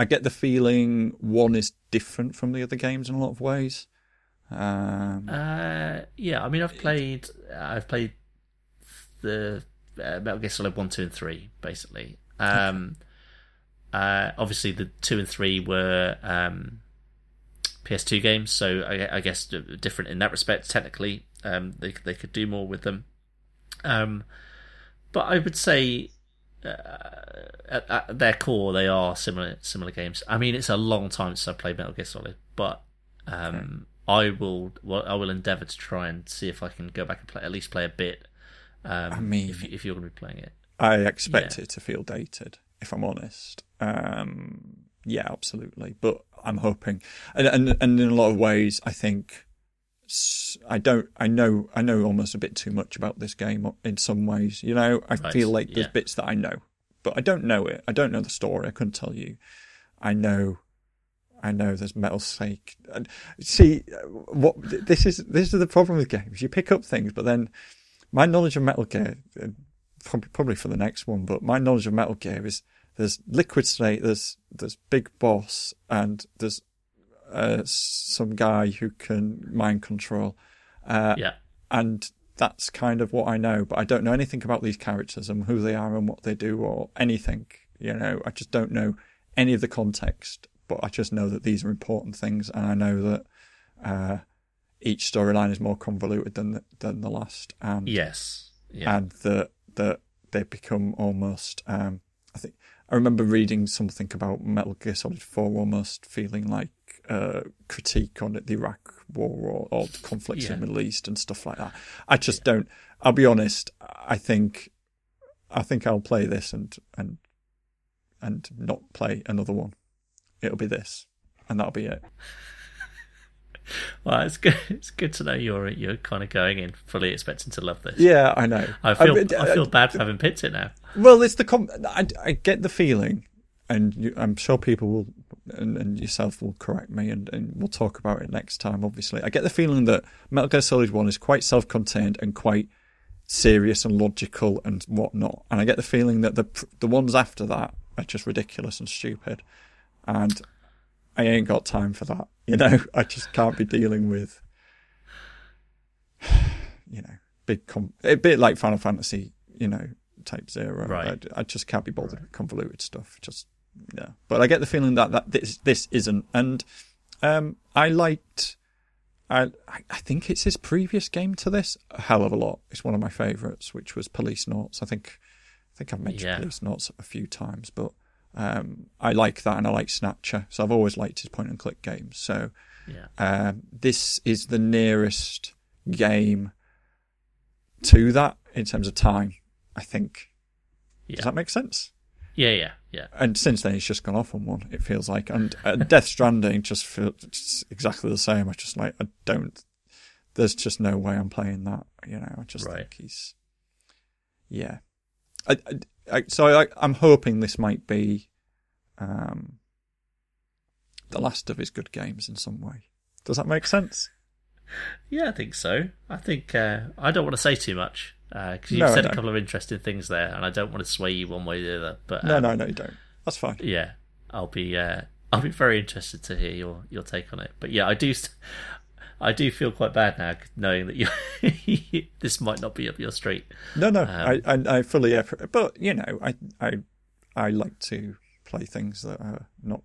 I get the feeling one is different from the other games in a lot of ways. Um, Uh, yeah, I mean, I've played, I've played the uh, Metal Gear Solid one, two, and three, basically. Um, uh, obviously, the two and three were um, PS2 games, so I, I guess different in that respect. Technically, um, they they could do more with them. Um, but I would say uh, at, at their core, they are similar similar games. I mean, it's a long time since I played Metal Gear Solid, but um, I will well, I will endeavour to try and see if I can go back and play at least play a bit. Um, I mean- if, if you're going to be playing it, I expect Yeah. it to feel dated, if I'm honest. Um, yeah, absolutely. But I'm hoping, and, and and in a lot of ways, I think I don't. I know. I know almost a bit too much about this game in some ways. You know, I Right, feel like there's yeah. bits that I know, but I don't know it. I don't know the story. I couldn't tell you. I know. I know there's metal snake. And see, uh, what this is. This is the problem with games. You pick up things, but then my knowledge of Metal Gear, uh, probably, probably for the next one, but my knowledge of Metal Gear is there's Liquid Snake, there's there's Big Boss, and there's uh, some guy who can mind control, uh, yeah, and that's kind of what I know. But I don't know anything about these characters and who they are and what they do or anything. You know, I just don't know any of the context. But I just know that these are important things, and I know that uh, each storyline is more convoluted than the, than the last, and yes, yeah, and that that they become almost. Um, I think I remember reading something about Metal Gear Solid Four almost feeling like uh, critique on the Iraq War or, or conflicts in the Middle East and stuff like that. I just don't. I'll be honest. I think I think I'll play this and and and not play another one. It'll be this, and that'll be it. <laughs> well, it's good. It's good to know you're you're kind of going in fully expecting to love this. Yeah, I know. I feel I, mean, feel bad for having picked it now. Well, it's the com- I, I get the feeling, and you, I'm sure people will, and, and yourself will correct me, and, and we'll talk about it next time. Obviously, I get the feeling that Metal Gear Solid One is quite self-contained and quite serious and logical and whatnot, and I get the feeling that the the ones after that are just ridiculous and stupid, and I ain't got time for that. You know, <laughs> I just can't be dealing with, <sighs> you know, big com- a bit like Final Fantasy, you know, type zero. Right. I, I just can't be bothered with convoluted stuff. Just yeah. But I get the feeling that that this this isn't, and um, I liked. I I think it's his previous game to this a hell of a lot. It's one of my favourites, which was Police Policenauts. I think I think I've mentioned Yeah. Policenauts a few times, but um, I like that and I like Snatcher. So I've always liked his point and click games. So Yeah. um, this is the nearest game to that in terms of time. I think. Yeah. Does that make sense? Yeah, yeah, yeah. And since then, he's just gone off on one. It feels like, and uh, Death Stranding just feels just exactly the same. I just like I don't. There's just no way I'm playing that. You know, I just Right. think he's. Yeah, I, I, I so I, I'm hoping this might be, um, the last of his good games in some way. Does that make sense? Yeah, I think so. I think uh, I don't want to say too much because you've No, I said a couple of interesting things there, and I don't want to sway you one way or the other. But No, um, no, no, you don't. That's fine. yeah, I'll be uh, I'll be very interested to hear your your take on it. But yeah, I do st- I do feel quite bad now knowing that you <laughs> this might not be up your street. No, no, Um, I, I, I fully, but you know, I, I, I like to play things that are not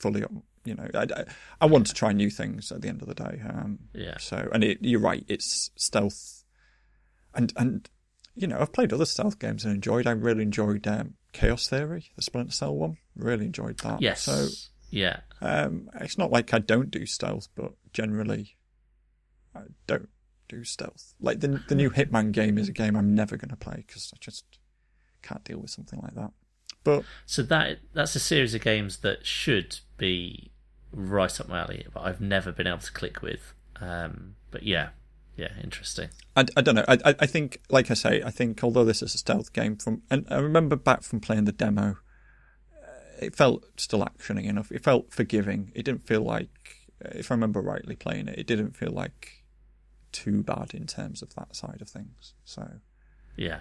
fully, up- you know, I, I, I want to try new things at the end of the day. Um, Yeah. So, and it, you're right, it's stealth, and and you know, I've played other stealth games and enjoyed. I really enjoyed um, Chaos Theory, the Splinter Cell one. Really enjoyed that. Yes. So, yeah. um, it's not like I don't do stealth, but generally, I don't do stealth. Like the the new Hitman game is a game I'm never going to play because I just can't deal with something like that. But So that that's a series of games that should be right up my alley, but I've never been able to click with. Um, but yeah, yeah, interesting. I, I don't know. I, I I think, like I say, I think although this is a stealth game from, and I remember back from playing the demo, uh, it felt still actioning enough. It felt forgiving. It didn't feel like, if I remember rightly playing it, it didn't feel like too bad in terms of that side of things. So Yeah,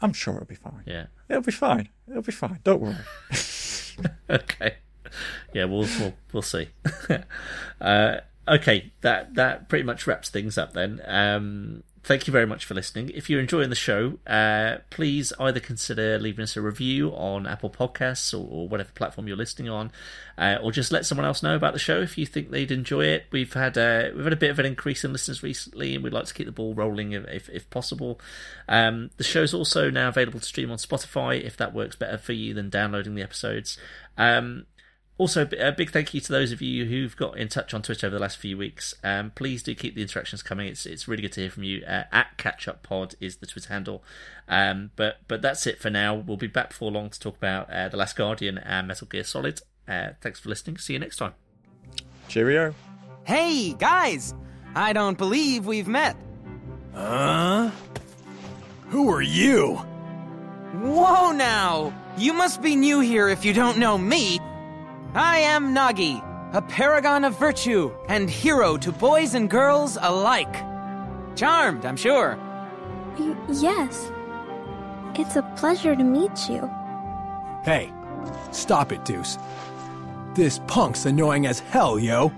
I'm sure it'll be fine. yeah. It'll be fine. It'll be fine. Don't worry. <laughs> okay. Yeah, we'll we'll we'll see. <laughs> uh, okay, that that pretty much wraps things up then. Um, thank you very much for listening. If you're enjoying the show, uh, please either consider leaving us a review on Apple Podcasts or, or whatever platform you're listening on, uh, or just let someone else know about the show if you think they'd enjoy it. We've had uh, we've had a bit of an increase in listeners recently, and we'd like to keep the ball rolling if if, if possible. Um, the show's also now available to stream on Spotify if that works better for you than downloading the episodes. Um, also, a big thank you to those of you who've got in touch on Twitter over the last few weeks. Um, please do keep the interactions coming. It's it's really good to hear from you. Uh, at Catch Up Pod is the Twitter handle. Um, but but that's it for now. We'll be back before long to talk about uh, the Last Guardian and Metal Gear Solid. Uh, thanks for listening. See you next time. Cheerio. Hey, guys! I don't believe we've met. Huh? Who are you? Whoa now! You must be new here if you don't know me. I am Nagi, a paragon of virtue and hero to boys and girls alike. Charmed, I'm sure. Y- yes. It's a pleasure to meet you. Hey, stop it, Deuce. This punk's annoying as hell, yo.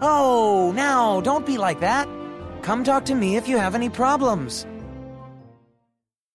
Oh, now, don't be like that. Come talk to me if you have any problems.